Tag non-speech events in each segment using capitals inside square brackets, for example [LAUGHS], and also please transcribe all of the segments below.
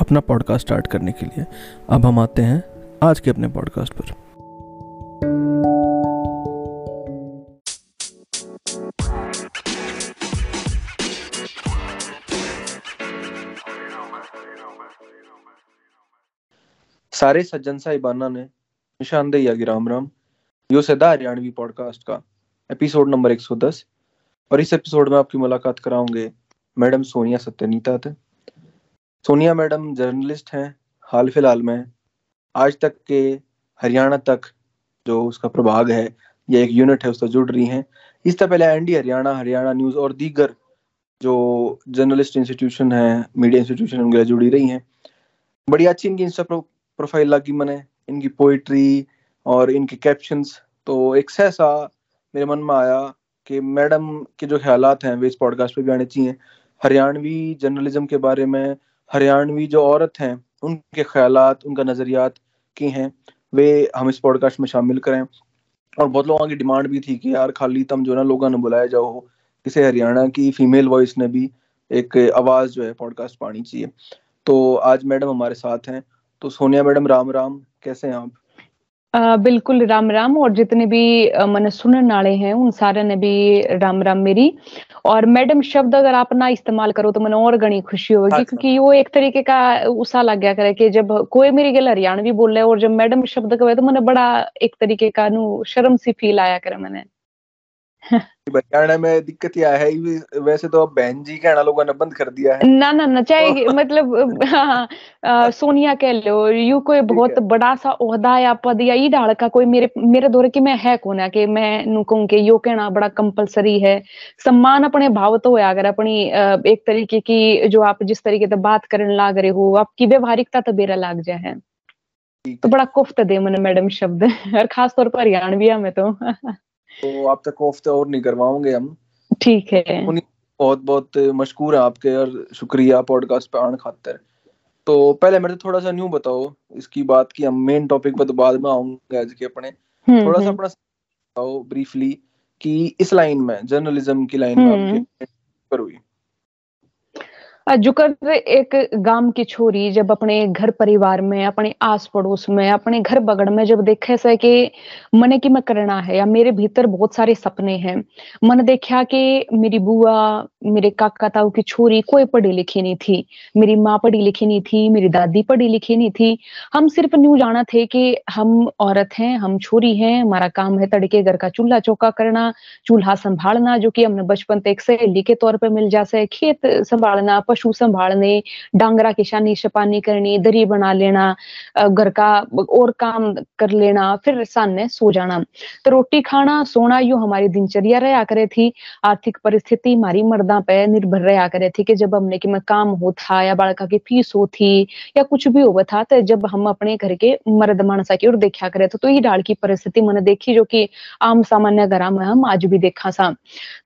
अपना podcast start करने के लिए। अब हम आते हैं आज के अपने पॉडकास्ट पर। सारे सज्जन साहिबाना ने निशानदेही आगे राम राम। यो सदा हरियाणवी पॉडकास्ट का एपिसोड नंबर 110 और इस एपिसोड में आपकी मुलाकात कराऊँगे मैडम सोनिया सत्यनीता थे सोनिया मैडम जर्नलिस्ट हैं, हाल फ़िलहाल में। आज तक के हरियाणा तक जो उसका प्रभाग है, या एक यूनिट है, उससे जुड़ रही हैं। इससे पहले एनडी हरियाणा हरियाणा न्यूज़ और दीगर जो जर्नलिस्ट इंस्टीट्यूशन है मीडिया इंस्टीट्यूशन उनके जुड़ी रही हैं। बड़ी अच्छी इनकी इंस्टा प्रोफ़ाइल लगी मैंने, इनकी पोइट्री और इनके कैप्शंस तो एक सहसा मेरे मन में आया कि मैडम के जो ख्याल हैं, वे इस पॉडकास्ट पे भी आने चाहिए। हरियाणवी जर्नलिज्म के बारे में हरियाणवी जो औरत हैं, उनके ख्याल उनका नज़रियात की हैं, वे हम इस पॉडकास्ट में शामिल करें। और बहुत लोगों की डिमांड भी थी कि यार खाली तम जो ना लोगों ने बुलाया जाओ किसी हरियाणा की फीमेल वॉइस ने भी एक आवाज़ जो है पॉडकास्ट पानी चाहिए। तो आज मैडम हमारे साथ हैं। तो सोनिया मैडम, राम राम, कैसे हैं आप? आ, बिल्कुल राम राम और जितने भी मन सुनने वाले हैं उन सारे ने भी राम राम मेरी और मैडम शब्द अगर आप ना इस्तेमाल करो तो मैंने और गणी खुशी होगी अच्छा। क्योंकि वो एक तरीके का उसा लग गया करे कि जब कोई मेरी गल हरियाणवी बोल रहे और जब मैडम शब्द कहे तो मैंने बड़ा एक तरीके का नु शर्म सी फील आया करे मैंने हरियाणा में दिक्कत यह है वैसे तो अब बहन जी कहना लोगों ने बंद कर दिया है। ना ना ना चाहे [LAUGHS] मतलब हाँ, आ, सोनिया कह लो यू कोई बहुत बड़ा सा ओहदा या पद या ई डाल का कोई मेरे मेरे दौरे की मैं है कौन है कि मैं नु कहूँ कि यो कहना बड़ा कंपलसरी है। सम्मान अपने भाव तो है अगर अपनी एक तरीके की जो आप जिस तरीके से बात करने लाग रहे हो आपकी व्यवहारिकता तो बेरा लाग जाए है। तो बड़ा कुफ्त दे मन मैडम शब्द और खास तौर पर हरियाणविया में तो। [LAUGHS] तो आप तक कोफ्ते और नहीं करवाओगे हम। ठीक है। बहुत बहुत मशहूर है आपके और शुक्रिया पॉडकास्ट पे आने खातर। तो पहले मेरे थोड़ा सा न्यू बताओ इसकी बात की। हम मेन टॉपिक पर तो बाद में आऊँगे आज के अपने। हम्म, थोड़ा सा हम्म। अपना बताओ ब्रीफली कि इस लाइन में जर्नलिज्म की लाइन में आपके हम्म। पर हुई। जुकर एक गाँव की छोरी, जब अपने घर परिवार में, अपने आस पड़ोस में, अपने घर बगड़ में जब देखे से कि मने की मैं करना है या मेरे भीतर बहुत सारे सपने हैं, मन देखा कि मेरी बुआ, मेरे काका ताऊ की छोरी कोई पढ़ी लिखी नहीं थी, मेरी माँ पढ़ी लिखी नहीं थी, मेरी दादी पढ़ी लिखी नहीं थी। हम सिर्फ़ न्यू जाना थे कि हम औरत हैं, हम छोरी हैं, हमारा काम है तड़के घर का चूल्हा चौका करना, चूल्हा संभालना, जो कि हमने बचपन तक सहेली के तौर पर मिल जासे खेत संभालना, पशु संभालने डांगरा की शानी छपानी करनी दरी बना लेना घर का और काम कर लेना फिर सामने सो जाना। तो रोटी खाना सोना यू हमारी दिनचर्या रहा करे थी। आर्थिक परिस्थिति हमारी मर्दा पे निर्भर रहा करे थी कि जब हमने कि काम हो था या बालका की फ़ीस हो थी या कुछ भी हुआ था तो जब हम अपने घर के मर्द मानसा की और देखा करे तो, तो ये डाल की परिस्थिति मैंने देखी जो कि आम सामान्य घर में हम आज भी देखा सा।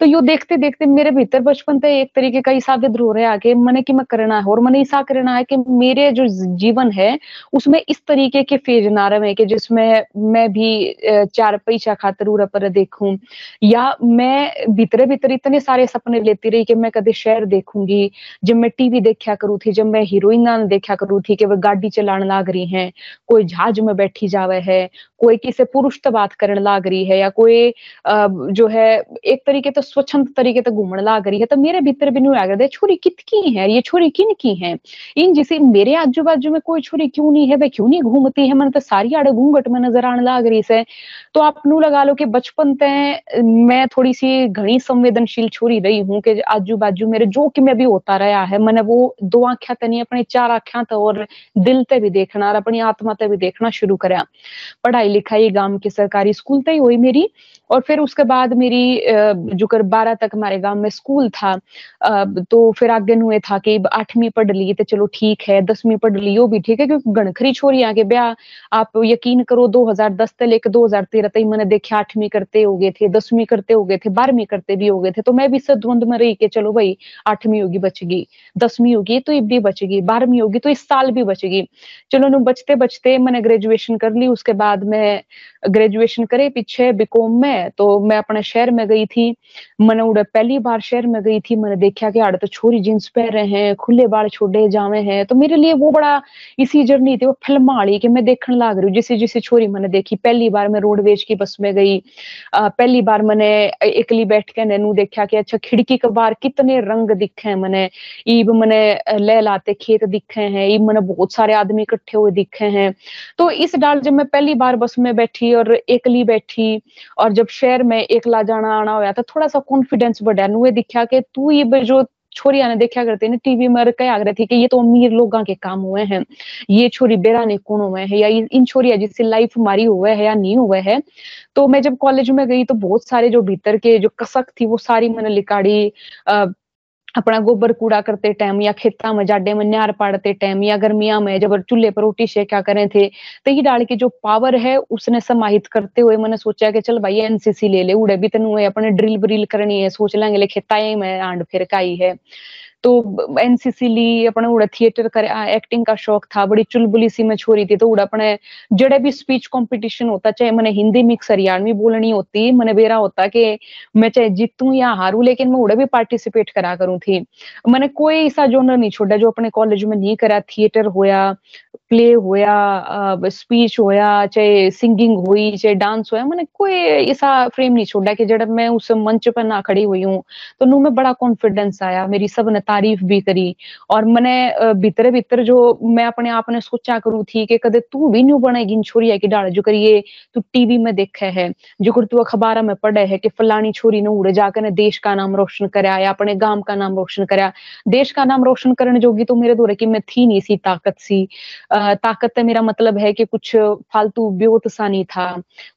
तो यो देखते देखते मेरे भीतर बचपन से एक तरीके का हिसाब हो रहा है मैंने कि मैं करना है, और मैंने ऐसा करना है कि मेरे जो जीवन है, उसमें इस तरीके के फ़ेज़ ना रहे कि जिसमें मैं भी चार पैसा खातर उरा पर देखूँ, या मैं भीतरे भीतर इतने सारे सपने लेती रही कि मैं कदे शहर देखूँगी, जब मैं टीवी देखा करूँ थी, जब मैं हीरोइन देखा करूँ थी कि वह गाड़ी चलाने लाग रही है, कोई जहाज़ में बैठी जावे है कोई किसी पुरुष तो बात करने लाग रही है या कोई जो है, एक तरीके तो स्वच्छंद तरीके तो घूमने लाग रही है तो मेरे भीतर भी नहीं आ गया छोरी कितकी है? ये छोरी किन की है? इन जैसे मेरे आजू बाजू में कोई छोरी क्यों नहीं है? वे क्यों नहीं घूमती है? मन तो सारी आड़े घूंघट में नज़र आने लाग रही से। तो आप नू लगा लो कि बचपन ते मैं थोड़ी सी घनी संवेदनशील छोरी रही हूँ कि आजू बाजू मेरे जो कि मैं भी होता रहा है, मैंने वो दो आख्या ते नहीं, अपने चार आख्या तो और दिल ते भी देखना और अपनी आत्मा ते भी देखना शुरू कराया पढ़ाई लिखाई गाँव के सरकारी स्कूल तय हुई मेरी और फिर उसके बाद मेरी जो कर बारह तक हमारे गाँव में स्कूल था तो फिर आगे हुए था कि आठवीं पढ़ ली तो चलो ठीक है, दसवीं पढ़ ली, वो भी ठीक है, क्योंकि गणखरी छोरी आगे ब्याह, आप यकीन करो 2010 से लेकर 2013 तक मैंने देखे आठवीं करते हो गए थे, दसवीं करते हो गए थे, बारहवीं करते भी हो गए थे तो मैं भी इस में रही कि चलो भाई, आठवीं होगी, बचगी, दसवीं होगी तो ये भी बचेगी, बारहवीं होगी तो इस साल भी बचगी। चलो बचते बचते मैंने ग्रेजुएशन कर ली, उसके बाद मैं ग्रेजुएशन करे, पीछे बीकॉम में तो मैं अपने शहर में गई थी। मैंने उड़े पहली बार शहर में गई थी मैंने देखा कि आड़े तो छोरी जींस पहन रहे हैं खुले बाल छोड़े जावे हैं तो मेरे लिए वो बड़ा इसी जर्नी थी वो फ़िल्म आड़ी कि मैं देखने लग रही हूँ। जिसे जिसे छोरी मैंने देखी पहली बार मैं रोडवेज़ की बस में गई आ, पहली बार मैंने एकली बैठ के नैनू देखा कि अच्छा खिड़की के बाहर कितने रंग दिखे हैं मैंने ईब मैंने ले लाते खेत दिखे हैं ईब मैंने बहुत सारे आदमी इकट्ठे हुए दिखे हैं। तो इस डाल जब मैं पहली बार बस में बैठी और एकली बैठी और जब शहर में एकला जाना आना होया तो थोड़ा सा कॉन्फिडेंस बढ़ा। नुए दिखा के तू ये जो छोरिया ने देखा करते ने टीवी में कह रहे थे कि ये तो अमीर लोगों के काम हुए हैं। ये छोरी बेरा ने कौन हुए है या इन छोरिया जिससे लाइफ मारी हुए है या नहीं हुए है। तो मैं जब कॉलेज में गई तो बहुत सारे जो भीतर के जो कसक थी वो सारी मैंने लिकाड़ी अपना गोबर कूड़ा करते टाइम या खेता में जाडे में न्यार पाड़ते टाइम या गर्मिया में जब चूल्हे पर रोटी शेखा करे थे तो ये डाल के जो पावर है उसने समाहित करते हुए मैंने सोचा कि चल भाई एनसीसी ले ले, उड़े भी तेन अपने ड्रिल ब्रिल करनी है, सोच लेंगे ले खेता में आंड फिर का ही है। तो एनसीसी ली अपने उड़ा थिएटर कर एक्टिंग का शौक था, बड़ी चुलबुली सी मैं छोरी थी तो उड़ा अपने जड़े भी स्पीच कंपटीशन होता, चाहे मैंने हिंदी मिक्स हरियाणवी बोलनी होती, मैंने बेरा होता कि मैं चाहे जीतू या हारू, लेकिन मैं उड़ा भी पार्टिसिपेट करा करूँ थी। मैंने कोई ऐसा जोनर नहीं छोड़ा जो अपने कॉलेज में नहीं करा थिएटर होया प्ले होया स्पीच होया, चाहे सिंगिंग हुई, चाहे डांस होया, मैंने कोई ऐसा फ्रेम नहीं छोड़ा कि जब मैं उस मंच पर ना खड़ी हुई हूँ। तो नू में बड़ा कॉन्फिडेंस आया, मेरी सबने तारीफ़ भी करी और मैंने भीतर भीतर जो मैं अपने आप ने सोचा करू थी कि कदे तू भी न्यू बनेगी छोरिया की डाल जो करिए, तू टीवी में देखा है, जो कर तू अखबार में पढ़े है कि फलानी छोरी ने उड़े जाकर ने देश का नाम रोशन कराया या अपने गाँव का नाम रोशन कराया देश का नाम रोशन करने जोगी तो मेरे दौरे की मैं थी नहीं सी ताकत सी। ताकत मेरा मतलब है कि कुछ फालतू ब्योत सा नहीं था,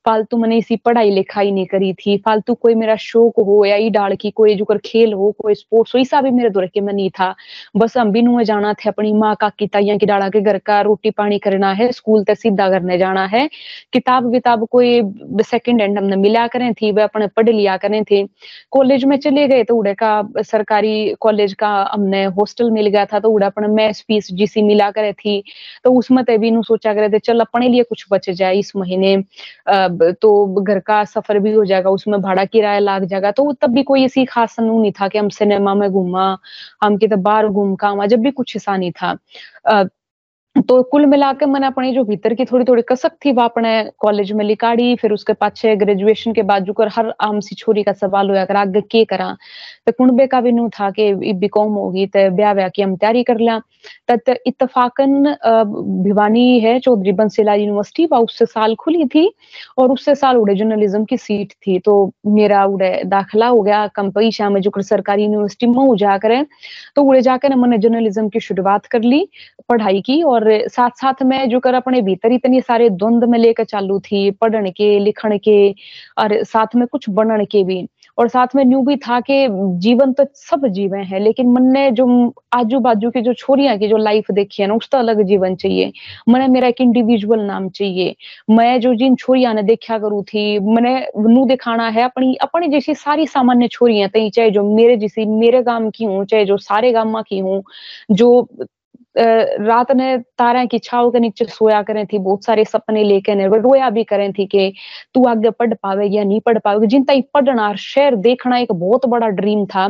फालतू मैंने इसी पढ़ाई लिखाई नहीं करी थी, फालतू कोई मेरा शौक हो या ई डाल की कोई जो कर खेल हो, कोई स्पोर्ट्स हो ऐसा भी मेरे दौरे के में नहीं था। बस हम भी नुए जाना थे अपनी माँ, काकी, ताइया, की डाला के घर का रोटी पानी करना है, स्कूल तक सीधा करने जाना है। किताब, विताब कोई सेकंड हैंड हमने मिला करें थी वह अपने पढ़ लिया करें थे। कॉलेज में चले गए तो उड़े का सरकारी कॉलेज का हमने हॉस्टल मिल गया था तो उड़ा अपने मैथ फ़ीस जिसी मिला करे थी। तो उसमें तभी नु सोचा करे थे, चल अपने लिए कुछ बच जाए इस महीने। तो घर का सफ़र भी हो जाएगा, उसमें भाड़ा किराया लाग जाएगा तो तब भी कोई ऐसी खास नहीं था कि हम सिनेमा में घूमा हम कितने बाहर घूम का जब भी कुछ हिस्सा नहीं था। तो कुल मिलाकर मैंने अपनी जो भीतर की थोड़ी थोड़ी कसक थी वह अपने कॉलेज में लिकाड़ी, फिर उसके पाछे ग्रेजुएशन के बाद जुकर हर आम सी छोरी का सवाल होया कर आगे के करा तो कुंबे का भी नू था कि बीकॉम होगी तो ब्याह व्याह की हम तैयारी कर लिया। तब इतफाकन भिवानी है चौधरी बंसीलाल यूनिवर्सिटी वह उससे साल खुली थी और उससे साल उड़े जर्नलिज्म की सीट थी। तो मेरा उड़े दाखिला हो गया कंपनी शाम में जुकर सरकारी यूनिवर्सिटी में जाकर तो उड़े जाकर मैंने जर्नलिज्म की शुरुआत कर ली, पढ़ाई की और साथ साथ में जो कर अपने भीतर इतनी सारे द्वंद में लेकर चालू थी, पढ़ने के लिखण के, और साथ में कुछ बनने के भी। और साथ में न्यू भी था कि जीवन तो सब जीवन है, लेकिन मन ने जो आजू बाजू की जो छोरियाँ की जो लाइफ देखी है ना उसका अलग जीवन चाहिए। मैंने मेरा एक इंडिविजुअल नाम चाहिए। मैं जो जिन छोरिया ने देखा करू थी मैंने नू दिखाना है अपनी अपनी जैसी सारी सामान्य छोरियाँ, तई चाहे जो मेरे जैसी मेरे गाँव की हूँ, चाहे जो सारे गाँव की हूँ, जो रात ने तारा की छाव के नीचे सोया करें थी, बहुत सारे सपने लेके ने रोया भी करें थी कि तू आगे पढ़ पावे या नहीं पढ़ पावे। जिन तक पढ़ना शहर देखना एक बहुत बड़ा ड्रीम था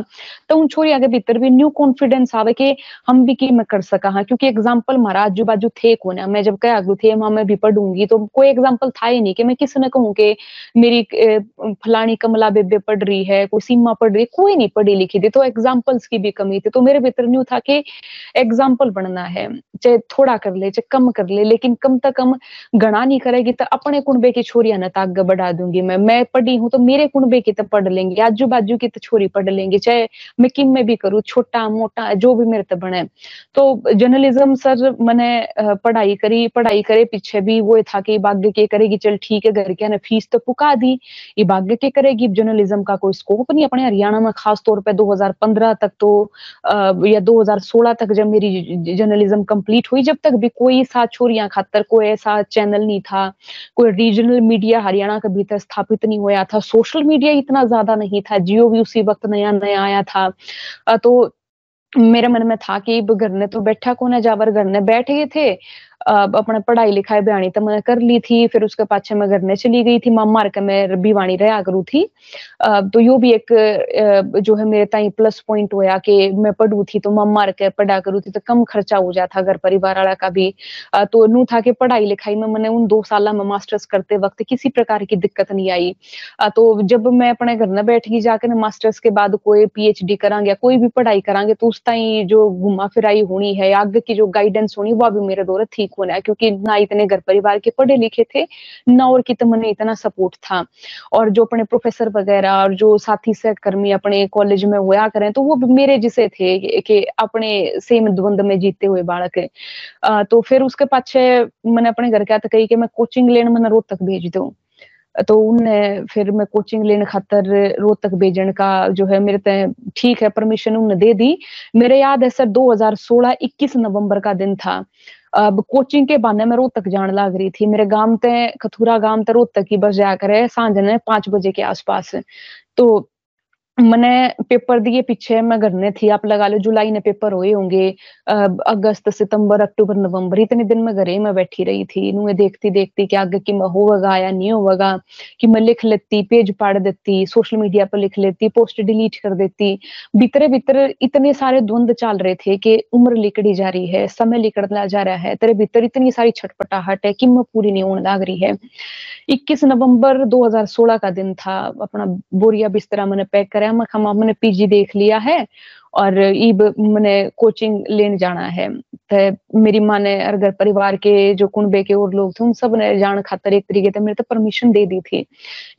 तो उन छोरिया के भीतर भी न्यू कॉन्फिडेंस आवे कि हम भी की मैं कर सका। हाँ क्योंकि एग्ज़ाम्पल हमारा आजू बाजू थे कौन मैं जब कह आगू थे, माँ भी पढ़ूँगी तो कोई एग्ज़ाम्पल था ही नहीं कि मैं किसी ने कहूँ कि मेरी फलानी कमला बेबे पढ़ रही है, कोई सीमा पढ़ रही है, कोई नहीं पढ़ी लिखी थी तो एग्जाम्पल्स की भी कमी थी। तो मेरे भीतर न्यू था कि एग्ज़ाम्पल बनना। करना है, चाहे थोड़ा कर ले, चाहे कम कर ले, लेकिन कम तक कम गणा नहीं करेगी तो अपने कुंबे की छोरियाँ न ताग बढ़ा दूँगी मैं। मैं पढ़ी हूँ तो मेरे कुंबे की तो पढ़ लेंगे आजू बाजू की तो छोरी पढ़ लेंगे, चाहे मैं किम में भी करूँ, छोटा, मोटा, जो भी मेरे तो बने। तो जर्नलिज्म सर मैंने पढ़ाई करी, पढ़ाई करे, पीछे भी वो था कि भाग्य के करेगी, चल ठीक है, घर के फ़ीस तो पुका दी, ये भाग्य के करेगी। जर्नलिज्म का कोई स्कोप नहीं, अपने हरियाणा में खास तौर पे 2015 तक तो या 2016 तक जब मेरी कंप्लीट हुई जब तक भी कोई सा छोरियाँ खातर कोई ऐसा चैनल नहीं था, कोई रीजनल मीडिया हरियाणा के भीतर स्थापित नहीं हुआ था सोशल मीडिया इतना ज़्यादा नहीं था, जियो भी उसी वक्त नया नया आया था। तो मेरे मन में था कि घर ने तो बैठा कौन है? जावर घर ने बैठ गए थे अपने पढ़ाई लिखाई बयानी तो मैंने कर ली थी, फिर उसके पाछे मैं घर में चली गई थी, मामा के मैं रबी वाणी रहा करू थी। तो यो भी एक जो है मेरे ताई प्लस पॉइंट होया कि मैं पढ़ू थी तो मामा के पढ़ा करू थी तो कम खर्चा हो जाता घर परिवार वाला का भी। तो नू था कि पढ़ाई लिखाई में मैंने उन दो साल में मास्टर्स करते वक्त किसी प्रकार की दिक्कत नहीं आई। तो जब मैं अपने घर में बैठ गई जाकर मास्टर्स के बाद कोई पीएचडी करांगे कोई भी पढ़ाई करांगे तो उस ताई जो घुमा फिराई होनी है, आगे की जो गाइडेंस होनी, वह भी मेरे दौरे ठीक होना है, क्योंकि ना इतने घर परिवार के पढ़े लिखे थे, ना और की मैंने इतना सपोर्ट था। और जो अपने प्रोफेसर वगैरह और जो साथी सहकर्मी अपने कॉलेज में हुआ करें तो वो मेरे जिसे थे कि अपने सेम द्वंद में जीते हुए बालक। तो फिर उसके पाछे मैंने अपने घर क्या कही कि मैं कोचिंग लेने मैंने रोहतक भेज दू। तो उनने फिर मैं कोचिंग लेने खातर रोहतक भेजने का जो है मेरे ते ठीक है परमिशन उनने दे दी। मेरे याद है सर 2016 21 नवंबर का दिन था। अब कोचिंग के बहाने में रोहतक जान लग रही थी। मेरे गाँव ते खथुरा गाँव ते रोहतक ही बस जाकर है साँझ ने पाँच बजे के आसपास। तो मैंने पेपर दिए पीछे, मैं घर में थी। आप लगा लो, जुलाई ने पेपर हुए होंगे अगस्त, सितंबर, अक्टूबर, नवंबर, इतने दिन मैं घरे में बैठी रही थी। नुए देखती देखती कि आगे कि मैं होगा या नहीं होगा कि मैं लिख लेती, पेज पाड़ देती, सोशल मीडिया पर लिख लेती, पोस्ट डिलीट कर देती। भीतरे, भीतर इतने सारे द्वंद चल रहे थे कि उम्र लिकड़ी जा रही है, समय लिकड़ना जा रहा है। तेरे भीतर इतनी सारी छटपटाहट है कि मैं पूरी नहीं होने लग रही है। 21 नवंबर 2016 का दिन था, अपना बोरिया बिस्तरा मैंने पैक कराया मैं हम हमने पीजी देख लिया है। और ईब मैंने कोचिंग लेने जाना है। तो मेरी माँ ने अगर परिवार के जो कुंबे के और लोग थे, उन सबने जान खातर एक तरीके से मेरे तो परमिशन दे दी थी।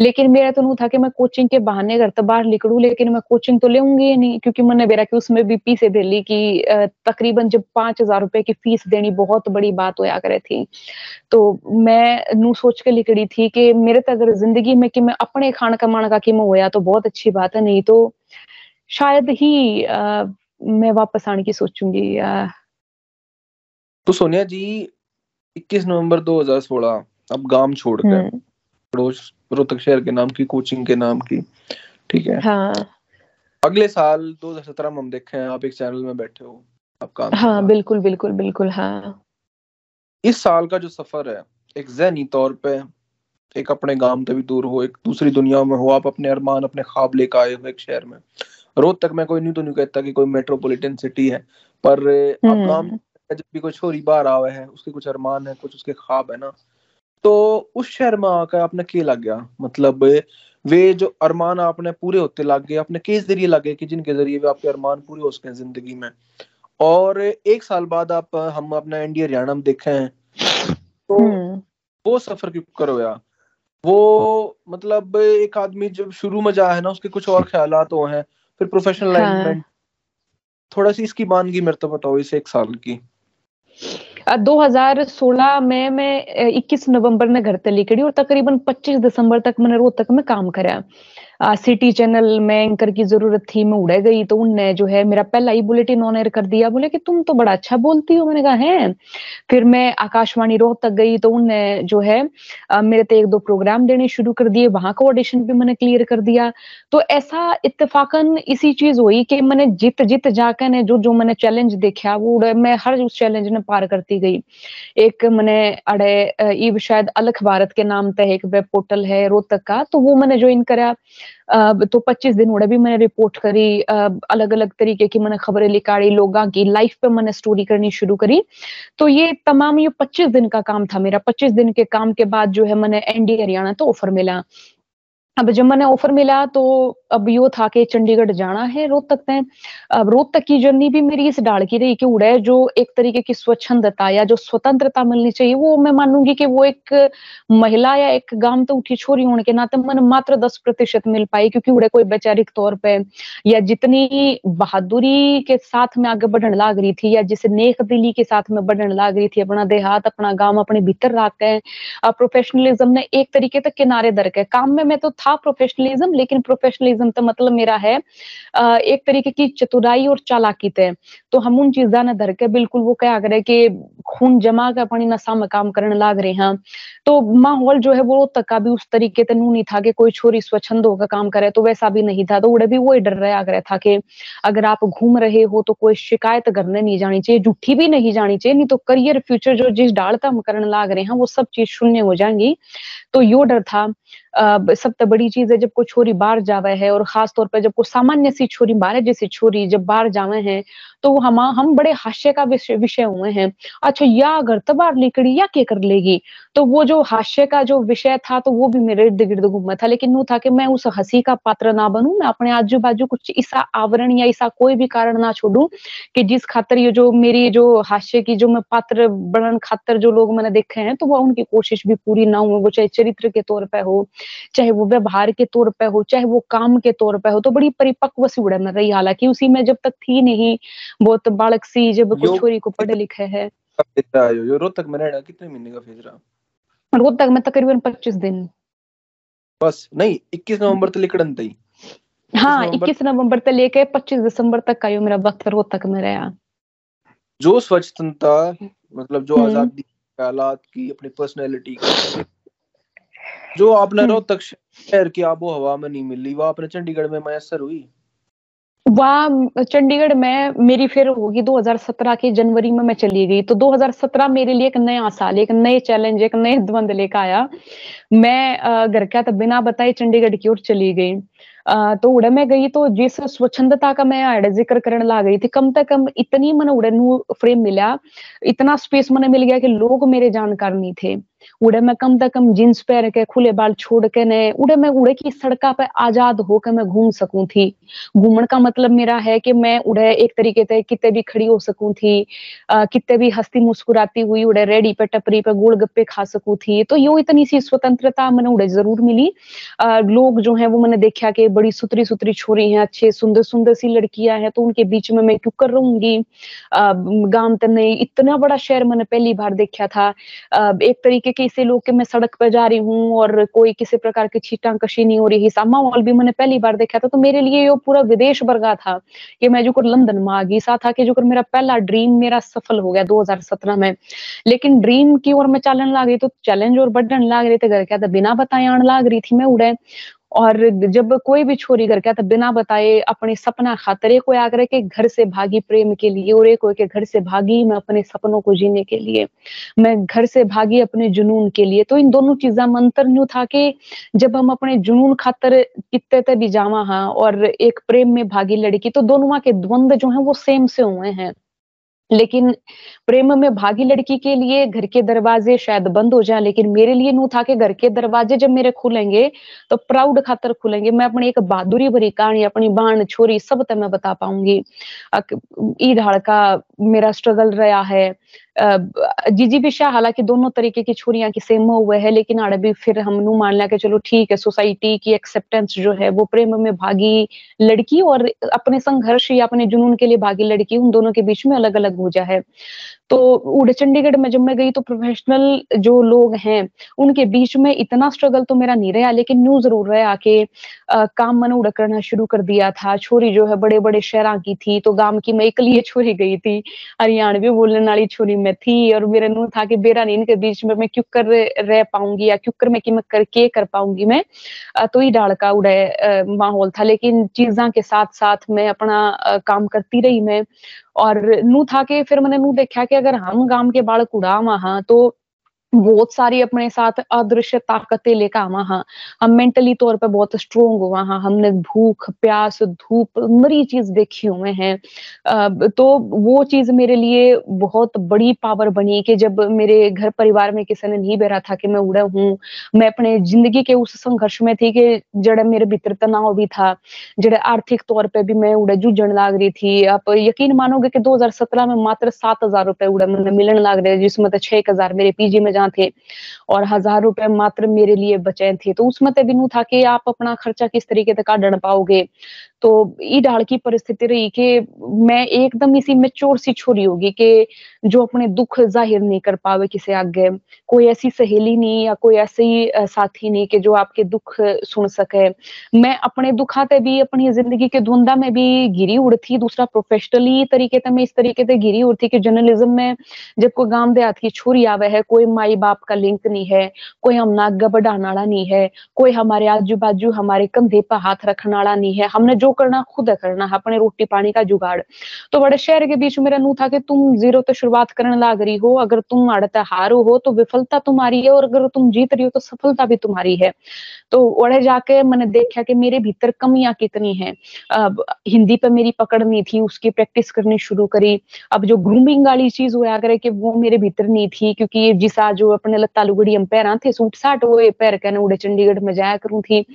लेकिन मेरा तो नहीं था कि मैं कोचिंग के बहाने घर तो बाहर निकलू, लेकिन मैं कोचिंग तो लेऊँगी नहीं, क्योंकि मैंने मेरा कि उसमें भी फीसे दे ली कि तकरीबन जब पाँच हज़ार रुपए की फ़ीस देनी बहुत बड़ी बात होया करे थी। तो मैं नू सोच के लिखड़ी थी कि मेरे तो अगर ज़िंदगी में कि मैं अपने खान कमाने का कि मैं होया तो बहुत अच्छी बात है, नहीं तो शायद ही आ, मैं वापस आने की सोचूँगी तो सोनिया जी 21 नवंबर 2016 अब गाँव छोड़कर हम्म। पड़ोस रोहतक शहर के नाम की कोचिंग के नाम की ठीक है? हाँ। अगले साल 2017 में हम देखे हैं आप एक चैनल में बैठे हो आप काम हाँ बिल्कुल बिल्कुल बिल्कुल हाँ। इस साल का जो सफ़र है एक जहनी तौर पे एक अपने गाँव से भी दूर हो एक दूसरी दुनिया में हो आप अपने अरमान अपने ख्वाब लेकर आए हो एक शहर में रोहतक में कोई नहीं तो नहीं कहता कि कोई मेट्रोपॉलिटन सिटी है पर अब हम्म। जब भी कोई छोरी बाहर आवे है उसके कुछ अरमान है कुछ उसके ख्वाब है ना तो उस शहर में आकर आपने के लग गया मतलब वे जो अरमान आपने पूरे होते लग गए अपने किस ज़रिए लगे कि जिनके ज़रिए वे आपके अरमान पूरे हो सके ज़िंदगी में और एक साल बाद आप हम अपना इंडिया हरियाणा में देखे हैं तो हम्म। वो सफ़र क्यों करो यार वो मतलब एक आदमी जब शुरू में जा है ना उसके कुछ और ख्याल तो हैं फिर प्रोफेशनल हाँ. थोड़ा सी इसकी मानगी मेरे तो बताओ इसे एक साल की। 2016 में मैं 21 नवंबर में घर तली करी और तकरीबन 25 दिसंबर तक मैंने रोहतक में काम करा। सिटी चैनल में एंकर की ज़रूरत थी, मैं उड़े गई तो उनने जो है मेरा पहला ही बुलेटिन ऑन एयर कर दिया। बोले कि तुम तो बड़ा अच्छा बोलती हो। मैंने कहा, है? फिर मैं आकाशवाणी रोहतक गई तो उनने जो है मेरे तो एक दो प्रोग्राम देने शुरू कर दिए। वहाँ का ऑडिशन भी मैंने क्लियर कर दिया। तो ऐसा इतफाकन इसी चीज़ हुई कि मैंने जित जित जाकर ने जो जो मैंने चैलेंज देखा, वो मैं हर उस चैलेंज ने पार करती गई। एक मैंने अड़े ईब शायद अलख भारत के नाम तय एक वेब पोर्टल है रोहतक का तो वो मैंने ज्वाइन करा। तो 25 दिन उड़े भी मैंने रिपोर्ट करी अलग अलग तरीके की मैंने खबरें लिखाड़ी लोगों की लाइफ पे मैंने स्टोरी करनी शुरू करी। तो ये तमाम ये 25 दिन का काम था मेरा। 25 दिन के काम के बाद जो है मैंने एनडी हरियाणा तो ऑफ़र मिला। अब जब मैंने ऑफ़र मिला तो अब यो था कि चंडीगढ़ जाना है रोहतक में अब रोहतक की जर्नी भी मेरी इस डाल की रही कि उड़े जो एक तरीके की स्वच्छंदता या जो स्वतंत्रता मिलनी चाहिए, वो मैं मानूँगी कि वो एक महिला या एक गाँव तो उठी छोरी होने के नाते मन मात्र दस प्रतिशत मिल पाई, क्योंकि उड़े कोई वैचारिक तौर पर या जितनी बहादुरी के साथ में आगे बढ़ने लाग रही थी या जिस नेक दिली के साथ में बढ़ने लाग रही थी, अपना देहात, अपना गाँव, अपने भीतर रख के प्रोफेशनलिज्म ने एक तरीके तक किनारे दर के, काम में मैं तो था प्रोफेशनलिज्म लेकिन प्रोफेशनलिज्म तो मतलब मेरा है एक तरीके की चतुराई और चालाकी थे तो हम उन चीजा ने धर के बिल्कुल वो क्या करे कि खून जमा के अपनी नशा में काम करने लाग रहे हैं। तो माहौल जो है वो तक भी उस तरीके से नहीं था कि कोई छोरी स्वच्छंद होकर काम करे तो वैसा भी नहीं था। तो उड़े भी वही डर रहा गया था कि अगर आप घूम रहे हो तो कोई शिकायत करने नहीं जानी चाहिए, झूठी भी नहीं जानी चाहिए, नहीं तो करियर फ्यूचर जो जिस डालता हम करने लाग रहे हैं, वो सब चीज़ शून्य हो जाएँगी। तो यो डर था। सबसे बड़ी चीज़ है, जब कोई छोरी बाहर जावे है और खास तौर पर जब कोई सामान्य सी छोरी, बाहर जैसी छोरी जब बाहर जावे है तो हम हम बड़े हास्य का विषय हुए हैं। अच्छा या अगर तबार निकली या क्या कर लेगी? तो वो जो हास्य का जो विषय था तो वो भी मेरे इर्द गिर्द घूमा था। लेकिन वो था कि मैं उस हँसी का पात्र ना बनू, मैं अपने आजू बाजू कुछ ऐसा आवरण या ऐसा कोई भी कारण ना छोड़ू कि जिस खातर ये जो मेरी जो हास्य की जो मैं पात्र बनन खातर जो लोग मैंने देखे हैं तो वो उनकी कोशिश भी पूरी ना हो। वो चाहे चरित्र के तौर पर हो, चाहे वो व्यवहार के तौर पर हो, चाहे वो काम के तौर पर हो तो बड़ी परिपक्व सी उड़न रही। हालाँकि उसी में जब तक थी नहीं बहुत बालक सी जब कुछ छोरी को पढ़े लिखे है। रोहतक में रहना कितने महीने का फ़ेज़ रहा? रोहतक में तकरीबन पच्चीस दिन। बस नहीं इक्कीस नवंबर तक थी हाँ इक्कीस नवंबर तक लेके पच्चीस दिसंबर तक का यो मेरा वक्त रोहतक में रहा। जो स्वच्छता मतलब जो हम्म। आज़ादी हालात की अपनी पर्सनैलिटी जो आपने हम्म। रोहतक शहर की आबो हवा में नहीं मिली वो आपने चंडीगढ़ में मैसर हुई? वहाँ, चंडीगढ़ में मेरी फिर होगी 2017 के जनवरी में मैं चली गई। तो 2017 मेरे लिए एक नया साल, एक नए चैलेंज एक नए द्वंद लेकर आया। मैं घर का तो बिना बताए चंडीगढ़ की ओर चली गई। तो उड़े में गई तो जिस स्वच्छंदता का मैं अड़े ज़िक्र करने ला गई थी, कम से कम इतनी मन उड़े फ्रेम मिला, इतना स्पेस मैंने मिल गया कि लोग मेरे जानकार नहीं थे। उड़े में कम से कम जींस पहन के खुले बाल छोड़ के ने उड़े में उड़े की सड़का पे आज़ाद होकर मैं घूम सकूँ थी। घूमन का मतलब मेरा है कि मैं उड़े एक तरीके से कितने भी खड़ी हो सकूँ थी कितने भी हंसती मुस्कुराती हुई उड़े रेडी पे टपरी पे गोल गप्पे खा सकूँ थी। तो यो इतनी सी स्वतंत्रता मैंने उड़े ज़रूर मिली। आ, लोग जो है वो मैंने देखा कि बड़ी सुतरी सुतरी छोरी है अच्छे सुंदर सुंदर सी लड़कियाँ हैं तो उनके बीच में मैं क्यों कर रहूँगी गाँव तो नहीं इतना बड़ा शहर मैंने पहली बार देखा था। एक तरीके के कैसे लोग के मैं सड़क पर जा रही हूँ और कोई किसी प्रकार की छीटा कशी नहीं हो रही सामा मॉल भी मैंने पहली बार देखा था तो मेरे लिए ये पूरा विदेश वर्गा था कि मैं जो कर लंदन में आ गई सा था कि जो कर मेरा पहला ड्रीम मेरा सफल हो गया 2017 में। लेकिन ड्रीम की ओर मैं चलन ला गई तो चैलेंज और बढ़ने लाग रही थे घर क्या था बिना बताए आने लाग रही थी मैं उड़े। और जब कोई भी छोरी घर क्या था बिना बताए अपने सपना खातर कोई आकर के घर से भागी प्रेम के लिए और एक के घर से भागी मैं अपने सपनों को जीने के लिए, मैं घर से भागी अपने जुनून के लिए। तो इन दोनों चीजा में अंतर न्यू था कि जब हम अपने जुनून खातर कितने तक भी जावा हाँ और एक प्रेम में भागी लड़की तो दोनों के द्वंद जो है वो सेम से हुए हैं। लेकिन प्रेम में भागी लड़की के लिए घर के दरवाजे शायद बंद हो जाए, लेकिन मेरे लिए नू था कि घर के दरवाजे जब मेरे खुलेंगे तो प्राउड खातर खुलेंगे। मैं अपनी एक बहादुरी भरी कहानी, अपनी बाण, छोरी, सब तक मैं बता पाऊँगी। ईद का मेरा स्ट्रगल रहा है। जीजी भी शाह, हालाँकि दोनों तरीके की छोरियाँ की सेम हुए है, लेकिन भी फिर हम मान लिया कि चलो ठीक है सोसाइटी की एक्सेप्टेंस जो है, वो प्रेम में भागी लड़की और अपने संघर्ष या अपने जुनून के लिए भागी लड़की, उन दोनों के बीच में अलग अलग हो। जाए तो उड़े चंडीगढ़ में जब मैं गई तो प्रोफेशनल जो लोग हैं, उनके बीच में इतना स्ट्रगल तो मेरा नहीं रहा, लेकिन न्यू ज़रूर रहा कि काम मैंने उड़ करना शुरू कर दिया था। छोरी जो है बड़े बड़े शहर की थी तो गाँव की मैं इकली छोरी गई थी। हरियाणवी बोलने वाली छोरी मैं थी और मेरा नू था कि, बेरा नहीं, इनके बीच में मैं क्यों कर रह पाऊँगी या क्यों कर, मैं कि कर, के कर पाऊँगी मैं? तो ही डाल का उड़े माहौल था। लेकिन चीजा के साथ साथ मैं अपना काम करती रही मैं। और नू था कि, फिर मैंने नू देखा कि अगर हम गाँव के बालक कुड़ा वहाँ तो बहुत सारी अपने साथ अदृश्य ताकतें लेकर आवा हाँ। हम मेंटली तौर पे बहुत स्ट्रोंग हुआ हाँ। हमने भूख, प्यास, धूप, मरी चीज़ देखी हुए हैं। तो वो चीज़ मेरे लिए बहुत बड़ी पावर बनी कि जब मेरे घर परिवार में किसी ने नहीं बेरा था कि मैं उड़ा हूँ, मैं अपने ज़िंदगी के उस संघर्ष में थी कि जड़े मेरे भीतर तनाव भी था, जड़े आर्थिक तौर पर भी मैं उड़े जूझन लाग रही थी। आप यकीन मानोगे कि 2017 में मात्र सात हज़ार रुपए उड़े मैंने मिलन लाग रहे, जिसमें तो छह हज़ार मेरे पीजी में जहाँ थे और हज़ार रुपए मात्र मेरे लिए बचे थे। तो उसमें बिनू था कि आप अपना खर्चा किस तरीके से काट पाओगे। तो ई डाल की परिस्थिति रही कि मैं एकदम इसी मेच्योर सी छोरी होगी कि जो अपने दुख ज़ाहिर नहीं कर पावे किसी आगे। कोई ऐसी सहेली नहीं या कोई ऐसे ही साथी नहीं कि जो आपके दुख सुन सके। मैं अपने दुखाते भी, अपनी ज़िंदगी के धुंधा में भी गिरी उड़ थी दूसरा प्रोफेशनली तरीके से मैं इस तरीके से गिरी उड़ थी कि जर्नलिज्म में जब कोई गाँव देहात की छोरी आवे है, कोई माई बाप का लिंक नहीं है, कोई हम नागा बढ़ाने वाला नहीं है, कोई हमारे आजू बाजू हमारे कंधे पर हाथ रखने वाला नहीं है। हमने जो करना, खुद करना है, अपने रोटी पानी का जुगाड़। तो बड़े शहर के बीच मेरा नू था कि तुम ज़ीरो तो शुरुआत करने लाग रही हो, अगर तुम अड़ता हारो हो तो विफलता तुम्हारी है, और अगर तुम जीत रही हो तो सफलता भी तुम्हारी है। तो ओढ़े जाके मैंने देखा कि मेरे भीतर कमियाँ कितनी है। अब हिंदी पे मेरी पकड़ नहीं थी, उसकी प्रैक्टिस करनी शुरू करी। अब जो ग्रूमिंग वाली चीज़ हुआ करे कि वो मेरे भीतर नहीं थी, क्योंकि जिसा जो अपने लत्ता लुगड़ी हम पैर थे, सूट साट वो पैर कहने उड़े चंडीगढ़ में जाया करूँ थी।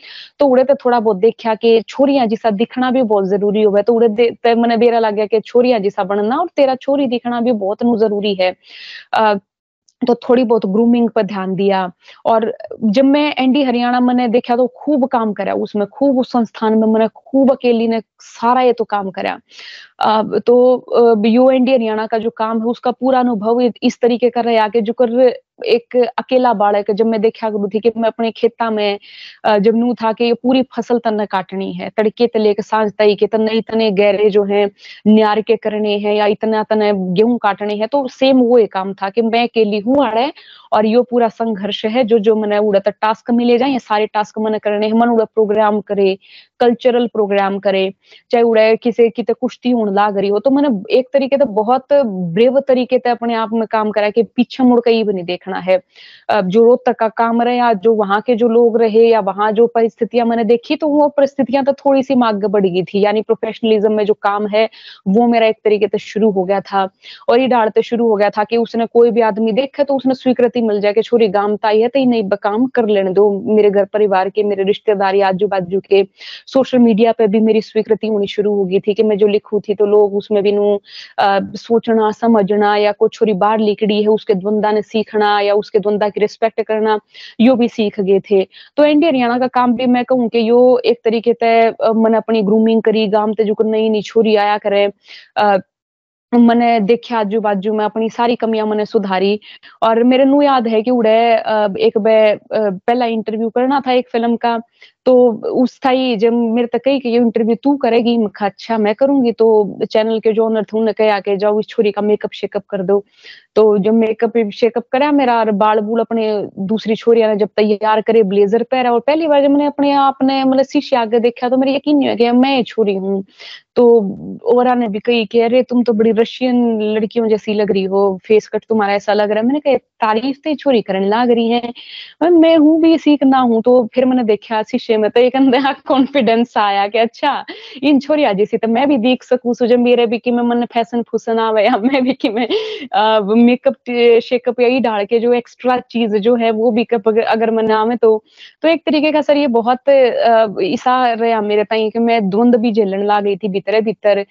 तो उड़े तो थोड़ा बहुत देखा कि छोरियाँ जिसा दिखना भी बहुत ज़रूरी हो तो उड़े मैंने बेरा लग गया कि छोरियाँ जिसा बनना और तेरा छोरी दिखना भी बहुत ज़रूरी है। तो थोड़ी बहुत ग्रूमिंग पर ध्यान दिया और जब मैं एनडी हरियाणा मैंने देखा तो खूब काम करा, उसमें खूब उस संस्थान में मैंने खूब अकेली ने सारा ये तो काम करा। तो यू एनडी हरियाणा का जो काम है, उसका पूरा अनुभव इस तरीके का रहा कि जो कर एक अकेला बाड़क जब मैं देखा करू थी कि मैं अपने खेता में जब नू था कि पूरी फ़सल तन काटनी है, तड़के तले के साँझ तई के तने इतने गहरे जो है, न्यार के करने हैं या इतना तने गेहूँ काटने हैं तो सेम वो एक काम था कि मैं अकेली हूँ अड़े और यो पूरा संघर्ष है, जो जो मैंने उड़ा टास्क मिले जाए सारे टास्क मैंने करने मन उड़ा प्रोग्राम करे कल्चरल प्रोग्राम करे, चाहे उड़ा किसी की कुश्ती होने लाग रही हो तो मैंने एक तरीके से बहुत ब्रेव तरीके से अपने आप में काम करा कि पीछे मुड़ के ही नहीं देखना है। जो रोज तक का काम रहे, या जो वहाँ के जो लोग रहे, या वहाँ जो परिस्थितियाँ मैंने देखी तो वो परिस्थितियाँ तो थोड़ी सी आगे बढ़ गई थी। यानी प्रोफेशनलिज्म में जो काम है, वो मेरा एक तरीके से शुरू हो गया था। और ये डालते शुरू हो गया था कि उसने कोई भी आदमी देखे तो उसने स्वीकृति मिल जाए कि छोरी गामताई है तो ही नहीं काम कर लेने दो। मेरे घर परिवार के, मेरे रिश्तेदारी आजू बाजू के। सोशल मीडिया पे भी मेरी स्वीकृति होनी शुरू हो गई थी कि मैं जो लिखू थी तो लोग उसमें भी नू सोचना, समझना, या कुछ छोरी बाहर लिखड़ी है, उसके द्वंदा ने सीखना, या उसके द्वंदा की रिस्पेक्ट करना, यो भी सीख गए थे। तो इंडिया हरियाणा का काम भी मैं कहूँ कि यो एक तरीके से मैंने अपनी ग्रूमिंग करी, गाँव ते जो नई नई छोरी आया करे मैंने देखा आजू बाजू में अपनी सारी कमियाँ मैंने सुधारी। और मेरे नु याद है कि उड़े एक बे पहला इंटरव्यू करना था एक फ़िल्म का तो उस थाई जब मेरे तक कही कि ये इंटरव्यू तू करेगी? मैं अच्छा मैं करूँगी। तो चैनल के जो ओनर थे उन्होंने कहा कि जाओ इस छोरी का मेकअप शेकअप कर दो। तो जब मेकअप शेकअप करा मेरा, और बाल बूल अपने दूसरी छोरिया ने जब तैयार करे ब्लेजर पहरा, और पहली बार जब मैंने अपने आप ने मतलब शीशे आगे देखा तो मेरे यकीन नहीं हो गया मैं छोरी हूँ। तो ओरा ने भी कही कि अरे तुम तो बड़ी रशियन लड़कियों जैसी लग रही हो फेस कट तुम्हारा ऐसा लग रहा है। मैंने कहा तारीफ़ तो छोरी करने लग रही है। मैं हूँ भी सीखना हूँ। तो फिर मैंने देखा शीशे में तो एक अंदर कॉन्फिडेंस आया कि अच्छा इन छोरिया जैसी तो मैं भी देख सकूँ। सो जब मेरे भी कि मैं मन फ़ैशन फूसन आवे या मैं भी कि मैं मेकअप शेकअप यही डाल के जो एक्स्ट्रा चीज़ जो है वो भी अगर, अगर मैं आवे तो तो एक तरीके का सर ये बहुत ईसा रहा मेरे ताई कि मैं द्वंद भी झेलन ला गई थी भीतर भीतर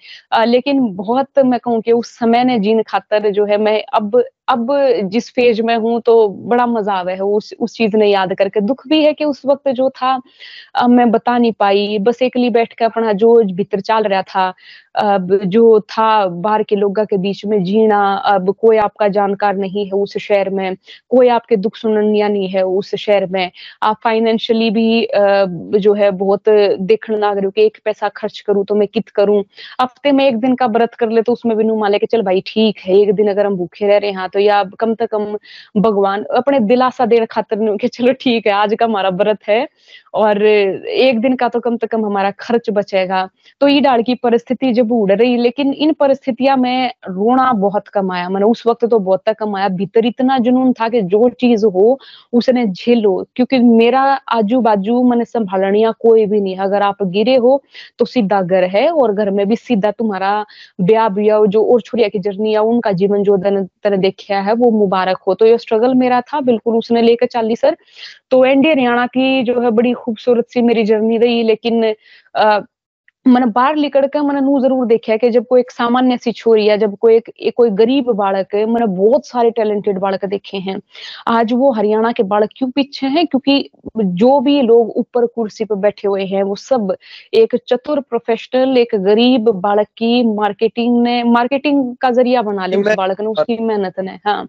लेकिन बहुत मैं कहूँ कि उस समय ने जीन खातर जो है मैं अब अब जिस फ़ेज़ में हूँ तो बड़ा मज़ा आवे है, उस उस चीज़ ने याद करके। दुख भी है कि उस वक्त जो था अब मैं बता नहीं पाई। बस एकली बैठ के अपना जो भीतर चल रहा था, अब जो था बाहर के लोगों के बीच में जीना, अब कोई आपका जानकार नहीं है उस शहर में, कोई आपके दुख सुननिया नहीं है उस शहर में। आप फाइनेंशियली भी जो है बहुत देखने रहे हो कि एक पैसा खर्च करूँ तो मैं कित करूँ? हफ़्ते में एक दिन का व्रत कर ले तो उसमें भी नुमा लेके, चल भाई ठीक है, एक दिन अगर हम भूखे रह रहे हैं तो या कम से कम भगवान अपने दिलासा देने खातर चलो ठीक है, आज का हमारा व्रत है। और एक दिन का तो कम से कम हमारा खर्च बचेगा। तो ये डाल की परिस्थिति जब उड़ रही, लेकिन इन परिस्थितियाँ में रोना बहुत कम आया। मैंने उस वक्त तो बहुत कम आया। भीतर इतना जुनून था कि जो चीज़ हो, उसने झेलो। क्योंकि मेरा आजू बाजू मैंने संभालनिया कोई भी नहीं। अगर आप गिरे हो तो सीधा घर है और घर में भी सीधा तुम्हारा ब्याह ब्याह जो और छुड़िया की जर्नी है उनका जीवन जो तेने देखा है, वो मुबारक हो। तो ये स्ट्रगल मेरा था। बिल्कुल उसने लेकर चाली, सर तो एनडी हरियाणा की जो है बड़ी खूबसूरत सी मेरी जर्नी रही लेकिन मैंने बाहर निकल कर मैंने नू ज़रूर देखा कि जब कोई एक सामान्य सी छोरी या जब कोई एक, एक कोई गरीब बालक है मैंने बहुत सारे टैलेंटेड बालक देखे हैं। आज वो हरियाणा के बालक क्यों पीछे हैं? क्योंकि जो भी लोग ऊपर कुर्सी पर बैठे हुए हैं वो सब एक चतुर प्रोफेशनल एक गरीब बालक की मार्केटिंग ने मार्केटिंग का ज़रिया बना लिया उस बालक ने उसकी मेहनत ने। हाँ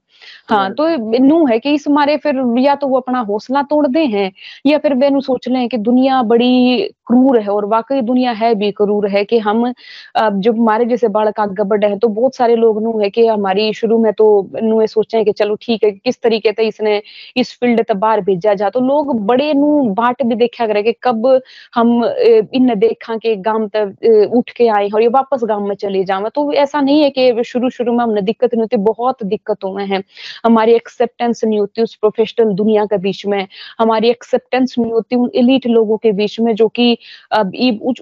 हाँ तो नू है कि इस मारे फिर या तो वो अपना हौसला तोड़ दे हैं या फिर वे सोच लें कि दुनिया बड़ी क्रूर है और वाकई दुनिया है भी क्रूर है कि हम जब हमारे जैसे बालक आगे बढ़े हैं तो बहुत सारे लोग नू है कि हमारी शुरू में तो नू सोचे कि चलो ठीक है किस तरीके से इसने इस फ़ील्ड तक बाहर भेजा जा। तो लोग बड़े नू बाट भी देखा करे कि कब हम इन देखा के गाँव तक उठ के आए और ये वापस गाँव में चले जावे तो ऐसा नहीं है कि शुरू शुरू में हमने दिक्कत नहीं होती, बहुत दिक्कत हुए हैं। हमारी एक्सेप्टेंस नहीं होती उस प्रोफेशनल दुनिया के बीच में। हमारी एक्सेप्टेंस नहीं होती उन एलिट लोगों के बीच में जो कि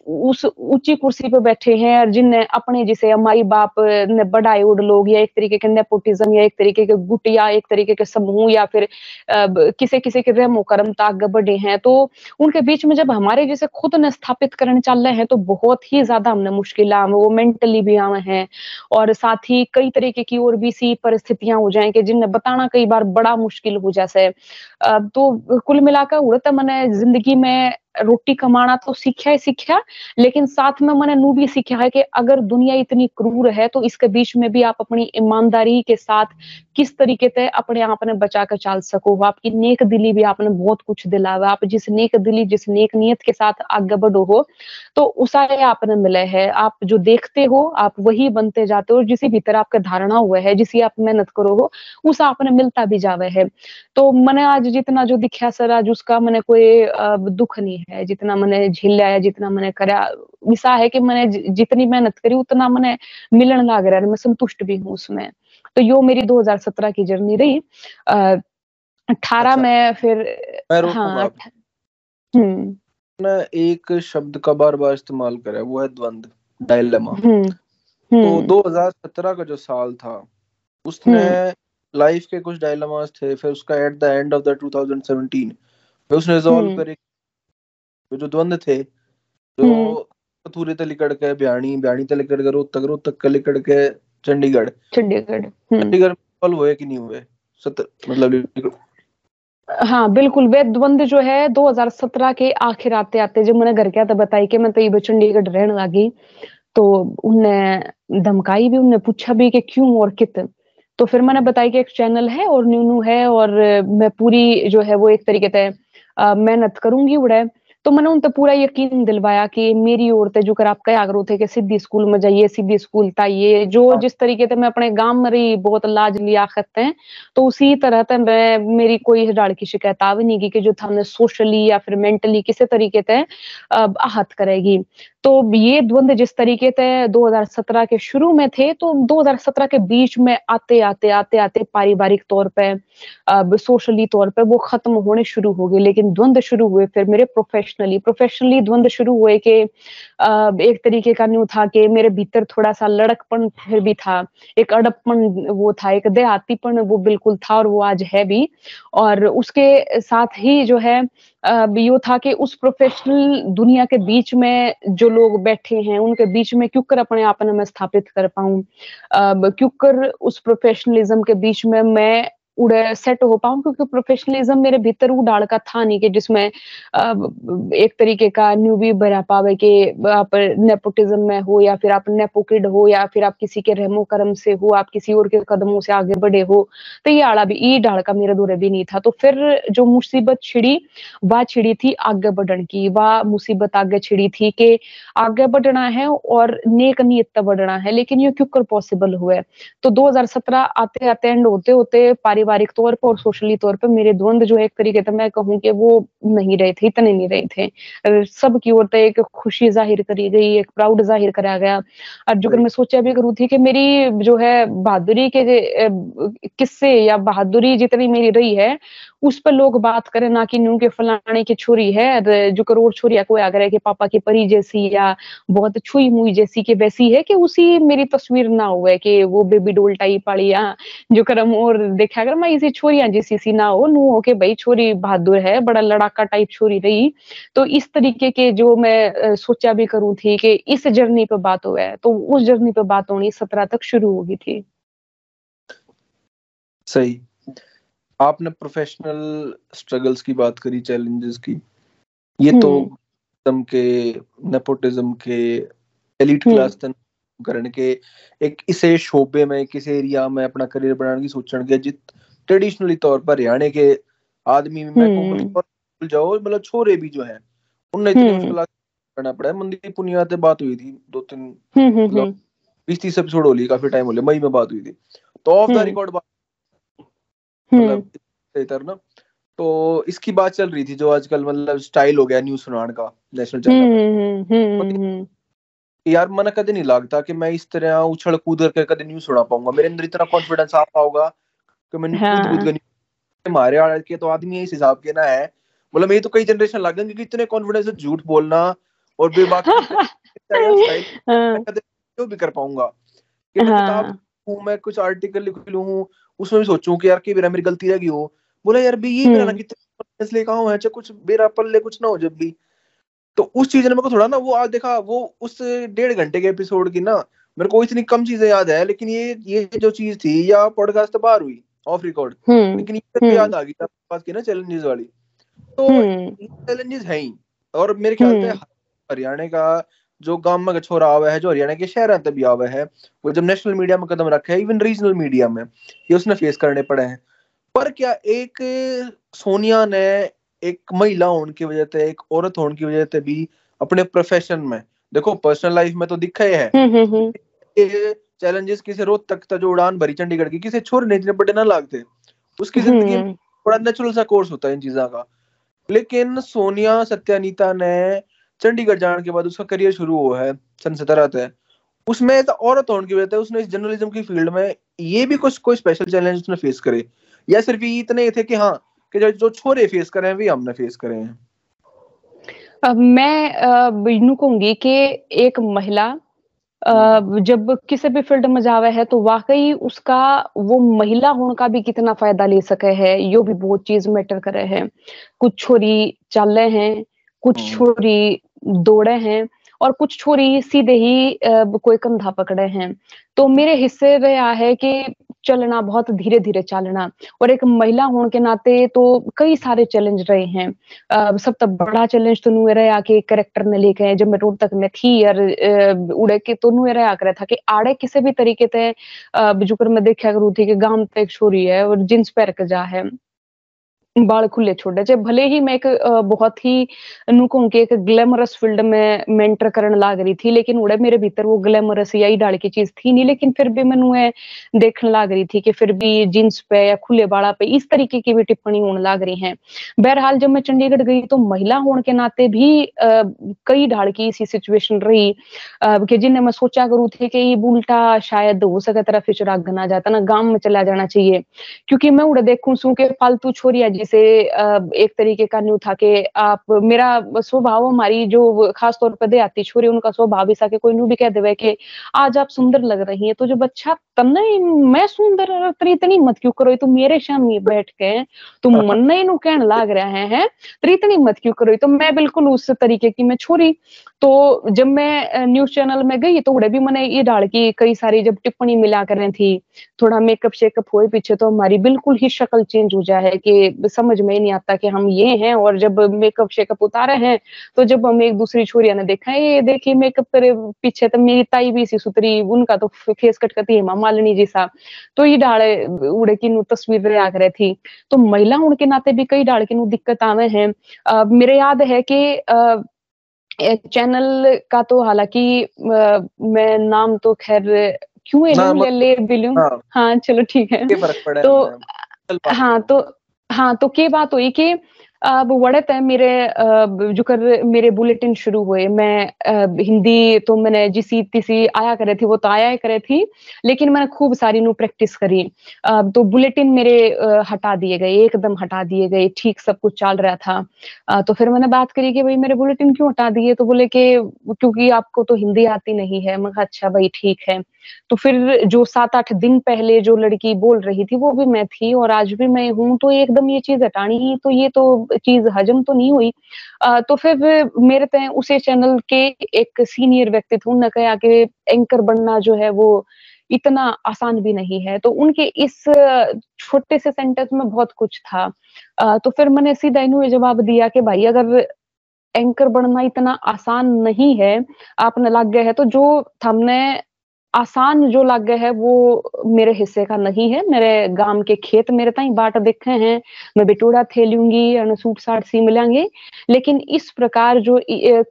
उस ऊँची कुर्सी पे बैठे हैं और जिनने अपने जिसे माई बाप ने बढ़ाए उड़ लोग या एक तरीके के नेपोटिज्म या एक तरीके के गुटिया एक तरीके के समूह या फिर किसी किसी के रेमो कर्म ताक बढ़े हैं तो उनके बीच में जब हमारे जैसे खुद ने स्थापित करने चल रहे हैं तो बहुत ही ज़्यादा हमने मुश्किल वो मेंटली भी आवे हैं। और साथ ही कई तरीके की और भी सी परिस्थितियाँ हो जाए कि जिनने बताना कई बार बड़ा मुश्किल हो जैसे तो कुल मिलाकर उड़ता मैंने ज़िंदगी में रोटी कमाना तो सीखा ही सीखा, लेकिन साथ में मैंने नू भी सीखा है कि अगर दुनिया इतनी क्रूर है तो इसके बीच में भी आप अपनी ईमानदारी के साथ किस तरीके से अपने आप ने बचा कर चल सको। आपकी नेक दिली भी आपने बहुत कुछ दिला हुआ आप जिस नेक दिली, जिस नेक नियत के साथ आगे बढ़ो हो तो उसा आपने मिले है। आप जो देखते हो, आप वही बनते जाते हो जिसी भीतर आपका धारणा हुआ है, जिसी आप मेहनत करो हो, उस आपने मिलता भी जावे है। तो मैंने आज जितना जो दिखा, सर, आज उसका मैंने कोई दुख नहीं है। जितना मैंने झेला है जितना मैंने करा विसा है कि मैंने जितनी मेहनत करी उतना मैंने मिलन लग रहा है मैं संतुष्ट भी हूँ उसमें। तो यो मेरी 2017 की जर्नी रही। अठारह अच्छा, में फिर हाँ हम्म। एक शब्द का बार बार इस्तेमाल करा वो है द्वंद डायलेमा। हम्म, तो 2017 हम्म। का जो साल था उसमें लाइफ के कुछ डायलेमास थे फिर उसका at the end of the 2017 फिर उसने रिजॉल्व करे तो जो द्वंद थे जो कथूरे ते लिकड़ के ब्याणी ब्याणी ते लिकड़ के रोहतक रोहतक के लिकड़ के चंडीगढ़। चंडीगढ़ चंडीगढ़ फल हुए कि नहीं हुए? सत मतलब हाँ बिल्कुल वे द्वंद जो है 2017 के आखिर आते आते जब मैंने घर क्या था बताई कि मैं तो ये चंडीगढ़ रहने लगी तो उनने धमकाई भी उनने पूछा भी कि क्यों और कित? तो फिर मैंने बताई कि एक चैनल है और न्यू न्यू है और मैं पूरी जो है वो एक तरीके से मेहनत करूँगी उड़े। तो मैंने उन पूरा यकीन दिलवाया कि मेरी ओर से जो कर आप करो थे कि सीधी स्कूल में जाइए सीधी स्कूल ताइए जो हाँ। जिस तरीके से मैं अपने गाँव में रही बहुत लाज लियाकत है तो उसी तरह से मैं मेरी कोई डाल की शिकायत आ भी नहीं की कि जो था सोशली या फिर मेंटली किसी तरीके से आहत करेगी तो ये द्वंद जिस तरीके से 2017 के शुरू में थे तो 2017 के बीच में आते आते आते आते पारिवारिक तौर पे सोशली तौर पे वो खत्म होने शुरू हो गए लेकिन द्वंद शुरू हुए फिर मेरे प्रोफेशनली प्रोफेशनली द्वंद शुरू हुए कि एक तरीके का न्यू था कि मेरे भीतर थोड़ा सा लड़कपन फिर भी था, एक अड़पपन वो था, एक देहातीपन वो बिल्कुल था और वो आज है भी। और उसके साथ ही जो है यो था कि उस प्रोफेशनल दुनिया के बीच में जो लोग बैठे हैं, उनके बीच में क्यों कर अपने आप में स्थापित कर पाऊँ। क्यों कर उस प्रोफेशनलिज्म के बीच में मैं उड़े सेट हो पाऊँ, क्योंकि प्रोफेशनलिज्म मेरे भीतर वो डाल का था नहीं कि जिसमें एक तरीके का न्यू भी भरा पावे कि आप नेपोटिज्म में हो या फिर आप नेपोकिड हो या फिर आप किसी के रहमो कर्म से हो, आप किसी और के कदमों से आगे बढ़े हो तो ये आड़ा भी, ये डाल का मेरे दूरे भी नहीं था। तो फिर जो मुसीबत छिड़ी, वह छिड़ी थी आगे बढ़ने की, वह मुसीबत आगे छिड़ी थी कि आगे बढ़ना है और नेक नियत बढ़ना है, लेकिन ये क्यों कर पॉसिबल हुए तो 2017 आते आते एंड होते होते पारी पारिवारिक तौर पर और सोशली तौर पर मेरे द्वंद जो है एक तरीके से मैं कहूँ कि वो नहीं रहे थे इतने नहीं रहे थे। सबकी ओर तो एक खुशी ज़ाहिर करी गई एक प्राउड ज़ाहिर करा गया। और जो मैं सोचा भी करूँ थी कि मेरी जो है बहादुरी के किस्से या बहादुरी जितनी मेरी रही है उस पर लोग बात करें ना कि न्यू के फलाने की छोरी है जो करोड़ छोरिया को आगर है कि पापा की परी जैसी या बहुत छुई मुई जैसी के वैसी है कि उसी मेरी तस्वीर ना हुए कि वो बेबी डोल टाइप वाली या जो करम और देखा, अगर मैं इसी छोरिया जैसी सी ना हो नू हो के भाई छोरी बहादुर है, बड़ा लड़ाका टाइप छोरी रही तो इस तरीके के जो मैं सोचा भी करूँ थी कि इस जर्नी पे बात हुआ है तो उस जर्नी पे बात होनी सत्रह तक शुरू होगी थी। सही। आपने प्रोफेशनल स्ट्रगल्स की बात करी चैलेंजेस की ये तो हम्म। के नेपोटिज्म के एलिट क्लास तक करने के एक इसे शोबे में किसी एरिया में अपना करियर बनाने की सोचने के जित ट्रेडिशनली तौर पर हरियाणा के आदमी में हम्म। जाओ मतलब छोरे भी जो है उनने इतनी हम्म। मुश्किल करना पड़ा है मंदी पुनिया से बात हुई थी दो तीन मतलब बीस तीस एपिसोड हो ली काफ़ी टाइम हो लिया मई में बात हुई थी तो ऑफ़ द रिकॉर्ड बात मतलब ना। तो इसकी बात चल रही थी जो आजकल मतलब स्टाइल हो गया न्यूज़ सुनाने का नेशनल चैनल यार मन कदे नहीं लगता कि मैं इस तरह उछल कूद करके कदे न्यूज़ सुना पाऊँगा। मेरे अंदर इतना कॉन्फिडेंस आ पाऊँगा कि मैं हाँ. कूद कूद के मारे वाले के तो आदमी इस हिसाब के ना है। मतलब ये तो कई जनरेशन लग गए कि इतने कॉन्फिडेंस से झूठ बोलना और बेबाक क्यों भी कर पाऊँगा। कि हाँ। हूँ मैं कुछ आर्टिकल लिख लूँ उसमें भी सोचूं कि यार कि मेरा मेरी गलती रह हो। बोला यार भी ये मेरा ना कितने लेकर आऊँ है कुछ मेरा पल्ले कुछ ना हो जब भी। तो उस चीज़ ने मेरे को थोड़ा ना वो आज देखा वो उस डेढ़ घंटे के एपिसोड की ना मेरे को इतनी कम चीज़ें याद है लेकिन ये ये जो चीज़ थी या पॉडकास्ट बाहर हुई ऑफ़ रिकॉर्ड लेकिन ये याद आ गई था पास की ना चैलेंजेस वाली। तो चैलेंजेस है ही और मेरे ख्याल से हरियाणा का जो गाँव में छोरा आवा है जो हरियाणा के शहर तक भी आवा है वो जब नेशनल मीडिया में कदम रखा है इवन रीजनल मीडिया में ये उसने फेस करने पड़े हैं। पर क्या एक सोनिया ने एक महिला होने की वजह से एक औरत होने की वजह से भी अपने प्रोफेशन में देखो पर्सनल लाइफ में तो दिखा ही। है चैलेंजेस किसी रोज तक था जो उड़ान भरी चंडीगढ़ की किसी छोर नहीं बड़े ना लागते। उसकी ज़िंदगी में बड़ा नेचुरल सा कोर्स होता है इन चीज़ों का। लेकिन सोनिया सत्यानीता ने चंडीगढ़ जाने के बाद उसका करियर शुरू हुआ है सन सत्रह से उसमें तो औरत होने की वजह से उसने इस जर्नलिज्म की फ़ील्ड में ये भी कुछ कोई स्पेशल चैलेंज उसने फेस करे। या सिर्फ़ ये इतने थे कि हाँ कि जो जो छोरे फेस करे हैं भी हमने फेस करे हैं। अब मैं बिजनू कहूँगी कि एक महिला जब किसी भी फ़ील्ड में जावे है तो वाकई उसका वो महिला होने का भी कितना फ़ायदा ले सके है यो भी बहुत चीज़ मैटर करे है। कुछ छोरी चल रहे हैं कुछ हम्म। छोरी दौड़े हैं और कुछ छोरी सीधे ही कोई कंधा पकड़े हैं। तो मेरे हिस्से रहा है कि चलना, बहुत धीरे धीरे चलना और एक महिला होने के नाते तो कई सारे चैलेंज रहे हैं। सब तक बड़ा चैलेंज तो नुए रहा कि करेक्टर ने लेके जब मैं रोड तक में थी यार उड़े के तो नुए रहा कर था कि आड़े किसी भी तरीके से, अः जुकर में देखा करू थी कि गाँव पे एक छोरी है और जींस पैर के जा है। बाल खुले छोड़े चाहे भले ही मैं एक बहुत ही, नु कि एक ग्लैमरस फ़ील्ड में मेंटर करने लाग रही थी, लेकिन उड़े मेरे भीतर वो ग्लैमरस या ही डाल की चीज़ थी नहीं, लेकिन फिर भी मैं देखने लाग रही थी कि फिर भी जींस पे या खुले बाड़ा पे इस तरीके की भी टिप्पणी होने लाग रही है। बहरहाल जब मैं चंडीगढ़ गई तो महिला होने के नाते भी कई ढाल की इसी सिचुएशन रही कि जिन्हें मैं सोचा करूँ थी कि ये उल्टा शायद हो सके तरफ़ फिर ना जाता, ना गाँव में चला जाना चाहिए। क्योंकि मैं उड़े देखूँ सू के फालतू छोरिया से एक तरीके का न्यू था कि आप मेरा स्वभाव हमारी जो खास तौर पर देहाती छोरी उनका स्वभाव ऐसा कि कोई न्यू भी कह देवे कि आज आप सुंदर लग रही है तो जो बच्चा तब नहीं मैं सुंदर तरी इतनी मत क्यों करो तू मेरे सामने बैठ के तुम मन नहीं नु कहने लाग रहे हैं तरी इतनी मत क्यों करो तो मैं बिल्कुल उस तरीके की मैं छोरी तो जब मैं न्यूज़ चैनल में गई तो उड़े भी मैंने ये डाल की कई सारी जब टिप्पणी मिला कर रही थी थोड़ा मेकअप शेकअप हुए पीछे तो हमारी बिल्कुल ही शक्ल चेंज हो जाए कि समझ में नहीं आता कि हम ये हैं और जब मेकअप शेकअप उतारे हैं तो जब हम एक दूसरी छोरिया ने देखा ये देखिए मेकअप करे पीछे तो मेरी ताई भी सी सुतरी उनका तो फेस कट करती है मालिनी जी सा तो ये डाले उड़े की तस्वीर आ करे थी। तो महिला उनके नाते भी कई डाल के दिक्कत आवे हैं। मेरे याद है कि चैनल का तो हालाँकि मैं नाम तो खैर क्यों ले ले भी लूँ? हाँ, हाँ चलो ठीक है। तो हाँ? तो हाँ तो के बात हुई कि अब वड़त है मेरे जो कर मेरे बुलेटिन शुरू हुए। मैं हिंदी तो मैंने जिसी तिसी आया करे थी, वो तो आया ही करे थी, लेकिन मैंने खूब सारी नु प्रैक्टिस करी। तो बुलेटिन मेरे हटा दिए गए, एकदम हटा दिए गए, ठीक सब कुछ चल रहा था। तो फिर मैंने बात करी कि भाई मेरे बुलेटिन क्यों हटा दिए? तो बोले कि क्योंकि आपको तो हिंदी आती नहीं है। मैं अच्छा भाई, ठीक है। तो फिर जो सात आठ दिन पहले जो लड़की बोल रही थी वो भी मैं थी और आज भी मैं हूँ तो एकदम ये चीज़ हटानी तो ये तो चीज़ हजम तो नहीं हुई। आ, तो फिर मेरे तय उसे चैनल के एक सीनियर व्यक्ति थे उन्होंने कहा कि एंकर बनना जो है वो इतना आसान भी नहीं है। तो उनके इस छोटे से सेंटेंस में बहुत कुछ था। आ, तो फिर मैंने सीधा इन्होंने जवाब दिया कि भाई अगर एंकर बनना इतना आसान नहीं है आपने लग गया है तो जो हमने आसान जो लग है, वो मेरे हिस्से का नहीं है। मेरे गाँव के खेत मेरे ताई बाट देखे हैं। मैं बिटोड़ा थे लूँगी सूट साट सी मिलेंगे। लेकिन इस प्रकार जो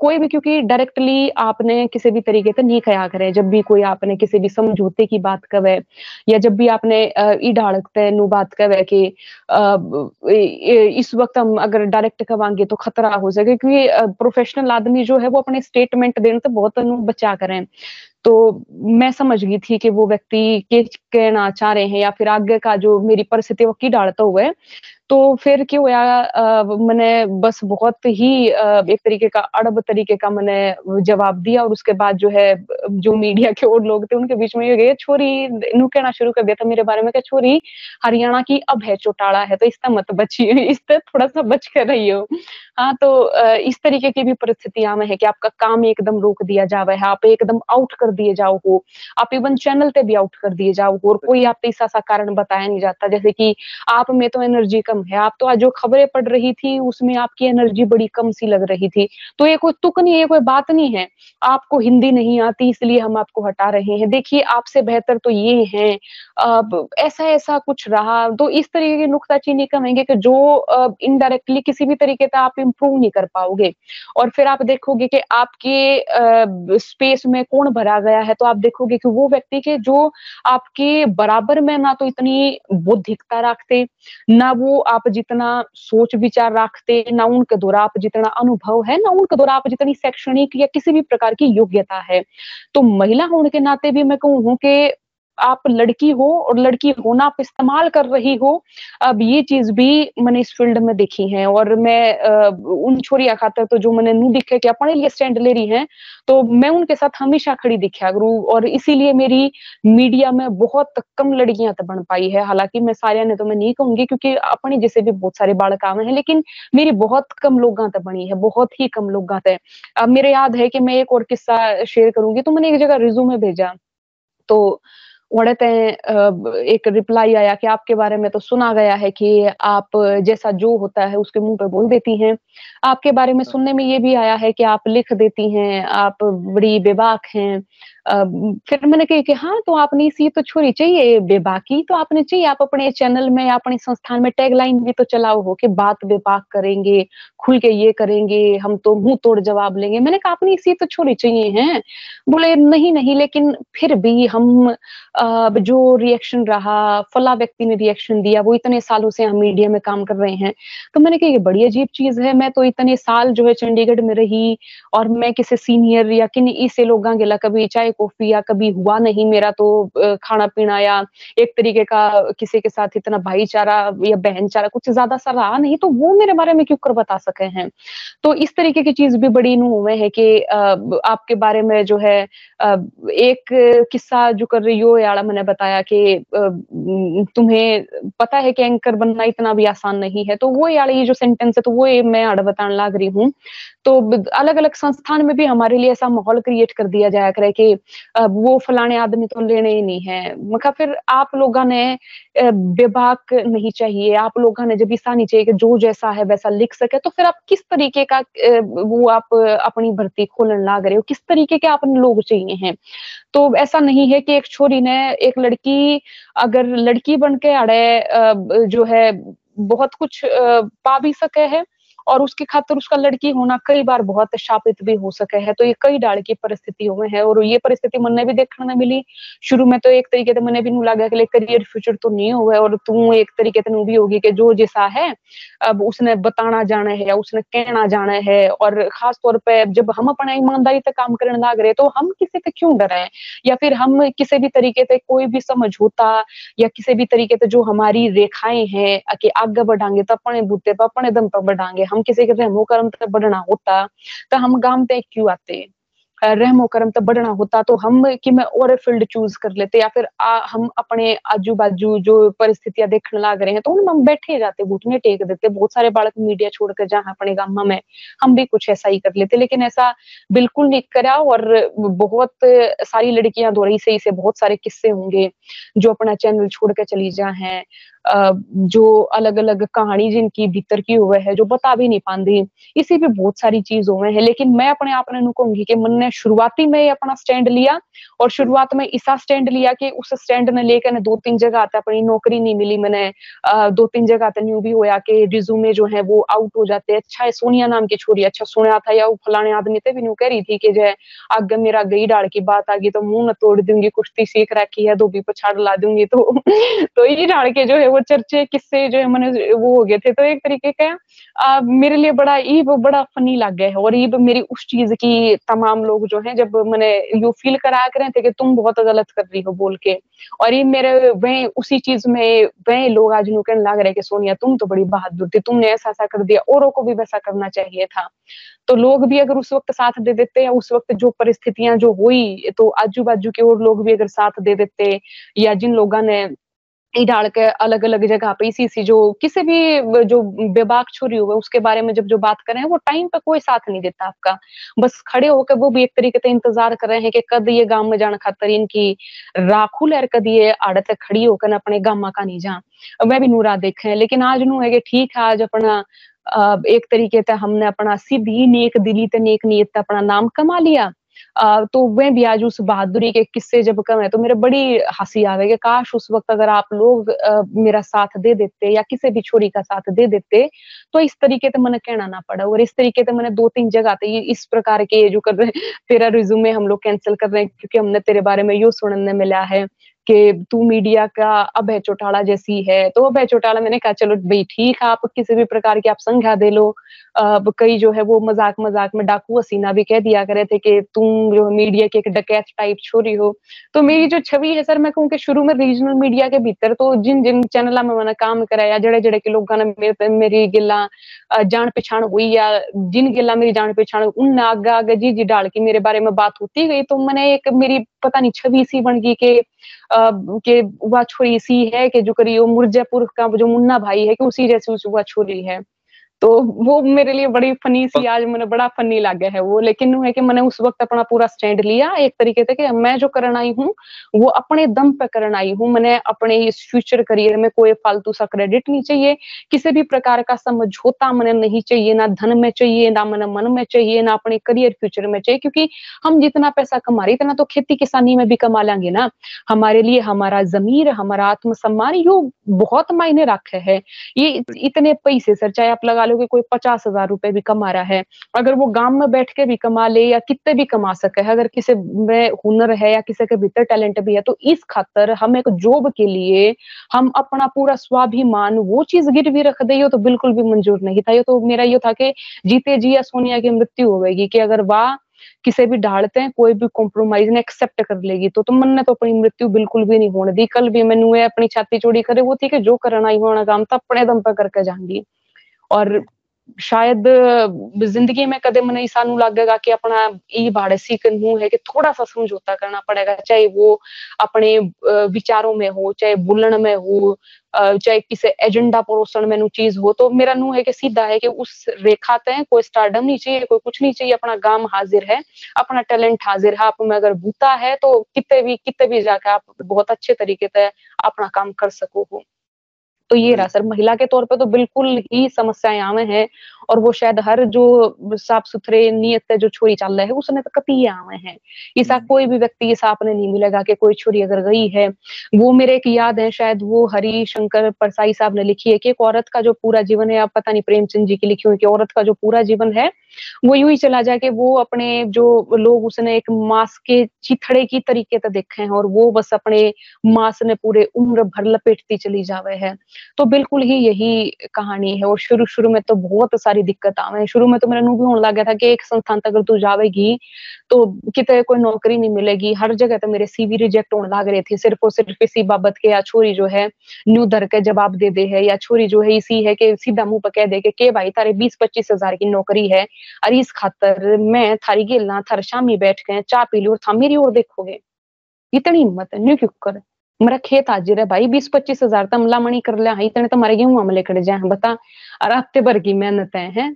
कोई भी, क्योंकि डायरेक्टली आपने किसी भी तरीके से नहीं कहा करे। जब भी कोई आपने किसी भी समझौते की बात करे, या जब भी आपने ई डाड़कते नु बात करे कि इस वक्त हम अगर डायरेक्ट कवांगे तो खतरा हो सके क्योंकि प्रोफेशनल आदमी जो है, वो अपने स्टेटमेंट देने से बहुत बचा करें। तो मैं समझ गई थी कि वो व्यक्ति के कहना चाह रहे हैं या फिर आगे का जो मेरी परिस्थिति वो की डालता हुआ है। तो फिर क्या हुआ मैंने बस बहुत ही एक तरीके का अड़ब तरीके का मैंने जवाब दिया और उसके बाद जो है जो मीडिया के और लोग थे उनके बीच में ये गए छोरी नु कहना शुरू कर दिया था मेरे बारे में क्या छोरी हरियाणा की अब है चौटाला है तो इससे मत बची [LAUGHS] इससे थोड़ा सा बच कर रही हो। हाँ तो इस तरीके की भी परिस्थितियाँ में है कि आपका काम एकदम रोक दिया जावे है आप एकदम आउट कर दिए जाओ हो आप इवन चैनल पे भी आउट कर दिए जाओ हो और कोई आप ऐसा सा कारण बताया नहीं जाता जैसे कि आप में तो एनर्जी कम है। आप तो आज जो खबरें पढ़ रही थी, उसमें आपकी एनर्जी बड़ी कम सी लग रही थी। तो ये कोई तुक नहीं है कोई बात नहीं है। आपको हिंदी नहीं आती, इसलिए हम आपको हटा रहे हैं। देखिए, आपसे बेहतर तो ये है। अब ऐसा ऐसा कुछ रहा तो इस तरीके की नुकताचीनी कहेंगे कि जो इनडायरेक्टली किसी भी तरीके से आप इम्प्रूव नहीं कर पाओगे। और फिर आप देखोगे कि आपके स्पेस में कौन भरा गया है तो आप देखोगे कि वो व्यक्ति के जो आपके बराबर में ना तो इतनी बौद्धिकता रखते, ना वो आप जितना सोच विचार रखते, ना उनके द्वारा आप जितना अनुभव है, ना उनके द्वारा आप जितनी शैक्षणिक या किसी भी प्रकार की योग्यता है। तो महिला होने के नाते भी मैं कहूँ कि आप लड़की हो और लड़की होना आप इस्तेमाल कर रही हो, अब ये चीज़ भी मैंने इस फ़ील्ड में देखी है और मैं उन छोरिया खातर तो जो मैंने नू दिखे कि अपने लिए स्टैंड ले रही है तो मैं उनके साथ हमेशा खड़ी दिखा करूँ और इसीलिए मेरी मीडिया में बहुत कम लड़कियाँ तो बन पाई है। हालाँकि मैं सारिया ने तो मैं नहीं कहूँगी क्योंकि अपने जैसे भी बहुत सारे बाल काम है, लेकिन मेरी बहुत कम लोग तक बनी है, बहुत ही कम लोग तक अब मेरे याद है कि मैं एक और किस्सा शेयर करूँगी तो मैंने एक जगह रिज्यूमे भेजा तो वड़ते एक रिप्लाई आया कि आपके बारे में तो सुना गया है कि आप जैसा जो होता है उसके मुँह पे बोल देती हैं। आपके बारे में सुनने में ये भी आया है कि आप लिख देती हैं आप बड़ी बेबाक हैं। फिर मैंने कही कि हाँ तो आपने इसी तो छोड़ी चाहिए बेबाकी तो आपने चाहिए, आप अपने चैनल में, अपने संस्थान में टैगलाइन भी तो चलाओ हो कि बात बेबाक करेंगे, खुल के ये करेंगे, हम तो मुँह तोड़ जवाब लेंगे। मैंने कहा, आपने इसी तो छोड़ी चाहिए हैं। बोले, नहीं नहीं, लेकिन फिर भी हम जो रिएक्शन रहा, फला व्यक्ति ने रिएक्शन दिया, वो इतने सालों से हम मीडिया में काम कर रहे हैं। तो मैंने कहा, ये बड़ी अजीब चीज़ है, मैं तो इतने साल जो है चंडीगढ़ में रही और मैं किसी सीनियर या किन, इसे लोग कभी चाय कॉफ़ी या कभी हुआ नहीं मेरा तो खाना पीना या एक तरीके का किसी के साथ इतना भाईचारा या बहनचारा कुछ ज़्यादा सा रहा नहीं तो वो मेरे बारे में क्यों कर बता सके हैं? तो इस तरीके की चीज़ भी बड़ी नु हुए है कि आपके बारे में जो है एक किस्सा जो कर रही हो, याड़ा मैंने बताया कि तुम्हें पता है कि एंकर बनना इतना भी आसान नहीं है तो वो याड़ा ये जो सेंटेंस है तो वो मैं आड़ बताने लग रही हूँ। तो अलग अलग संस्थान में भी हमारे लिए ऐसा माहौल क्रिएट कर दिया जाया करे कि वो फलाने आदमी तो लेने ही नहीं है। मगर फिर आप लोगों ने बेबाक नहीं चाहिए। आप लोगों ने जब ऐसा नहीं चाहिए कि जो जैसा है वैसा लिख सके तो फिर आप किस तरीके का वो आप अपनी भर्ती खोलने लाग रहे हो किस तरीके के अपने लोग चाहिए हैं? तो ऐसा नहीं है कि एक छोरी ने, एक लड़की, अगर लड़की बन के अड़े जो है, बहुत कुछ पा भी सके है और उसके खातर उसका लड़की होना कई बार बहुत शापित भी हो सके है। तो ये कई डाल की परिस्थितियों में है और ये परिस्थिति मन भी देखने मिली। शुरू में तो एक तरीके से मैंने भी नू लगा कि करियर फ्यूचर तो नहीं हुआ है और तू एक तरीके से भी होगी कि जो जैसा है, अब उसने बताना जाना है या उसने कहना जाना है और खास तौर पे जब हम अपना ईमानदारी तक काम करने लग रहे तो हम किसी से क्यों डरे या फिर हम किसी भी तरीके से कोई भी समझौता या किसी भी तरीके से जो हमारी रेखाएँ हैं कि आगे बढ़ाएँगे तो अपने बूते पर अपने दम पर बढ़ाएँगे हम किसी के रहमो कर्म तक बढ़ना होता तो हम गाँव तक क्यों आते? रहमो करम तो बढ़ना होता तो हम कि मैं और फ़ील्ड चूज़ कर लेते या फिर आ, हम अपने आजू बाजू जो परिस्थितियाँ देखने लग रहे हैं तो उनमें हम बैठे जाते घुटने टेक देते बहुत सारे बालक मीडिया छोड़कर जहाँ अपने गाँव में हम भी कुछ ऐसा ही कर लेते लेकिन ऐसा बिल्कुल नहीं करा और बहुत सारी लड़कियाँ दो रही सही से बहुत सारे किस्से होंगे जो अपना चैनल छोड़ कर चली जा है जो अलग अलग कहानी जिनकी भीतर की हुए है, जो बता भी नहीं पाती इसी पे बहुत सारी चीज़ हुए हैं, लेकिन मैं अपने आप ने कहूँगी कि मन शुरुआती में अपना स्टैंड लिया और शुरुआत में ऐसा स्टैंड लिया कि उस स्टैंड ने लेकर दो तीन जगह आते अपनी नौकरी नहीं मिली मैंने। दो तीन जगह आते न्यू भी होया कि रिज्यूमे जो है वो आउट हो जाते। अच्छा है, सोनिया नाम की छोरी अच्छा सुना था या वो फलाने आदमी थे भी न्यू कह रही थी कि जो है आगे मेरा गई डाल की बात आ गई तो मुँह न तोड़ दूँगी, कुश्ती सीख रखी है, धोबी पछाड़ ला दूँगी तो। [LAUGHS] तो ये डाल के जो है वो चर्चे किससे जो है मैंने वो हो गए थे। तो एक तरीके का आ, मेरे लिए बड़ा ईब बड़ा फनी लग गया है। और ईब मेरी उस चीज़ की तमाम लोग जो है जब मैंने यू फील करा कर रहे थे कि तुम बहुत गलत कर रही हो बोल के। और ये मेरे वह उसी चीज़ में वह लोग आज नु कहने लग रहे कि सोनिया तुम तो बड़ी बहादुर थी। तुमने ऐसा ऐसा कर दिया। औरों को भी वैसा करना चाहिए था। तो लोग भी अगर उस वक्त साथ दे देते या उस वक्त जो परिस्थितियाँ जो हुई तो आजू बाजू के और लोग भी अगर साथ दे देते या जिन लोगों ने डाल के अलग अलग जगह पे इसी सी जो किसी भी जो बेबाक छोरी हुए उसके बारे में जब जो बात कर रहे हैं, वो टाइम पे कोई साथ नहीं देता आपका। बस खड़े होकर वो भी एक तरीके से इंतज़ार कर रहे हैं कि कद ये गाँव में जाना खातर इनकी राखू लहर कद ये आड़त खड़ी होकर ना अपने गामा का नहीं जा मैं भी नूरा देखे लेकिन आज नू है कि ठीक है, आज अपना एक तरीके से हमने अपना सीधी नेक दिली ते नेक नीयत अपना नाम कमा लिया। तो वे भी आज उस बहादुरी के किस्से जब कम है तो मेरे बड़ी हँसी आ गई कि काश उस वक्त अगर आप लोग मेरा साथ दे देते या किसी भी छोरी का साथ दे देते तो इस तरीके से मैंने कहना ना पड़ा और इस तरीके से मैंने दो तीन जगह थे इस प्रकार के ये जो कर रहे हैं, तेरा रिज्यूमे हम लोग कैंसिल कर रहे हैं क्योंकि हमने तेरे बारे में यू सुनने मिला है। कि तू मीडिया का अभय चौटाला जैसी है तो अभय चौटाला। मैंने कहा, चलो भाई, ठीक है, आप किसी भी प्रकार की आप संज्ञा दे लो। अब कई जो है वो मज़ाक मज़ाक में डाकू हसीना भी कह दिया करे थे कि तुम जो मीडिया की एक डकैत टाइप छोरी हो। तो मेरी जो छवि है, सर, मैं कहूँ कि शुरू में रीजनल मीडिया के भीतर तो जिन जिन चैनल में मैंने काम कराया जड़े जड़े के लोगों ने मेरे मेरी गिला जान पहचान हुई या जिन गिला मेरी जान पहचान उन आगे आगे जी जी डाल के मेरे बारे में बात होती गई तो मैंने एक मेरी पता नहीं, छवि सी बन गई के के वह छोरी सी है कि जो करी वो मुर्जापुर का, जो मुन्ना भाई है, कि उसी जैसी उस वह छोरी है। तो वो मेरे लिए बड़ी फनी सी आज मैंने बड़ा फनी लगे है वो। लेकिन है कि मैंने उस वक्त अपना पूरा स्टैंड लिया एक तरीके से कि मैं जो करना आई हूँ वो अपने दम पे करना आई हूँ। मैंने अपने इस फ्यूचर करियर में कोई फालतू सा क्रेडिट नहीं चाहिए। किसी भी प्रकार का समझौता मैंने नहीं चाहिए ना धन में चाहिए ना मैंने मन में चाहिए ना अपने करियर फ्यूचर में चाहिए। क्योंकि हम जितना पैसा कमा रहे इतना तो खेती किसानी में भी कमा लेंगे ना। हमारे लिए हमारा जमीर हमारा आत्मसम्मान यो बहुत मायने रखे है। ये इतने पैसे सर चाहे आप लगा लो कि कोई पचास हज़ार रुपए भी कमा रहा है, अगर वो गाँव में बैठ के भी कमा ले या कितने भी कमा सके, अगर किसी में हुनर है या किसी के भीतर टैलेंट भी है तो इस खातर हम एक जॉब के लिए हम अपना पूरा स्वाभिमान वो चीज़ गिरवी रख दे तो बिल्कुल भी मंजूर नहीं था। ये तो मेरा ये था कि जीते जी या सोनिया की मृत्यु होगी कि अगर वाह, किसे भी ढालते हैं, कोई भी कॉम्प्रोमाइज ने एक्सेप्ट कर लेगी तो तुम मन ने तो अपनी मृत्यु बिल्कुल भी नहीं होने दी। कल भी मैंने अपनी छाती चोरी करे, वो थी कि जो करना ही होना काम था अपने दम पर करके जाऊँगी। और शायद ज़िंदगी में कदे मन ऐसा लगेगा कि अपना ये भाड़े सीख है कि थोड़ा सा समझौता करना पड़ेगा, चाहे वो अपने विचारों में हो, चाहे बुलन में हो चाहे किसी एजेंडा परोसन में चीज़ हो तो मेरा नू है कि सीधा है कि उस रेखा तय कोई स्टार्डम नहीं चाहिए, कोई कुछ नहीं चाहिए, अपना गाँव हाजिर है, अपना टैलेंट हाजिर है, आप में अगर बूता है तो कितने भी कितने भी जाके आप बहुत अच्छे तरीके से अपना काम कर सको हो। तो ये रहा सर महिला के तौर पे तो बिल्कुल ही समस्याएँ आवे हैं और वो शायद हर जो साफ़ सुथरे नियत से जो छोरी चल रहा है उसने तो कति आवे हैं ऐसा। कोई भी व्यक्ति ऐसा आपने नहीं मिलेगा कि कोई छोरी अगर गई है। वो मेरे एक याद है शायद वो हरि शंकर परसाई साहब ने लिखी है कि एक औरत का जो पूरा जीवन है आप पता नहीं प्रेमचंद जी की लिखी हुई कि औरत का जो पूरा जीवन है वो यूँ ही चला जाए कि वो अपने जो लोग उसने एक मांस के चिथड़े की तरीके से देखे हैं और वो बस अपने मांस ने पूरे उम्र भर लपेटती चली जावे है। तो बिल्कुल ही यही कहानी है और शुरू शुरू में तो बहुत सारी दिक्कत आवे शुरू में तो मेरा नु भी होने लग गया था कि एक संस्थान तक अगर तू जावेगी तो कितने कोई नौकरी नहीं मिलेगी। हर जगह तो मेरे सीवी रिजेक्ट होने लग रहे थे। सिर्फ़ और सिर्फ़ इसी बाबत के या छोरी जो है न्यू धर के जवाब दे दे है या छोरी जो है इसी है कि सीधा मुँह पर कह दे के, भाई तारे बीस पच्चीस हज़ार की नौकरी है और इस खातर मैं थारी गेलना थार शामी बैठ गए चाह पी ली और था मेरी ओर देखोगे। इतनी हिम्मत है। न्यू क्यों कर मेरा खेत हाजिर है भाई बीस पच्चीस हज़ार तमला मणि कर लिया इतने तुम्हारे गेहूँ हम लेकर जाए बता और हफ़्ते भर की मेहनत है, है?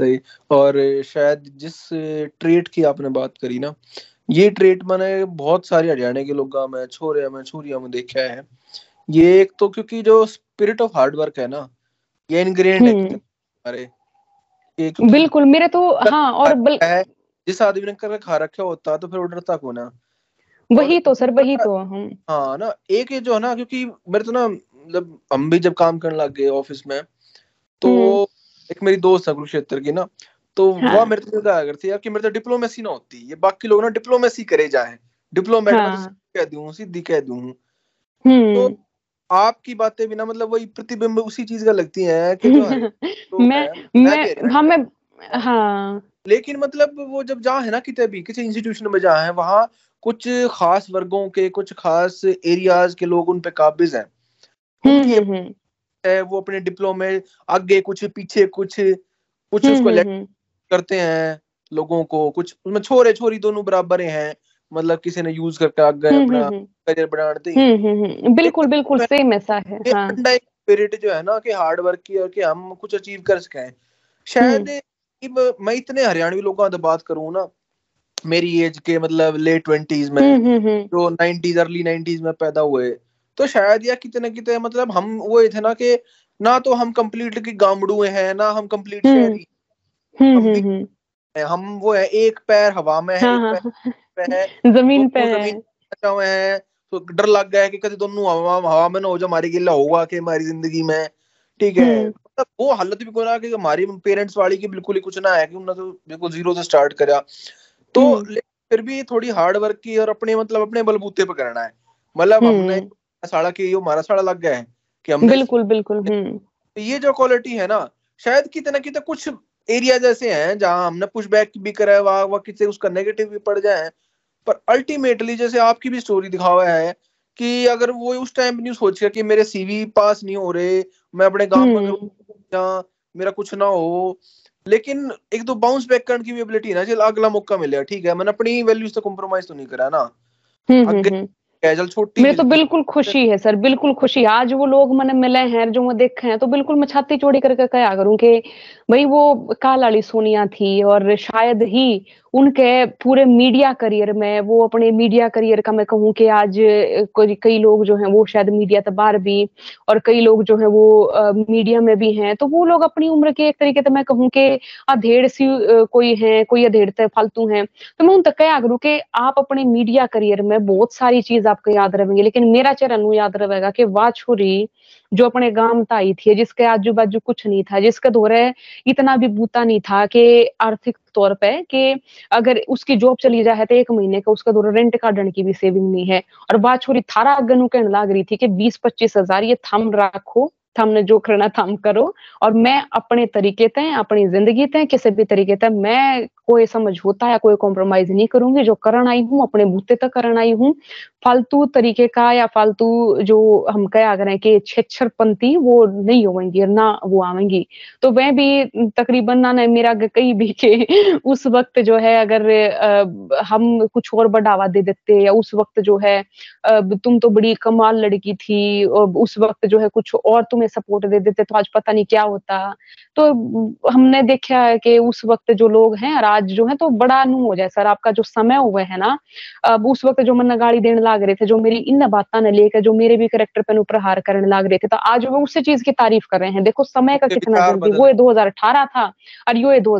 सही और शायद जिस ट्रेट की आपने बात करी ना ये ट्रेट मैंने बहुत सारे हरियाणा के लोग में छोरे में छोरिया में देखा है ये एक तो क्योंकि जो स्पिरिट ऑफ़ हार्ड वर्क है ना ये इनग्रेंड है हम्म। हमारे बिल्कुल मेरे तो हाँ और बल... जिस आदमी ने कर खा रखा होता तो फिर वो डरता को ना वही तो सर वही तो हम हाँ ना एक ये जो है ना क्योंकि मेरे तो ना मतलब हम भी जब काम करने लग गए ऑफ़िस में तो हम्म। एक मेरी दोस्त है कुरुक्षेत्र की ना तो हाँ। वह मेरे से कहा करती यार कि मेरे तो डिप्लोमेसी ना होती ये बाकी लोग ना डिप्लोमेसी करे जाए डिप्लोमेट हाँ। तो कह दूँ सीधी कह दूँ हम्म तो आपकी बातें भी ना मतलब वही प्रतिबिंब उसी चीज़ का लगती हैं कि जो है [LAUGHS] तो मैं है, मैं हाँ मैं हाँ लेकिन मतलब वो जब जहाँ है ना कितने भी किसी इंस्टीट्यूशन में जहाँ है वहाँ कुछ खास वर्गों के कुछ खास एरियाज़ के लोग उन पे काबिज हैं। हम्म हम्म हम्म। है वो अपने डिप्लोमे आगे कुछ पीछे कुछ कुछ उसको। करते हैं लोगों को कुछ उसमें छोरे छोरी दोनों बराबर हैं मतलब किसी ने यूज़ करके आगे अपना करियर बनाते हम्म, हम्म, हम्म, बिल्कुल बिल्कुल सेम ऐसा है ये हाँ। स्पिरिट जो है ना कि हार्ड वर्क की और कि हम कुछ अचीव कर सकें। शायद। मैं इतने हरियाणवी लोगों से बात करूँ ना मेरी एज के मतलब लेट ट्वेंटीज में। जो नाइनटीज अर्ली नाइनटीज में पैदा हुए। तो शायद या कितने कितने मतलब हम वो थे ना कि ना तो हम कंप्लीट की गामड़ुए हैं ना हम कंप्लीट हम्म। शहरी। हम्म, हम हम्म, हम वो है एक पैर हवा में है हाँ एक हाँ पैर है। ज़मीन तो पे है। ज़मीन हुए हैं। तो डर लग गया है कि कभी दोनों हवा हवा में ना हो जाए हमारी गिल्ला होगा कि हमारी ज़िंदगी में। ठीक है। मतलब वो हालत भी कोई ना कि हमारी पेरेंट्स वाली की बिल्कुल ही कुछ ना है कि उन्होंने तो बिल्कुल ज़ीरो से स्टार्ट करा। तो हम्म। फिर भी थोड़ी हार्ड वर्क की और अपने मतलब अपने बलबूते पे करना है मतलब हमने हम्म। साड़ा की हमारा साड़ा लग गया है कि हमने बिल्कुल बिल्कुल हम्म तो ये जो क्वालिटी है ना शायद कितने ना कितने कुछ एरिया जैसे हैं जहाँ हमने पुश बैक भी करा है वहाँ वहाँ किसी उसका नेगेटिव भी पड़ जाए पर अल्टीमेटली जैसे आपकी भी स्टोरी दिखावा है कि अगर वो उस टाइम नहीं सोच कि मेरे सीवी पास नहीं हो रहे मैं अपने गाँव में। मेरा कुछ ना हो लेकिन एक तो बाउंस बैक करने की भी एबिलिटी ना चल अगला मौका मिलेगा ठीक है? मैंने अपनी वैल्यूज़ तो कॉम्प्रोमाइज तो नहीं करा ना। हम्म, हम्म, हम्म। कैजल छोटी मेरे तो बिल्कुल खुशी है सर बिल्कुल खुशी। आज वो लोग मैंने मिले हैं जो मैं देखे हैं तो बिल्कुल मैं छाती चोड़ी करके कहा करूँ कि भाई वो काल वाली सोनिया थी और शायद ही उनके पूरे मीडिया करियर में वो अपने मीडिया करियर का मैं कहूँ कि आज कोई लोग जो हैं वो शायद मीडिया से बाहर भी और कई लोग जो हैं वो अ, मीडिया में भी हैं तो वो लोग अपनी उम्र के एक तरीके से मैं कहूँ कि अधेड़ सी कोई है कोई अधेड़ते फालतू हैं तो मैं उन तक क्या करूँ कि आप अपने मीडिया करियर में बहुत सारी चीज़ आपको याद रहेंगे लेकिन मेरा चेहरा नु याद रहेगा कि वाह छोरी जो अपने गाँव आई थी, जिसके आजू बाजू कुछ नहीं था, जिसके दौरे इतना भी बूता नहीं था कि आर्थिक तौर पे कि अगर उसकी जॉब चली जाए तो एक महीने का उसका दौरा रेंट काटने की भी सेविंग नहीं है। और बात छोरी थारा अगन कहने लग रही थी कि बीस पच्चीस हज़ार ये थम रखो थमने जो करना थम करो। और मैं अपने तरीके ते, अपनी ज़िंदगी ते, किसी भी तरीके ते, मैं कोई समझौता या कोई कॉम्प्रोमाइज नहीं करूँगी। जो करण आई हूँ, अपने बूते तक करण आई हूँ। फालतू तरीके का या फालतू जो हम क्या करें कि छेछरपंथी वो नहीं होंगी ना वो आवेंगी तो वह भी तकरीबन ना, ने, मेरा कहीं भी के उस वक्त जो है, अगर हम कुछ और बढ़ावा दे देते या उस वक्त जो है तुम तो बड़ी कमाल लड़की थी उस वक्त जो है कुछ और तुम्हें सपोर्ट दे देते तो आज पता नहीं क्या होता। तो हमने देखा है कि उस वक्त जो लोग हैं, और आज जो है तो बड़ा नू हो जाए सर आपका जो समय हुआ है ना अब उस वक्त जो मन गाड़ी देने लाग रहे थे जो मेरी इन बातों ने लेकर जो मेरे भी करेक्टर पे प्रहार करने लाग रहे थे तो आज वो उसी चीज़ की तारीफ़ कर रहे हैं। देखो समय का कितना जल्दी वो दो था और यो दो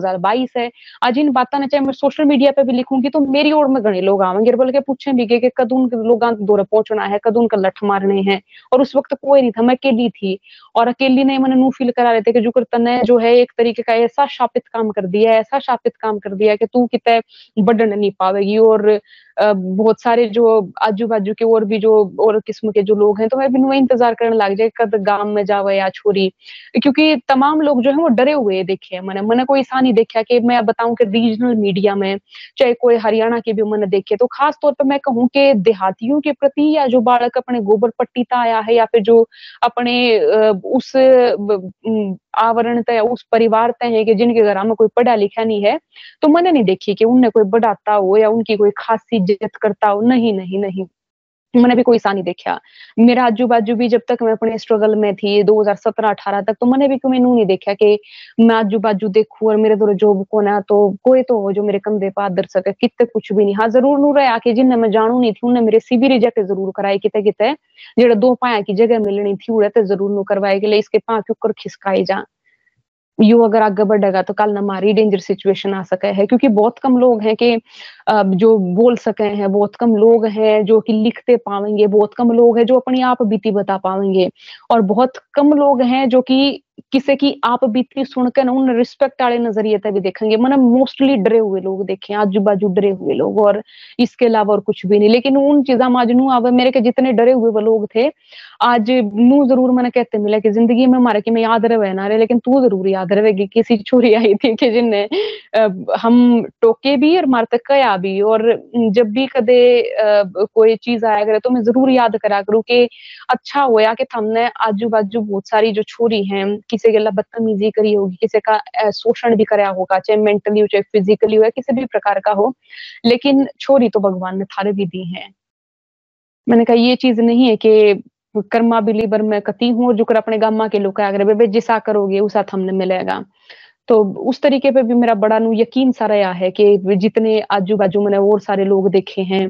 है। आज इन बातों ने चाहे मैं सोशल मीडिया पे भी लिखूँगी तो मेरी ओर में घने लोग आवेंगे बोल के पूछे भी गए कि कदून लोग दौरे पहुँचना है कदून का लठ मारने हैं और उस वक्त कोई नहीं था मैं अकेली थी। और अकेली ने मैंने नू फील करा रहे थे कि जो तने जो है, एक तरीके का ऐसा शापित काम कर दिया ऐसा शापित काम कर दिया कि तू कित बढ़ नहीं पावेगी और बहुत सारे जो आजू बाजू के और भी जो और किस्म के जो लोग हैं तो मैं भी इंतज़ार करने लग जाए, कद गाँव में जावे या छोरी। क्योंकि तमाम लोग जो है वो डरे हुए देखे मैंने। मैंने कोई ऐसा नहीं देखा कि मैं बताऊँ कि रीजनल मीडिया में चाहे कोई हरियाणा के भी मैंने देखे तो खास तौर पर मैं कहूँ कि देहातियों के प्रति या जो बालक अपने गोबर पट्टी आया है या फिर जो अपने उस आवरण तय, उस परिवार तय है कि जिनके घर में कोई पढ़ा लिखा नहीं है तो मैंने नहीं देखी कि उनने कोई बढ़ाता हो या उनकी कोई खासी इज़्ज़त करता हो, नहीं नहीं नहीं। मैंने भी कोई सा नहीं देखा। मेरा आजू बाजू भी जब तक मैं अपने स्ट्रगल में थी 2017-18 तक तो मैंने भी कोई नहीं देखा कि मैं आजू बाजू देखू और मेरे दो जॉब को ना तो कोई तो हो जो मेरे कंधे पर दर सके कितने कुछ भी नहीं। हाँ ज़रूर नू रहा कि जिन्हें मैं जानू नहीं थी, उन्हें मेरे सीबी रिजेक्ट ज़रूर कराए किते किते जेड़ा दो पाया की जगह मिलनी थी उड़े तो ज़रूर नू करवाए के इसके पाँच ऊपर खिसकाए जा। यू अगर आगे बढ़ेगा तो कल हमारी डेंजर सिचुएशन आ सके है, क्योंकि बहुत कम लोग हैं कि जो बोल सके हैं, बहुत कम लोग हैं जो कि लिखते पाएँगे बहुत कम लोग हैं जो अपनी आप बीती बता पाएँगे और बहुत कम लोग हैं जो कि किसी की आप बीती सुनकर ना उन रिस्पेक्ट वाले नज़रिए तक भी देखेंगे। मैंने मोस्टली डरे हुए लोग देखे आजू बाजू डरे हुए लोग और इसके अलावा और कुछ भी नहीं। लेकिन उन चीजा आज नू अब मेरे के जितने डरे हुए वो लोग थे, आज नू ज़रूर मैंने कहते मिला कि ज़िंदगी में हमारे की मैं याद रहे ना रहे लेकिन तू ज़रूर याद रहेगी किसी चोरी आई थी कि जिनने हम टोके भी और मारते कया भी। और जब भी कदे कोई चीज़ आया करे तो मैं ज़रूर याद करा करूँ कि अच्छा होया कि हमने आजू बाजू बहुत सारी जो छोरी है किसी के बदतमीजी करी होगी, किसी का शोषण भी कराया होगा, चाहे मेंटली हो, चाहे फिजिकली हो, या किसी भी प्रकार का हो, लेकिन छोरी तो भगवान ने थारे भी दी है। मैंने कहा, ये चीज़ नहीं है कि कर्मा बिलीवर मैं कती हूँ और जो कर अपने गामा के लोग अगर जिसा करोगे, उसा थमने मिलेगा। तो उस तरीके पे भी मेरा बड़ा नु यकीन सा रहा है कि जितने आजू बाजू मैंने और सारे लोग देखे हैं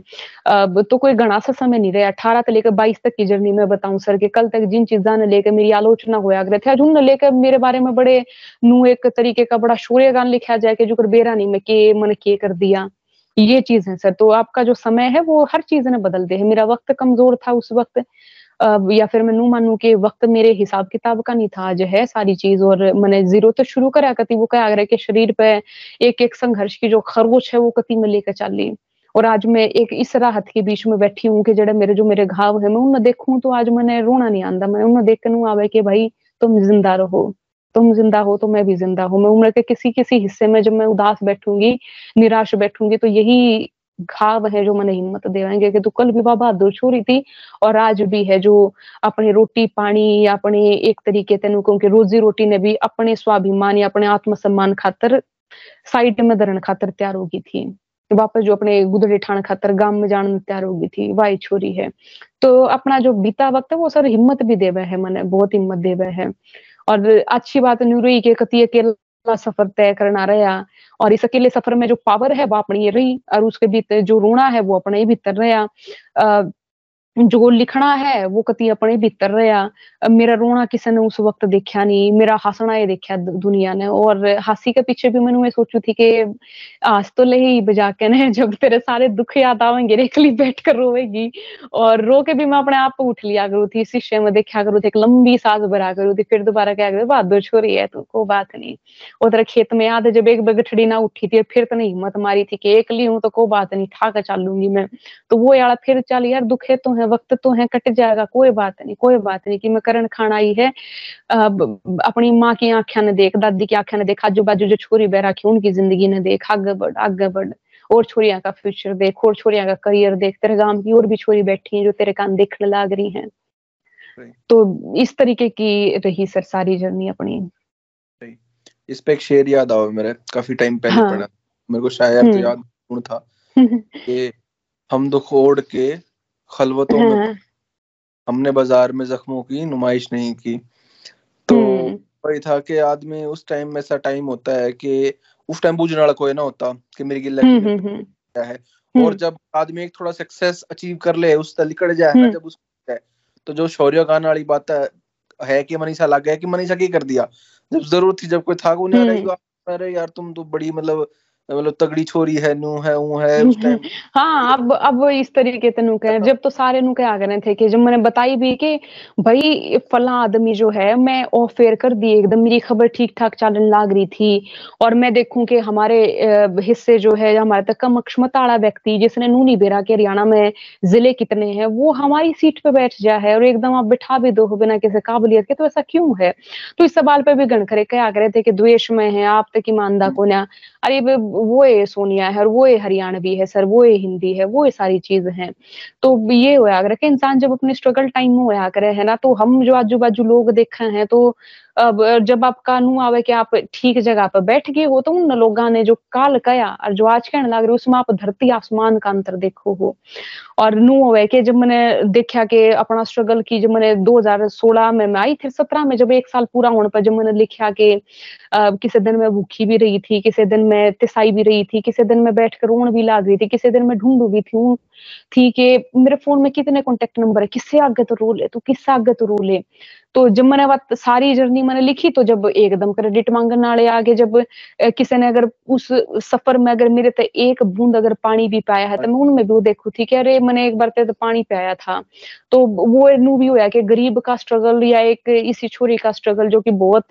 तो कोई घना सा समय नहीं रहा। अठारह से लेकर बाईस तक की जर्नी में बताऊँ सर के कल तक जिन चीजा ने लेकर मेरी आलोचना होया गया थे उन लेकर मेरे बारे में बड़े नु एक तरीके का बड़ा शौर्य गान लिखा जाए कि जो कर बेरा नहीं, मैं के मन के कर दिया। ये चीज़ है सर तो आपका जो समय है वो हर चीज़ ने बदल दे है। मेरा वक्त कमज़ोर था उस वक्त या फिर मैं मानू के वक्त मेरे हिसाब किताब का नहीं था, आज है सारी चीज़ और मैंने ज़ीरो तो शुरू करा कती वो क्या रहा कि शरीर पे एक एक संघर्ष की जो खरगोश है, वो कति में लेकर चली। और आज मैं एक इस राहत के बीच में बैठी हूँ कि जड़े मेरे जो मेरे घाव है, मैं उन्हें देखूँ तो आज मैंने रोना नहीं आंदा, मैं उन्हें देख कर आवे कि भाई तुम ज़िंदा रहो, तुम ज़िंदा हो तो मैं भी ज़िंदा हूँ। मैं उम्र के किसी किसी हिस्से में जब मैं उदास बैठूँगी, निराश बैठूँगी तो यही घाव है जो मैंने हिम्मत देवाएँगे कि तू कल भी बाबा दूर छोरी थी और आज भी है जो अपनी रोटी पानी या अपने एक तरीके तेन क्योंकि रोजी रोटी ने भी अपने स्वाभिमान या अपने आत्मसम्मान खातर साइड में धरण खातर तैयार होगी थी। वापस जो अपने गुदड़े ठाण खातर गाँव में जाने तैयार होगी थी, वाई छोरी है। तो अपना जो बीता वक्त है वो सर हिम्मत भी देवे है, मैंने बहुत हिम्मत देवे है। और अच्छी बात नहीं रही कि कती अकेला सफ़र तय करना रहा और इस अकेले सफ़र में जो पावर है वो अपनी रही और उसके भीतर जो रोना है वो अपने भीतर रहा। जो लिखना है, वो कति अपने भीतर रहा मेरा रोना किसी ने उस वक्त देखा नहीं, मेरा हंसना ये देखा दुनिया ने। और हासी के पीछे भी मैं सोचू थी कि आज तो ले ही बजा के ने, [LAUGHS] जब तेरे सारे दुख याद आवेंगे रेखली बैठ कर रोएगी और रो के भी मैं अपने आप उठ लिया करू थी शीशे में देखा करू थी, एक लंबी सांस भरा करू थी। फिर दोबारा क्या करू, बहादुर छोरी है तो कोई बात नहीं। उधर खेत में याद जब एक बगठड़ी ना उठी थी फिर तो नहीं हिम्मत मारी थी कि एक ली हूँ तो कोई बात नहीं, ठा कर चालूँगी मैं। तो वो यार फिर चल, यार दुखे तो है वक्त तो है कट जाएगा कोई बात नहीं कोई बात नहीं कि मैं करण खान आई है। अपनी माँ की आँखें ने देख दादी की आँखें ने देख आजू बाजू जो छोरी बह रखी उनकी ज़िंदगी ने देख आगे बढ़ आगे बढ़ और छोरियाँ का फ्यूचर देख और छोरियाँ का करियर देख तेरे गाँव की और भी छोरी बैठी है जो तेरे कान देखने लग रही हैं। तो इस तरीके की रही सर सारी जर्नी अपनी। इस पे एक शेर याद आओ मेरे काफ़ी टाइम पहले हाँ. पढ़ा। मेरे को शायद तो याद था [LAUGHS] कि हम दुख ओढ़ के खलवतों में हाँ। हमने बाज़ार में जख्मों की नुमाइश नहीं की तो हम्म। वही था कि आदमी उस टाइम में ऐसा टाइम होता है कि उस टाइम बुझने वाला कोई ना होता कि मेरी गिल्ला हम्म हम्म क्या है। और जब आदमी एक थोड़ा सक्सेस अचीव कर ले उस निकल जाए ना। जब उसको है तो जो शौर्य गाना वाली बात है, कि मनीषा लग गया कि मनीषा की कर दिया जब ज़रूरत थी जब कोई था उन्हें हम्म। अरे यार अरे यार तुम तो बड़ी मतलब मतलब तगड़ी छोरी है नू है ऊ है उस [LAUGHS] टाइम हाँ अब अब इस तरीके से नु कहे जब तो सारे नु क्या करे थे कि जब मैंने बताई भी कि भाई फला आदमी जो है मैं ऑफ़ फेयर कर दी एकदम मेरी खबर ठीक ठाक चलन लाग रही थी और मैं देखूँ कि हमारे हिस्से जो है हमारे तक कम अक्षमता वाला व्यक्ति जिसने नूनी बेरा के हरियाणा में ज़िले कितने हैं वो हमारी सीट पे बैठ जा है और एकदम आप बिठा भी दो बिना किसी काबिलियत के तो ऐसा क्यों है? तो इस सवाल पे भी गण करे क्या करे थे कि द्वेष में है आप तक ईमानदा को ना अरे वो ये सोनिया है और वो ये हरियाणवी है सर, वो ये हिंदी है, वो ये सारी चीज़ है। तो ये होया करे कि इंसान जब अपने स्ट्रगल टाइम में होया करे, है ना? तो हम जो आजू बाजू लोग देखे हैं तो अब जब आपका नू आवे कि आप ठीक जगह पर बैठ गए हो तो उन लोगों ने जो काल कया और जो आज कहने लग रहे उसमें आप धरती आसमान का अंतर देखो हो। और नू होवे कि जब मैंने देखा कि अपना स्ट्रगल की जब मैंने 2016 में, मैं आई फिर 17 में, जब एक साल पूरा होने पर जब मैंने लिखा कि किसी दिन मैं भूखी भी रही थी, किसी दिन मैं तिसाई भी रही थी, किसी दिन मैं बैठ कर रोन भी लाग रही थी, किसी दिन मैं ढूंढू भी थी थी कि मेरे फ़ोन में कितने कॉन्टेक्ट नंबर है, किससे आगे तो रो ले, तू किससे आगे तो रो ले। तो जब मैंने बात सारी जर्नी मैंने लिखी तो जब एकदम क्रेडिट मांगने वाले आगे जब किसी ने अगर उस सफ़र में अगर मेरे ते एक बूंद अगर पानी भी पाया है तो मैं उनमें भी वो देखू थी कि अरे मैंने एक बार ते तो पानी पाया था। तो वो नू भी होया कि गरीब का स्ट्रगल या एक इसी छोरी का स्ट्रगल जो कि बहुत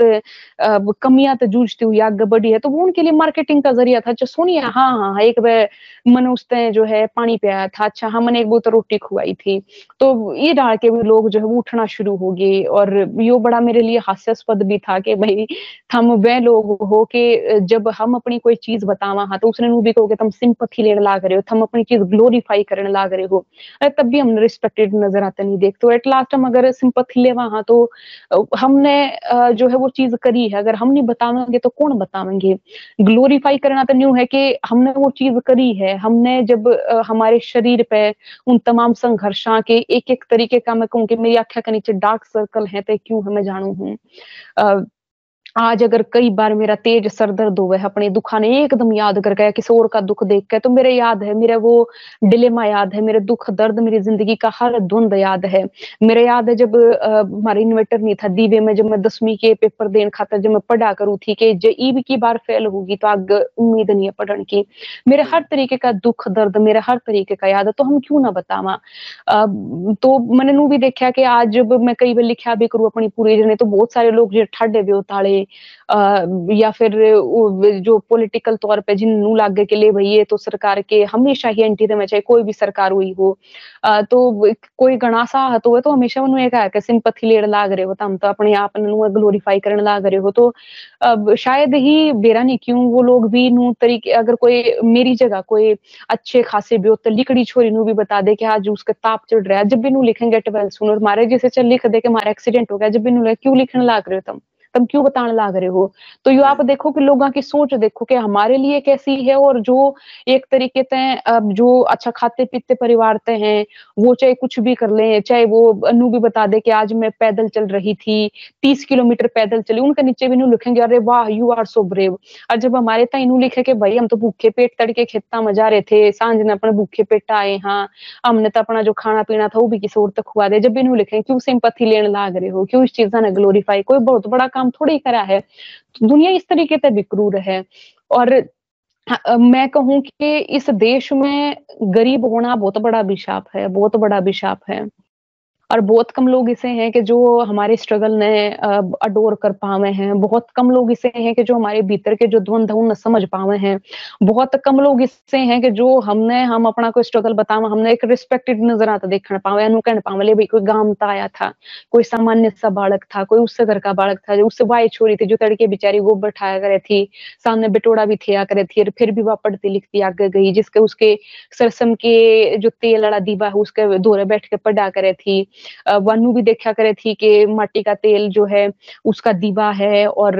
कमियाँ तो जूझती हुई आगे बढ़ी है तो वो उनके लिए मार्केटिंग का ज़रिया था सोनिया हाँ हाँ हाँ, एक बार मैंने उसने जो है पानी पियाया था अच्छा हाँ मैंने एक बोतल रोटी खुआई थी। तो ये डाल के भी लोग जो है वो उठना शुरू हो गए और यो बड़ा मेरे लिए हास्यास्पद भी था कि भाई, हम वह लोग हो कि जब हम अपनी कोई चीज़ बतावा हाँ तो उसने नू भी कि तुम सिंपथी लेने लाग रहे हो, तुम अपनी चीज़ ग्लोरीफाई करने लाग रहे हो। अरे, तब भी हम रिस्पेक्टेड नज़र आते नहीं देखते एट लास्ट हम अगर सिंपथी लेवा हाँ तो हमने जो है वो चीज़ करी है। अगर हम नहीं बतावेंगे तो कौन बतावेंगे? ग्लोरीफाई करना तो न्यू है कि हमने वो चीज़ करी है। हमने जब हमारे शरीर पे उन तमाम संघर्षा के एक एक तरीके का मैं कहूँ कि मेरी आख्या के नीचे डार्क सर्कल है तो क्यों हमें जानू हूँ? आज अगर कई बार मेरा तेज सर दर्द हुआ है अपने दुखा ने एकदम याद कर गया किसी और का दुख देख के तो मेरे याद है, मेरा वो डिलेमा याद है, मेरे दुख, दर्द मेरी ज़िंदगी का हर द्वंद याद है। मेरे याद है जब हमारा इन्वर्टर नहीं था, दीवे में जब मैं दसवीं के पेपर देने खातर जब मैं पढ़ा करूँ थी कि जे ईब की बार फेल होगी तो आग उम्मीद नहीं है पढ़ने की। मेरे हर तरीके का दुख, दर्द, मेरे हर तरीके का याद है तो हम क्यों ना बतावा? तो मैंने नू भी देखा कि आज जब मैं कई बार लिखा भी करूँ अपनी पूरी जर्नी तो बहुत सारे लोग जो ठाडे भी या फिर जो पॉलिटिकल तौर पे जिन नू लागे के लिए भाई ये तो सरकार के हमेशा ही एंटी में चाहे कोई भी सरकार हुई हो। अ, तो कोई गणासा हत हुए तो हमेशा उन्होंने कहा कि सिंपथी लेड़ लाग रहे हो तो हम तो अपने आप ग्लोरीफाई करने लाग रहे हो। तो अब शायद ही बेरा नहीं क्यों वो लोग भी नू तरीके अगर कोई मेरी जगह कोई अच्छे खासे भी हो तो लिकड़ी छोरी नू भी बता दे कि आज उसका ताप चढ़ रहा है जब भी नू लिखेंगे ट्वेल्थ सुन और मारे जैसे चल लिख दे कि हमारा एक्सीडेंट हो गया जब भी नू क्यों लिखने लाग रहे हो तुम? तुम क्यों बताने लाग रहे हो? तो यो आप देखो कि लोगों की सोच देखो कि हमारे लिए कैसी है और जो एक तरीके से अब जो अच्छा खाते पीते परिवार से हैं वो चाहे कुछ भी कर ले चाहे वो अनु भी बता दे कि आज मैं पैदल चल रही थी तीस किलोमीटर पैदल चली उनके नीचे भी नू लिखेंगे अरे वाह यू आर सो ब्रेव और जब हमारे ता इनू लिखे कि भाई हम तो भूखे पेट तड़के खेता मज़ा रहे थे साँझ ने अपने भूखे पेट आए हाँ हमने तो अपना जो खाना पीना था वो भी किसी और तक खुआ दे। जब भी इनू लिखे क्यों सिंपथी लेने लाग रहे हो? क्यों इस चीज़ ने ग्लोरीफाई कोई बहुत बड़ा काम थोड़ी करा है। दुनिया इस तरीके से बिक्रूर है। और मैं कहूँ कि इस देश में गरीब होना बहुत बड़ा अभिशाप है, बहुत बड़ा अभिशाप है। और बहुत कम लोग ऐसे हैं कि जो हमारे स्ट्रगल ने अडोर कर पावे हैं। बहुत कम लोग ऐसे हैं कि जो हमारे भीतर के जो द्वंद उन समझ पावे हैं। बहुत कम लोग ऐसे हैं कि जो हमने, हम अपना कोई स्ट्रगल बतावा, हमने एक रिस्पेक्टेड नज़र आता देखने पावे, अनु पावे, ले भाई, कोई गाँव ता आया था, कोई सामान्य सा बालक था, कोई उससे घर का बालक था जो उससे वाई छोरी थी, जो तड़के बेचारी गोबर ठाया करे थी, सामने बिटोड़ा भी थे करे थी, और फिर भी वह पढ़ती लिखती आगे गई, जिसके उसके सरसम के जो तेल वाला दीवा है, उसके दौरे बैठ के पढ़ा करे थी। वानू भी देखा करे थी कि माटी का तेल जो है, उसका दीवा है और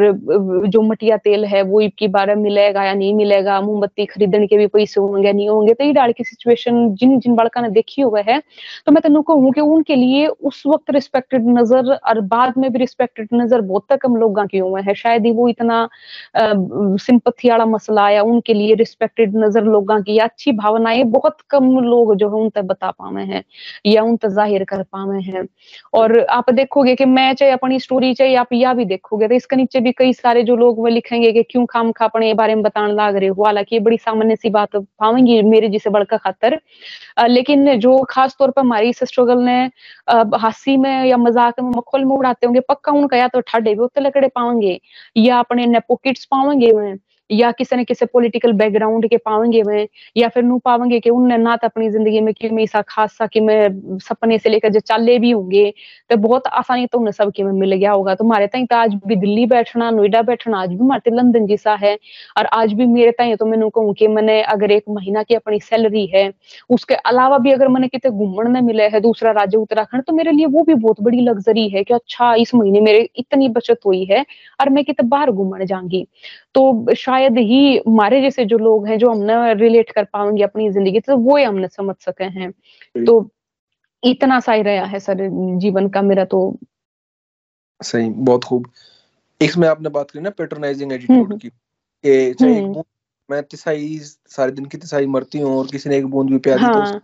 जो मटिया तेल है, वो इबकी बारे मिलेगा या नहीं मिलेगा, मोमबत्ती खरीदने के भी पैसे होंगे, नहीं होंगे तो ये डाल की सिचुएशन जिन जिन बड़का ने देखी हुआ है तो मैं तेन कहूँ कि उनके लिए उस वक्त रिस्पेक्टेड नज़र और बाद में भी रिस्पेक्टेड नज़र बहुत तक हम लोग की हुए हैं। शायद ही वो इतना सिंपथी वाला मसला या उनके लिए रिस्पेक्टेड नज़र लोगों की अच्छी भावनाएँ बहुत कम लोग जो है उन तक बता पावे हैं या उन तक ज़ाहिर कर पावे हैं। और आप देखोगे कि मैं चाहे अपनी स्टोरी चाहे आप या भी देखोगे तो इसके नीचे भी कई सारे जो लोग वो लिखेंगे कि क्यों खाम खा अपने बारे में बताने लाग रहे हो। हालाँकि ये बड़ी सामान्य सी बात पावेंगी मेरे जिसे बड़का खातर। लेकिन जो खास तौर पर हमारी इस स्ट्रगल ने हँसी में या मज़ाक में मखोल में उड़ाते होंगे, पक्का उनका या तो ठाडे भी उत्ते लकड़े पाएँगे या अपने नेपो किट्स पाएँगे या किसी न किसी पॉलिटिकल बैकग्राउंड के पावेंगे मैं, या फिर नू पावेंगे कि उनने ना तो अपनी ज़िंदगी में कि मैं ऐसा खास सा कि मैं सपने से लेकर जो चाले भी होंगे तो बहुत आसानी तो उन्हें सब में मिल गया होगा। तो ताई तो आज भी दिल्ली बैठना, नोएडा बैठना, आज भी हमारे लंदन जैसा है, और आज भी मेरे ताई तो मैं कहूँ कि मैंने अगर एक महीना की अपनी सैलरी है, उसके अलावा भी अगर मैंने कितने घूमने में मिले है, दूसरा राज्य, उत्तराखंड तो मेरे लिए वो भी बहुत बड़ी लग्जरी है कि अच्छा इस महीने मेरे इतनी बचत हुई है, और मैं कितने बाहर घूमने जाऊँगी। तो शायद ही हमारे जैसे जो लोग हैं जो हम हमने रिलेट कर पाएँगे अपनी ज़िंदगी तो वो ही हमने समझ सके हैं। तो इतना सा ही रहा है सर जीवन का मेरा तो। सही बहुत खूब। इसमें आपने बात करी ना पेट्रोनाइजिंग एटीट्यूड की। कि चाहे एक बूंद मैं तिसाई सारे दिन की तिसाई मरती हूँ और किसी ने एक बूंद भी प्यार तो हाँ।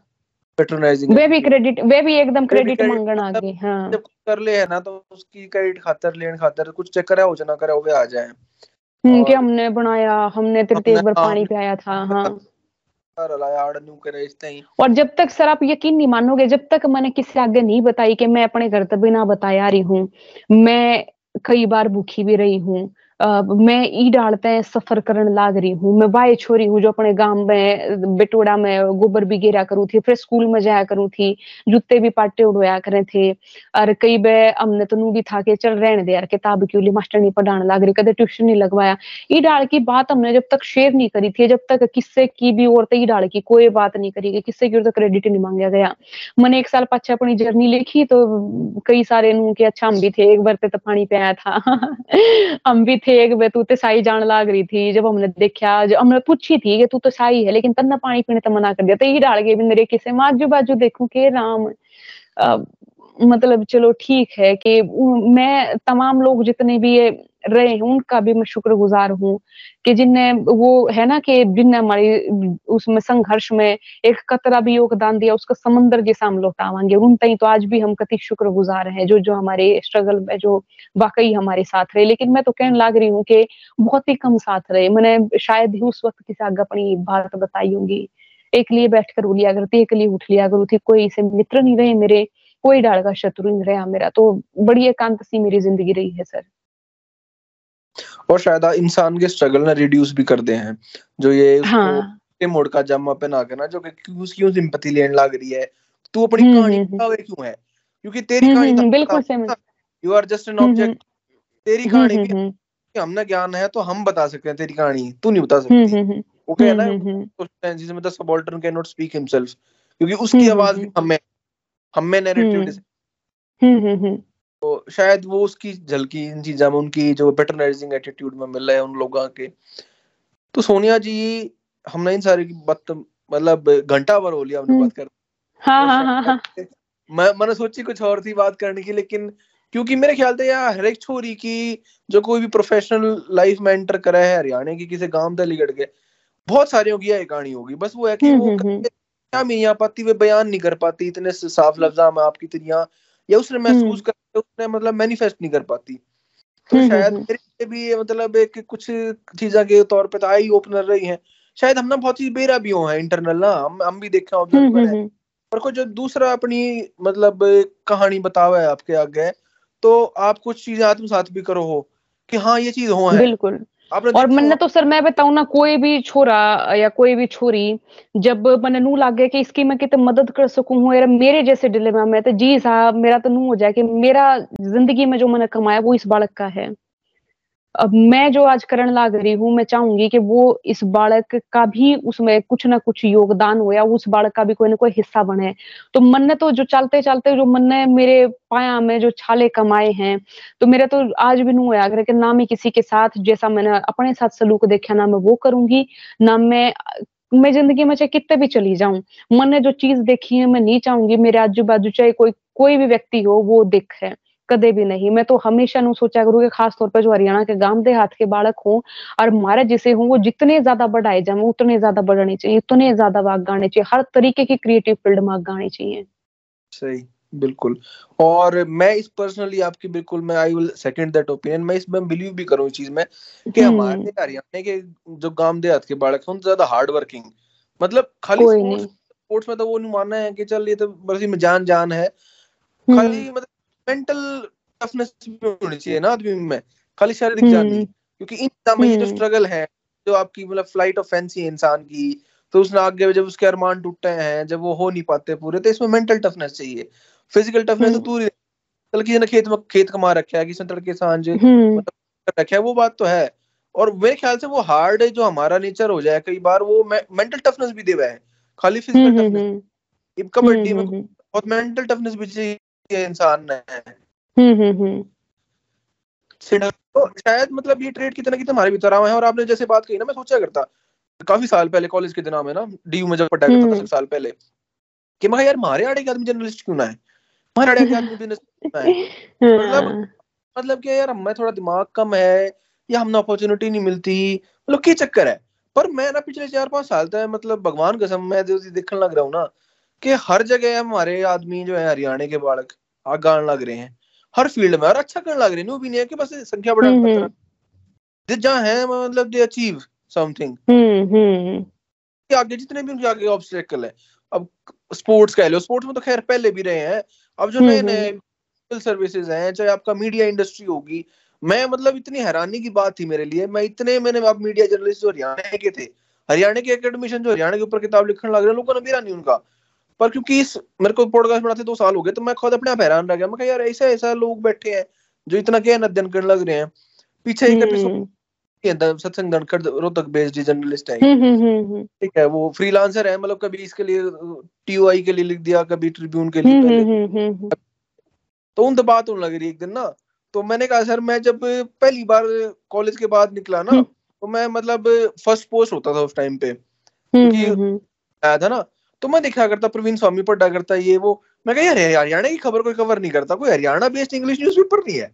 पेट्रोनाइजिंग वे भी क्रेडिट वे भी एकदम क्रेडिट मांगण आ गए हाँ। जब कर ले है ना तो उसकी क्रेडिट खातर लेन खातर कुछ चेक करा हो जना करा हो आ जाए। हम्म कि हमने बनाया हमने तेरे एक बार पानी पियाया था हाँ। और जब तक सर आप यकीन नहीं मानोगे जब तक मैंने किसी आगे नहीं बताई कि मैं अपने घर तक बिना बताया रही हूँ। मैं कई बार भूखी भी रही हूँ। मैं ई डालते सफ़र करने लाग रही हूँ। मैं वाई छोरी हूँ जो अपने गाँव में, बेटोड़ा में गोबर भी गिरा करूँ थी, फिर स्कूल में जाया करूँ थी, जूते भी पाटे उड़वाया करे थे, और कई बे हमने तो नू भी था कि चल रहने दे यार, किताब क्यों ली, मास्टर नहीं पढ़ाने लग रही, कदे ट्यूशन नहीं लगवाया। ई डाल की बात हमने जब तक शेयर नहीं करी थी, जब तक किस्से की भी और ई डाल की कोई बात नहीं करी गई किस्से की और क्रेडिट नहीं मांगा गया। मैंने एक साल पाछे अपनी जर्नी लिखी तो कई सारे नू के अच्छा हम भी थे, एक बार तो पानी पे आया था। [LAUGHS] हम भी थे वे तू तो साई जान लाग रही थी जब हमने देखा जब हमने पूछी थी कि तू तो साई है लेकिन तन्ना पानी पीने तो मना कर दिया। तो यही डाल गए मेरे किसे मैं आजू बाजू देखू के राम आ, मतलब चलो ठीक है कि मैं तमाम लोग जितने भी ये रहे हैं उनका भी मैं शुक्रगुजार हूँ कि जिनने, वो है ना कि जिनने हमारी, उसमें संघर्ष में एक कतरा भी योगदान दिया, उसका समंदर जैसा हम लौटावांगे उन तई तो आज भी हम कति शुक्रगुजार हैं, जो जो हमारे स्ट्रगल में, जो वाकई हमारे साथ रहे। लेकिन मैं तो कहने लाग रही हूँ कि बहुत ही कम साथ रहे। मैंने शायद ही उस वक्त किसी आगे अपनी बात बताई होंगी। एक लिए बैठ कर लिया करती एक लिए उठ लिया करू थी कोई से मित्र नहीं रहे मेरे, कोई डाल का शत्रु नहीं रहा मेरा। तो बड़ी एकांत सी मेरी ज़िंदगी रही है, सर। और शायद इंसान के स्ट्रगल ना रिड्यूस भी कर दे हैं। जो ये हाँ. मोड़ का जामा पहना के ना जो कि क्यों क्यों सिंपैथी लेने लग रही है? तू अपनी हम्म, कहानी हम्म, बतावे क्यों है? क्योंकि तेरी हम्म, कहानी बिल्कुल same you are just an object तेरी कहानी भी हमने ज्ञान है तो हम बता सकते हैं तेरी कहानी। तू नहीं बता सकती। वो कह ना? तो जिसमें the subaltern can not speak himself क्योंकि उसकी आवाज़ भी हमें हम नैरेटिव तो शायद वो उसकी झलकी इन चीजा में उनकी जो पेटर्नाइजिंग एटीट्यूड में मिल रहा है उन लोगों के। तो सोनिया जी हमने इन सारी की बात मतलब घंटा भर हो लिया हमने बात कर हाँ, हाँ, हाँ, हाँ. [LAUGHS] मैं मैंने सोची कुछ और थी बात करने की लेकिन क्योंकि मेरे ख्याल से यार हर एक छोरी की जो कोई भी प्रोफेशनल लाइफ में एंटर करा है हरियाणा की किसी गाँव दलीगढ़ के बहुत सारे की यही कहानी होगी। बस वो है कि वो क्या मैं यहाँ पाती वे बयान नहीं कर पाती इतने साफ़ लफ्जा में आपकी तरह या उसने महसूस कर उसने मतलब मैनिफेस्ट नहीं कर पाती। तो हम्म, शायद मेरे लिए भी मतलब एक कुछ चीजा के तौर पे तो आई ओपनर रही है। शायद हम ना बहुत चीज़ बेरा भी हो है इंटरनल ना हम हम भी देखा हो पर कोई जो दूसरा अपनी मतलब कहानी बतावा है आपके आगे तो आप कुछ चीज़ें आत्मसात भी करो हो कि हाँ ये चीज़ हो है। बिल्कुल। और मैंने तो सर मैं बताऊ ना कोई भी छोरा या कोई भी छोरी जब मैंने नू लागे कि इसकी मैं कितने मदद कर सकूँ हूँ मेरे जैसे डिले में तो जी साहब मेरा तो नू हो जाए कि मेरा ज़िंदगी में जो मैंने कमाया वो इस बालक का है। अब मैं जो आज करण लाग रही हूँ, मैं चाहूँगी कि वो इस बालक का भी उसमें कुछ ना कुछ योगदान हो या उस बालक का भी कोई ना कोई हिस्सा बने। तो मन ने तो जो चलते चलते जो मन ने मेरे पाया में जो छाले कमाए हैं तो मेरा तो आज भी नहीं हुआ कि ना मैं किसी के साथ जैसा मैंने अपने साथ सलूक देखा, ना मैं वो करूँगी, ना मैं मैं ज़िंदगी में चाहे कितने भी चली जाऊँ मन ने जो चीज़ देखी है, मैं नहीं चाहूँगी मेरे आजू बाजू चाहे कोई कोई भी व्यक्ति हो, वो दिख है। कदे भी नहीं। मैं तो हमेशा नु सोचा करूँ कि खास तौर पर जो हरियाणा के गाँव देहात के बालक हों और मारे जिसे हों वो जितने ज़्यादा बढ़ाए जाए उतने ज़्यादा बढ़ने चाहिए उतने ज़्यादा वाग गाने चाहिए हर तरीके की क्रिएटिव फ़ील्ड में गाने चाहिए। सही बिल्कुल। और मैं इस पर्सनली आपकी बिल्कुल मैं I will second that opinion मैं इसमें बिलीव भी करूँ चीज़ में कि हमारे हम्म हरियाणा के जो गाँव देहात के बालक हैं ज़्यादा हार्ड वर्किंग मतलब खाली स्पोर्ट्स में तो वो नहीं मानना है कि चल ये तो बस में जान जान है। हम्म। खाली मतलब मेंटल टफनेस भी होनी चाहिए ना आदमी में। खाली शारीरिक जान नहीं हम्म क्योंकि इन में ये जो हम्म। स्ट्रगल है जो आपकी मतलब फ़्लाइट ऑफ़ फैंसी है इंसान की तो उसने आगे जब उसके अरमान टूटते हैं जब वो हो नहीं पाते पूरे तो इसमें मेंटल टफनेस चाहिए। फ़िज़िकल टफनेस तो हम्म। दूर ही कल किसी ने खेत में खेत कमा रखा है किसी ने तड़के साँझ हम्म। मतलब रखा है वो बात तो है। और मेरे ख्याल से वो हार्ड है जो हमारा नेचर हो जाए कई बार वो मेंटल टफनेस भी देवा है। खाली हम्म फ़िज़िकल हम्म टफनेस हम्म। कबड्डी हम्म में हम्म बहुत मेंटल टफनेस भी चाहिए। इंसान ने हम्म हम्म हम्म। तो शायद मतलब ये ट्रेड कितना कितना हमारे भीतर आवा है। और आपने जैसे बात कही ना मैं सोचा करता काफ़ी साल पहले कॉलेज के दिनों में ना डीयू में जब पढ़ा करता था हम्म। साल पहले कि मैं यार हमारे आड़े के आदमी जर्नलिस्ट क्यों ना है? हमारे आड़े के आदमी बिज़नेस मतलब हाँ। मतलब कि यार हमें थोड़ा दिमाग कम है या हमें अपॉर्चुनिटी नहीं मिलती मतलब क्या चक्कर है। पर मैं ना पिछले चार पाँच साल तक मतलब भगवान कसम मैं जो देखने लग रहा हूँ ना कि हर जगह हमारे आदमी जो है हरियाणा के बालक आग आने लग रहे हैं। हर फ़ील्ड में और अच्छा करने लग रहे हैं। भी नहीं है कि बस संख्या बढ़ाने हम्म हम्म। जहाँ है मतलब दे अचीव समथिंग हम्म आगे जितने भी उनके आगे ऑब्स्टेकल है। अब स्पोर्ट्स कह लो स्पोर्ट्स में तो खैर पहले भी रहे हैं। अब जो नए नए सर्विसेज़ हैं चाहे आपका मीडिया इंडस्ट्री होगी। मैं मतलब इतनी हैरानी की बात थी मेरे लिए। मैं इतने मैंने आप मीडिया जर्नलिस्ट जो हरियाणा के थे हरियाणा के एकेडमिशियन जो हरियाणा के ऊपर किताब लिखने लग रहे हैं लोगों ने मेरा नहीं उनका। पर क्योंकि इस मेरे को पॉडकास्ट बनाते दो साल हो गए तो मैं खुद अपने आप हैरान रह गया। मैं यार ऐसा ऐसा लोग बैठे हैं जो इतना क्या अध्ययन करने लग रहे हैं। पीछे एक हम्म। सत्संग धनखड़ रोहतक बेस्ड जर्नलिस्ट है। ठीक है वो फ्रीलांसर है मतलब कभी इसके लिए टीओआई के लिए लिख दिया कभी ट्रिब्यून के लिए हम्म हम्म तो उन बात होने लग रही एक दिन ना तो मैंने कहा सर मैं जब पहली बार कॉलेज के बाद निकला ना तो मैं मतलब फ़र्स्ट पोस्ट होता था उस टाइम पे। क्योंकि आया था ना तो मैं देखा करता प्रवीण स्वामी पढ़ा करता ये वो। मैं कहा यार हरियाणा की खबर कोई कवर नहीं करता कोई हरियाणा बेस्ड इंग्लिश न्यूज़पेपर नहीं है।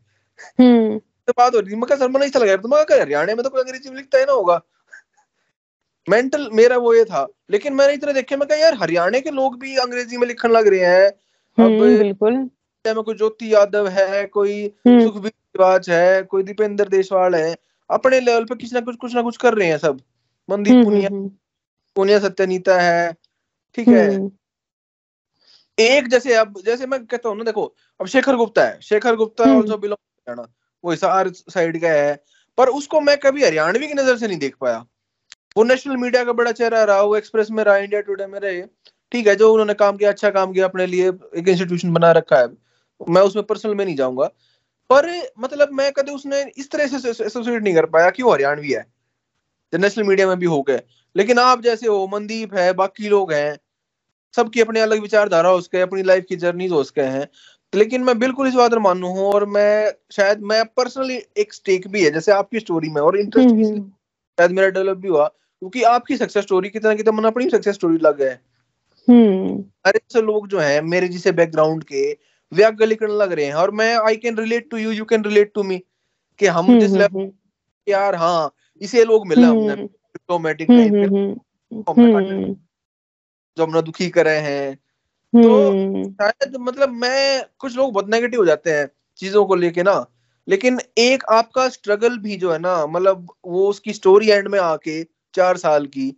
हम्म। तो बात हो रही मैं सर मैं ऐसा लगा तो मैं हरियाणा में तो कोई अंग्रेज़ी में लिखता है ना होगा। मेंटल मेरा वो ये था। लेकिन मैंने इतने देखे मैं कहा यार हरियाणा के लोग भी अंग्रेज़ी में लिखने लग रहे हैं। हम्म अब बिल्कुल। में कोई ज्योति यादव है कोई हम्म। सुखबीर है कोई दीपेंद्र देशवाल है अपने लेवल पे किसी ना कुछ कुछ ना कुछ कर रहे हैं सब। मनदीप पुनिया पुनिया सत्यनीता है ठीक है? हम्म। एक जैसे अब जैसे मैं कहता हूँ ना देखो अब शेखर गुप्ता है। शेखर गुप्ता हम्म। Also belong Haryana. वो हिसार साइड का है। पर उसको मैं कभी हरियाणवी की नज़र से नहीं देख पाया। वो नेशनल मीडिया का बड़ा चेहरा रहा वो एक्सप्रेस में रहा इंडिया टुडे में रहे। ठीक है जो उन्होंने काम किया अच्छा काम किया अपने लिए एक इंस्टीट्यूशन बना रखा है। मैं उसमें पर्सनल में नहीं जाऊँगा। पर मतलब मैं कभी उसने इस तरह से एसोसिएट नहीं कर पाया कि वो हरियाणवी है। नेशनल मीडिया में भी हो गए। लेकिन आप जैसे हो मनदीप है बाकी लोग हैं सबकी अपने अलग विचारधारा उसके अपनी लाइफ की जर्नी उसके हैं। लेकिन मैं बिल्कुल इस बात में मानू हूँ और मैं शायद मैं पर्सनली एक स्टेक भी है जैसे आपकी स्टोरी में और इंटरेस्ट हम्म भी इसलिए शायद मेरा डेवलप भी हुआ क्योंकि आपकी सक्सेस स्टोरी कितना कितना मन अपनी सक्सेस स्टोरी लग गए। हम्म। अरे से लोग जो हैं मेरे जिसे बैकग्राउंड के वे आगे लिखने लग रहे हैं और मैं I can relate to you you can relate to me कि हम जिस लेवल हम्म। यार हाँ इसे लोग मिला हमने हम्म। डिप्लोमेटिक टाइम हम्म हमने हम्म। जो हमने दुखी करे हैं तो हम्म। शायद मतलब मैं कुछ लोग बहुत नेगेटिव हो जाते हैं चीज़ों को लेके ना। लेकिन एक आपका स्ट्रगल भी जो है ना मतलब वो उसकी स्टोरी एंड में आके चार साल की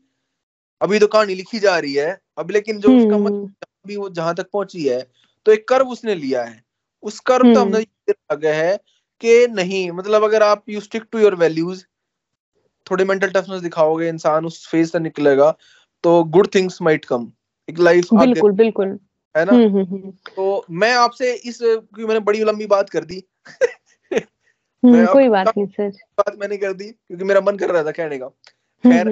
अभी तो कहानी लिखी जा रही है अब लेकिन जो उसका हम्म। मतलब अभी वो जहाँ तक पहुँची है तो एक कर्व उसने लिया है। उस कर्व तो हमने हम्म। लगा है कि नहीं मतलब अगर आप you stick to your values थोड़े मेंटल टफनेस दिखाओगे इंसान उस फ़ेज़ से निकलेगा तो गुड थिंग्स माइट कम एक लाइफ बिल्कुल बिल्कुल। है ना? हम्म हम्म हम्म। तो मैं आपसे इस क्योंकि मैंने बड़ी लंबी बात कर दी। मैं कोई बात नहीं सर। बात मैंने कर दी क्योंकि मेरा मन कर रहा था कहने का। खैर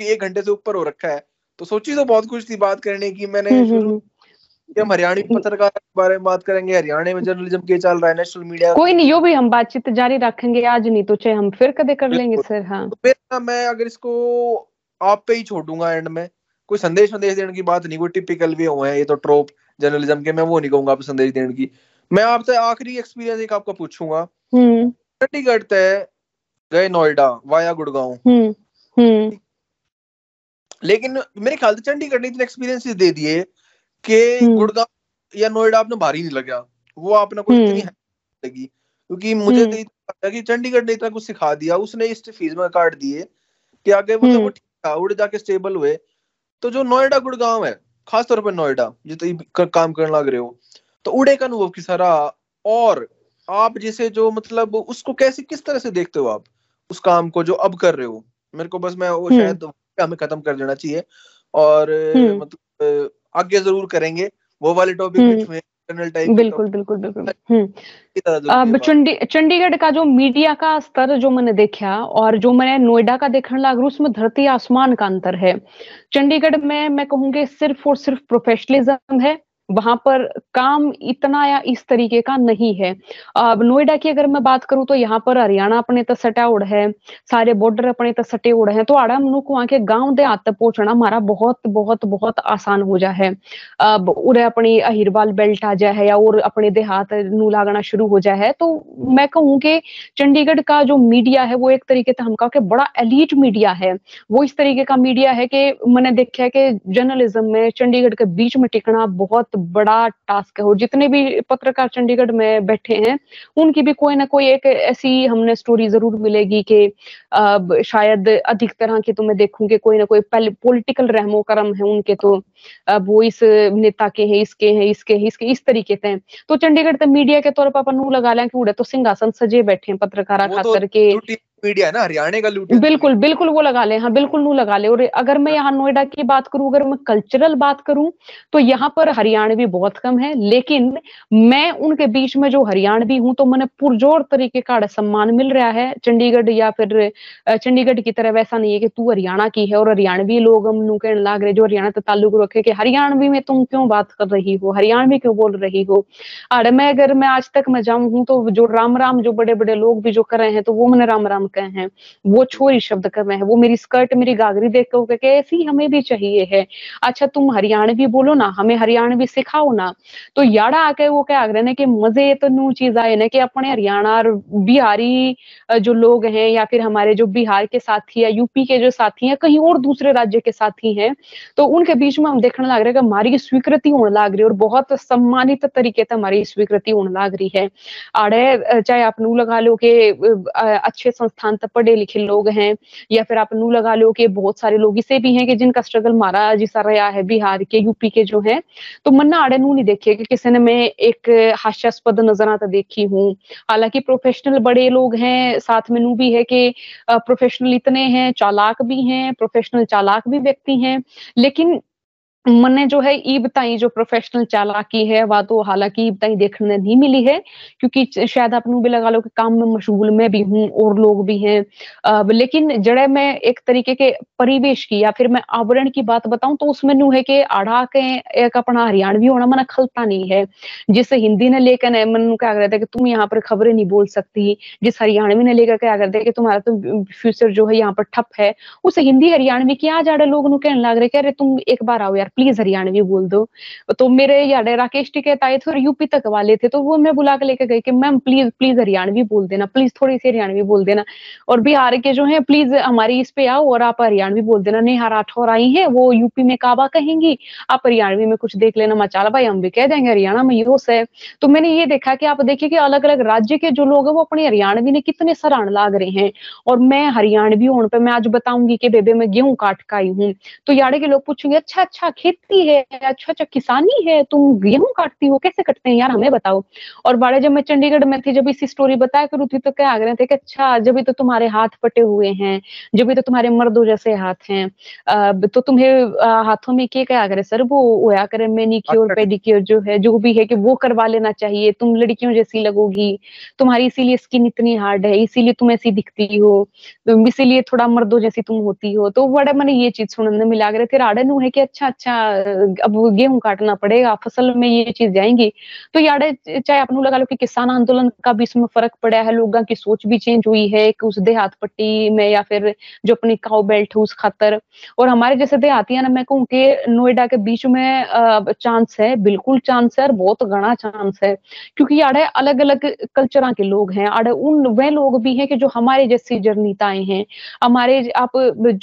एक घंटे से ऊपर हो रखा है तो सोची तो बहुत कुछ थी बात करने की मैंने हम्म, शुरू हम्म, कि हम हरियाणवी पत्रकार के बारे में बात करेंगे हरियाणा में जर्नलिज्म के चल रहा है नेशनल मीडिया कोई नहीं यो भी हम बातचीत जारी रखेंगे आज नहीं तो चाहे हम फिर कदे कर लेंगे सर हाँ। तो फिर मैं अगर इसको आप पे ही छोड़ दूँगा एंड में कोई संदेश संदेश देने की बात नहीं कोई टिपिकल भी हुए हैं ये तो ट्रोप जर्नलिज्म के मैं वो नहीं कहूँगा आप संदेश देने की। मैं आपसे आखिरी एक्सपीरियंस एक आपका पूछूँगा। हम्म। चंडीगढ़ तय गए नोएडा वाया गुड़गांव। हम्म हम्म। लेकिन मेरे ख्याल से चंडीगढ़ ने इतने एक्सपीरियंसेस दे दिए कि हम्म। गुड़गांव या नोएडा आपने भारी नहीं लगा वो आपने कोई हम्म। इतनी लगी क्योंकि मुझे हम्म। तो लगता है कि चंडीगढ़ ने इतना कुछ सिखा दिया उसने इस फ़ीस में काट दिए कि आगे मतलब वो हम्म। ठीक था उड़ जाके स्टेबल हुए तो जो नोएडा गुड़गांव है खास तौर पर नोएडा जितने क- काम करने लग रहे हो तो उड़े का अनुभव किस तरह और आप जिसे जो मतलब उसको कैसे किस तरह से देखते हो आप उस काम को जो अब कर रहे हो मेरे को बस मैं वो। शायद हमें खत्म कर देना चाहिए और। मतलब आगे ज़रूर करेंगे। वो वाले टॉपिक हम्म। में बिल्कुल बिल्कुल बिल्कुल। हम्म। की तरह ज़रूर अब चंडी चंडीगढ़ का जो मीडिया का स्तर जो मैंने देखा और जो मैंने नोएडा का देखने लग लगा उसमें धरती आसमान का अंतर है। चंडीगढ़ में मैं कहूँगी सिर्फ़ और सिर्फ़ प्रोफेशनलिज्म है। वहाँ पर काम इतना या इस तरीके का नहीं है। अब नोएडा की अगर मैं बात करूँ तो यहाँ पर हरियाणा अपने तक सटा उड़ है, सारे बॉर्डर अपने तक सटे उड़ है तो आड़ा मनुक वहाँ के गाँव देहात तक पहुँचना हमारा बहुत बहुत बहुत आसान हो जा है। अब उरे अपनी अहिरवाल बेल्ट आ जाए या और अपने देहात नू लागना शुरू हो जाए तो मैं कहूँ कि चंडीगढ़ का जो मीडिया है वो एक तरीके से हम कहा कि बड़ा एलीट मीडिया है। वो इस तरीके का मीडिया है कि मैंने देखा है कि जर्नलिज्म में चंडीगढ़ के बीच में टिकना बहुत बड़ा टास्क है और जितने भी पत्रकार चंडीगढ़ में बैठे हैं उनकी भी कोई ना कोई एक ऐसी हमने स्टोरी ज़रूर मिलेगी कि शायद अधिक तरह की तो मैं देखूँगी कोई ना कोई पॉलिटिकल रहमो करम है उनके तो अब वो इस नेता के हैं इसके हैं इसके हैं इसके इस तरीके से हैं। तो चंडीगढ़ तो मीडिया के तौर पर अपन लगा लें कि उड़े तो सिंहासन सजे बैठे हैं पत्रकारा तो मीडिया है ना, हरियाणा का लूटी बिल्कुल बिल्कुल वो लगा ले हाँ बिल्कुल नू लगा ले। और अगर मैं यहाँ नोएडा की बात करूँ, अगर मैं कल्चरल बात करूँ तो यहाँ पर हरियाणवी बहुत कम है, लेकिन मैं उनके बीच में जो हरियाणवी हूँ तो मैंने पुरजोर तरीके का सम्मान मिल रहा है। चंडीगढ़ या फिर चंडीगढ़ की तरह वैसा नहीं है कि तू हरियाणा की है, और हरियाणवी लोग हम नू कहने लाग रहे जो हरियाणा से ताल्लुक रखे कि हरियाणवी में तुम क्यों बात कर रही हो? हरियाणवी क्यों बोल रही हो? और मैं अगर, मैं आज तक मैं जाऊँ हूँ तो जो राम राम जो बड़े बड़े लोग भी जो कर रहे हैं तो वो मैंने राम राम कहे हैं, वो छोरी शब्द कर रहे हैं, वो मेरी स्कर्ट मेरी गागरी देख के वो कहे ऐसी हमें भी चाहिए है। अच्छा तुम हरियाणवी बोलो ना, हमें हरियाणवी सिखाओ ना। तो याड़ा आके वो क्या रहे ने कि मज़े तो नू चीज़ आए ना कि अपने हरियाणा और बिहारी जो लोग हैं या फिर हमारे जो बिहार के साथी या यूपी के जो साथी हैं, कहीं और दूसरे राज्य के साथी हैं तो उनके बीच में हम देखने लग रहे हैं कि हमारी स्वीकृति होने लग रही है और बहुत सम्मानित तरीके से हमारी स्वीकृति होने लग रही है। आड़े चाहे आप नू लगा लो कि अच्छे अच्छे संस्थान तक पढ़े लिखे लोग हैं, या फिर आप नू लगा लो कि बहुत सारे लोग इसे भी हैं कि जिनका स्ट्रगल मारा जिसा रहा है, बिहार के यूपी के जो हैं। तो मन्ना आड़े नू नहीं देखे कि किसी ने मैं एक हास्यास्पद नज़र तो देखी हूँ। हालाँकि प्रोफेशनल बड़े लोग हैं, साथ में नू भी है कि प्रोफेशनल इतने हैं, चालाक भी हैं प्रोफेशनल चालाक भी व्यक्ति हैं। लेकिन मने जो है ई बताई, जो प्रोफेशनल चालाकी है वह तो हालाँकि ई बताई देखने नहीं मिली है, क्योंकि शायद आप भी लगा लो कि काम में मशगूल मैं भी हूँ और लोग भी हैं। लेकिन जड़े मैं एक तरीके के परिवेश की या फिर मैं आवरण की बात बताऊँ तो उसमें नू है कि आढ़ा के एक अपना हरियाणवी होना मना खलता नहीं है। जिसे हिंदी ने लेकर मन क्या कहते कि तुम यहाँ पर खबरें नहीं बोल सकती, जिस हरियाणवी ने लेकर क्या करते कि तुम्हारा तो फ्यूचर जो है यहाँ पर ठप है, उसे हिंदी हरियाणवी की आज आड़े लोग कहने लग रहे कि अरे तुम एक बार आओ यार प्लीज़ हरियाणवी बोल दो। तो मेरे यार राकेश टिकैत आए थे और यूपी तक वाले थे तो वो मैं बुला के लेके गई कि मैम प्लीज़ प्लीज़ हरियाणवी बोल देना, प्लीज़ थोड़ी सी हरियाणवी बोल देना। और बिहार के जो है, प्लीज़ हमारी इस पे आओ और आप हरियाणवी बोल देना। नेहा राठौर आई है, वो यूपी में काबा कहेंगी, आप हरियाणवी में कुछ देख लेना, मचाला भाई, हम भी कह देंगे हरियाणा में योस है तो मैंने ये देखा कि आप देखिए कि अलग अलग राज्य के जो लोग हैं, वो अपनी हरियाणवी ने कितने सराहन लाग रहे हैं। और मैं हरियाणवी होने पे, मैं आज बताऊँगी कि बेबे मैं गेहूँ काट का आई हूँ। तो यारे के लोग पूछेंगे अच्छा अच्छा खेती है अच्छा अच्छा किसानी है तुम गेहूँ काटती हो कैसे कटते हैं? यार हमें बताओ। और बड़े जब मैं चंडीगढ़ में थी जब इसी स्टोरी बताया करूँ थी तो क्या आ रहे थे कि अच्छा जब तो तुम्हारे हाथ पटे हुए हैं जब तो तुम्हारे मर्दों जैसे हाथ हैं तो तुम्हें हाथों में क्या क्या करे सर वो होया करे मैनिक्योर। पेडिक्योर जो है जो भी है कि वो करवा लेना चाहिए तुम लड़कियों जैसी लगोगी। तुम्हारी इसीलिए स्किन इतनी हार्ड है इसीलिए तुम ऐसी दिखती हो इसीलिए थोड़ा मर्दों जैसी तुम होती हो। तो बड़ा मैंने ये चीज़ सुनने में लग रहे थे राड़े नु है कि अच्छा अच्छा अब गेहूँ काटना पड़ेगा, फ़सल में ये चीज़ जाएँगी। तो यारे, चाहे आप लगा लो कि किसान आंदोलन का भी इसमें फ़र्क पड़ा है, लोगों की सोच भी चेंज हुई है कि उस देहात पट्टी में या फिर जो अपनी काउ बेल्ट है उस खातर। और हमारे जैसे देहाती है ना, मैं कहूँ कि नोएडा के बीच में चांस है, बिल्कुल चांस है और बहुत घना चांस है। क्योंकि आड़े अलग अलग कल्चर के लोग हैं आड़े उन, वह लोग भी हैं कि जो हमारे जैसी जर्नीताएँ हैं। हमारे आप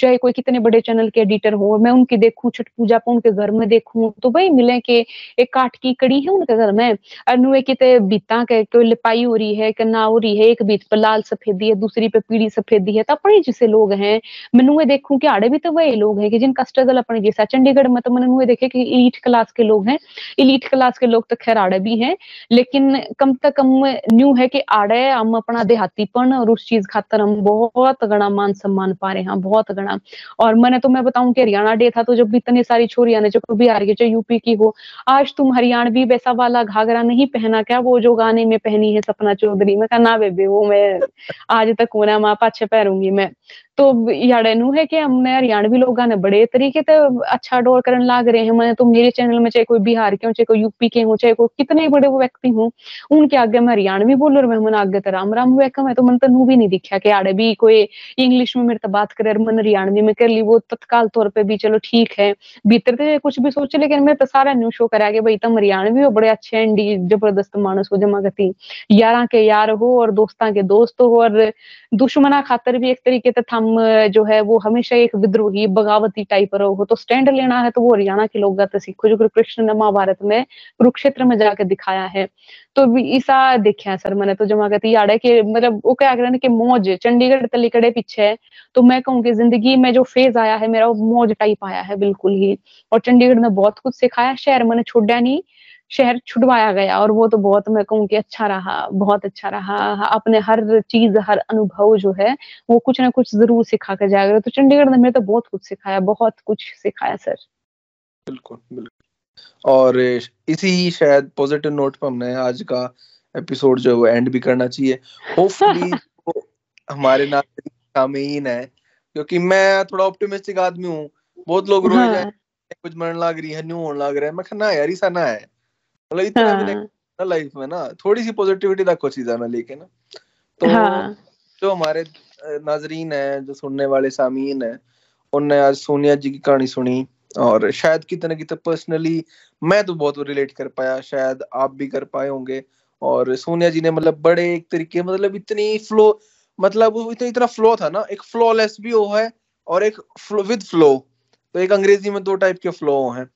चाहे कोई कितने बड़े चैनल के एडिटर हो, मैं उनकी देखूँ, छठ पूजा पर उनके घर में देखूँ तो वही मिले के एक काट की कड़ी है उनके घर में अनुए किते बीता के कोई लिपाई हो रही है कि ना हो रही है, एक बीत पर लाल सफेदी है, दूसरी पे पीली सफेदी है तो अपने जैसे लोग हैं। मैं देखूँ कि आड़े भी तो वही लोग हैं कि जिनका स्ट्रगल अपने जैसा। चंडीगढ़ में तो मैंने देखे कि इलीट क्लास के लोग हैं। इलीट क्लास के लोग तो खैर आड़े भी हैं, लेकिन कम से कम न्यू है कि आड़े हम अपना देहातीपन और उस चीज़ खातर हम बहुत गणा मान सम्मान पा रहे हैं, बहुत गणा। और मैंने तो मैं बताऊँ कि हरियाणा डे था तो जब इतनी सारी छोरियाँ ने जो बिहार की चाहे यूपी की हो, आज तुम हरियाणवी वैसा वाला घाघरा नहीं पहना क्या? वो जो गाने में पहनी है सपना चौधरी, में कहा, ना बेबे, वो मैं आज तक होना माँ पाछे पैरूँगी मैं। तो याड़े नु है कि हमने हरियाणवी लोग ने बड़े तरीके से अच्छा डोर करने लाग रहे हैं। मैंने तो मेरे चैनल में चाहे कोई बिहार के हो, चाहे कोई यूपी के हो, चाहे कोई कितने बड़े वो व्यक्ति हूँ, उनके आगे मैं हरियाणवी बोल रहा मैं आगे तो राम राम वेलकम है तो मन तो नू भी नहीं दिखा कि आड़े भी कोई इंग्लिश में मेरे तो बात करे मन हरियाणवी में कर ली। वो तत्काल तौर पर भी चलो ठीक है भीतर तो कुछ भी सोचे, लेकिन मैं तो सारा न्यू शो करा भाई तुम हरियाणवी हो बड़े अच्छे एंडी ज़बरदस्त मानस हो, जमा गति यारा के यार हो, और दोस्ता के दोस्त हो, और दुश्मना खातर भी एक तरीके से थम, जो है, वो हमेशा एक विद्रोही, बगावती टाइप हो तो स्टैंड लेना है तो वो हरियाणा के लोग सीखो जो कृष्ण ने महाभारत में कुरुक्षेत्र में जाकर दिखाया है। तो ईसा देखा सर मैंने तो जमा कहती याद है कि मतलब वो क्या कह कि मौज, चंडीगढ़ तलीकड़े पीछे है। तो मैं कहूँ कि ज़िंदगी में जो फ़ेज़ आया है, मेरा वो मौज टाइप आया है, बिल्कुल ही। और चंडीगढ़ ने बहुत कुछ सिखाया शहर मैंने छोड़ा नहीं शहर छुड़वाया गया और वो तो बहुत मैं कहूँ कि अच्छा रहा बहुत अच्छा रहा अपने हर चीज़ हर अनुभव जो है वो कुछ ना कुछ ज़रूर सिखा कर। जाएगा तो चंडीगढ़ ने मेरे तो बहुत कुछ सिखाया बहुत कुछ सिखाया सर। बिल्कुल बिल्कुल। और इसी शायद पॉजिटिव नोट पर हमने आज का एपिसोड जो है एंड भी करना चाहिए। होपफुली [LAUGHS] हमारे नाते सामीन है क्योंकि मैं थोड़ा ऑप्टिमिस्टिक आदमी हूँ बहुत लोग रोए हाँ. जाए कुछ मरने लग रही है न्यू होने लग रहा है। मैं कहना यार ऐसा ना है। मतलब इतना भी ना लाइफ में ना थोड़ी सी पॉजिटिविटी रखो चीजा में लेके ना। तो हाँ. जो हमारे नाजरीन है जो सुनने वाले सामीन है उनने आज सोनिया जी की कहानी सुनी और शायद कितने कितने पर्सनली मैं तो बहुत रिलेट कर पाया शायद आप भी कर पाए होंगे। और सोनिया जी ने मतलब बड़े एक तरीके मतलब इतनी फ्लो मतलब इतना इतना फ्लो था ना एक फ्लॉलेस भी वो है और एक विद फ्लो तो एक अंग्रेज़ी में दो टाइप के फ्लो हैं।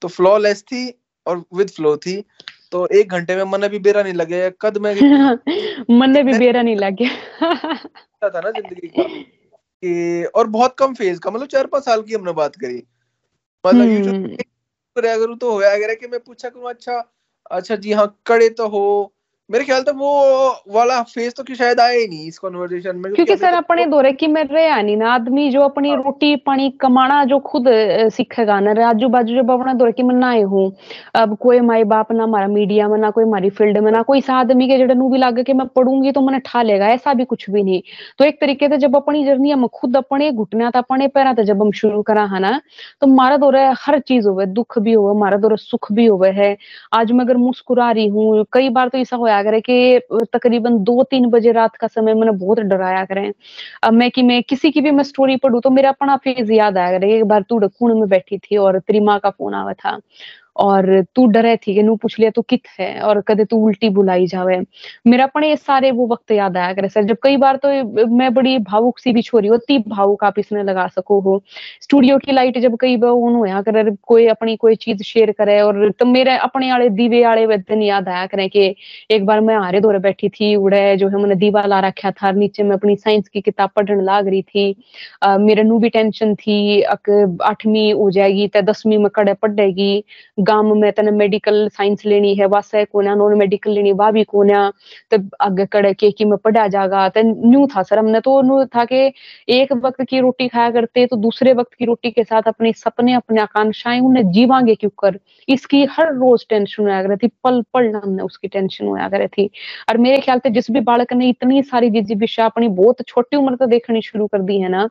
तो फ्लॉलेस थी और विद फ्लो थी। तो एक घंटे में मन भी बेरा नहीं लगे कद में मन भी बेरा नहीं लगे। [LAUGHS] था ना ज़िंदगी का और बहुत कम फ़ेज़ का मतलब चार पाँच साल की हमने बात करी। मतलब हम्म। तो हो गया अगर कि मैं पूछा करूँ अच्छा अच्छा जी हाँ कड़े तो हो मेरे ख्याल तो वो वाला फेस तो शायद आए ही नहीं इस कन्वर्सेशन में क्योंकि सर अपने दौरे की में रहे नहीं ना आदमी जो अपनी हाँ। रोटी पानी कमाना जो खुद सीखेगा ना आजू बाजू जब अपने दौरे की में ना आए हूँ अब कोई माई बाप ना हमारा मीडिया में ना कोई हमारी फ़ील्ड में ना कोई सा आदमी के जड़े भी लागे कि मैं पढ़ूँगी तो मैंने ठा लेगा ऐसा भी कुछ भी नहीं तो एक तरीके से जब अपनी जर्नी हम खुद अपने घुटना था अपने पैरा था जब हम शुरू करा है ना तो हमारा दौरे हर चीज़ हो दुख भी हो हमारा दौरे सुख भी हो है आज मैं अगर मुस्कुरा रही हूँ कई बार तो ऐसा होया करे कि तकरीबन दो तीन बजे रात का समय मैंने बहुत डराया करें। अब मैं कि मैं किसी की भी मैं स्टोरी पढ़ू तो मेरा अपना फ़ेज़ याद आया करे एक बार तू डून में बैठी थी और त्रिमा का फ़ोन आवा था। और तू डरे थी कि नू पूछ लिया तू कित है और कदे तू उल्टी बुलाई जावे। मेरा अपने ये सारे वो वक्त याद आया करे सर, जब कई बार तो मैं बड़ी भावुक सी भी छोरी होती भावुक आप इसमें लगा सको हो। स्टूडियो की लाइट जब कई बार ऑन होया करे, कोई अपनी कोई चीज़ शेयर करे और तो मेरे अपने आले दीवे आले दिन याद आया करे कि एक बार मैं आरे दौरे बैठी थी, उड़े जो है मैंने दीवा ला रखा था, नीचे में अपनी साइंस की किताब पढ़ने लाग रही थी। मेरे नू भी टेंशन थी, अक आठवीं हो जाएगी तो दसवीं में कड़े पढ़ेगी गाँव में तने मेडिकल साइंस लेनी है वासे कोना नॉन मेडिकल लेनी वा भी कोना तब आगे कड़े के की में पढ़ा जाएगा तो न्यू था सर हमने तो न्यू था कि एक वक्त की रोटी खाया करते तो दूसरे वक्त की रोटी के साथ अपने सपने, अपने आकांक्षाएँ उन्हें जीवांगे क्यों कर? इसकी हर रोज टेंशन होया करती पल पल हमने उसकी टेंशन होया करे थी। और मेरे ख्याल से जिस भी बालक ने इतनी सारी जिज्ञासा अपनी बहुत छोटी उम्र से देखनी शुरू कर दी है ना,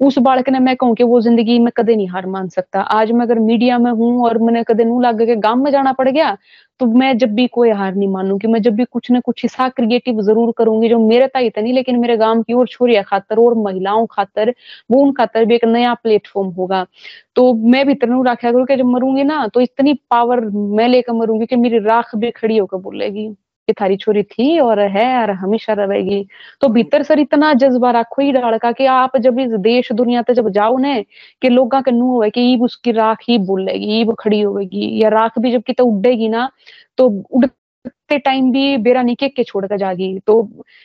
उस बालक ने मैं कहूँ कि वो ज़िंदगी में कदे नहीं हार मान सकता। आज मैं अगर मीडिया में हूँ और मैंने नू लग के गाँव में जाना पड़ गया तो मैं जब भी कोई हार नहीं मानूँगी मैं जब भी कुछ ना कुछ हिस्सा क्रिएटिव ज़रूर करूँगी जो मेरे ताई नहीं लेकिन मेरे गाँव की और छोरिया खातर और महिलाओं खातर वो उन खातर भी एक नया प्लेटफॉर्म होगा तो मैं भी तरनू राखा करूँ कि जब मरूँगी ना तो इतनी पावर मैं लेकर मरूँगी कि मेरी राख भी खड़ी होकर बोलेगी कि थारी छोरी थी और है, और हमेशा रहेगी। तो भीतर सर इतना जज्बा रखो ही लड़का कि आप जब इस देश दुनिया तक जब जाओ ने, कि लोग के नू हो कि ईब उसकी राख ही बोलेगी, ईब खड़ी होगी या राख भी जब कितने उड़ेगी ना तो उड़ ते टाइम भी बेरा नहीं के छोड़ कर जागी। तो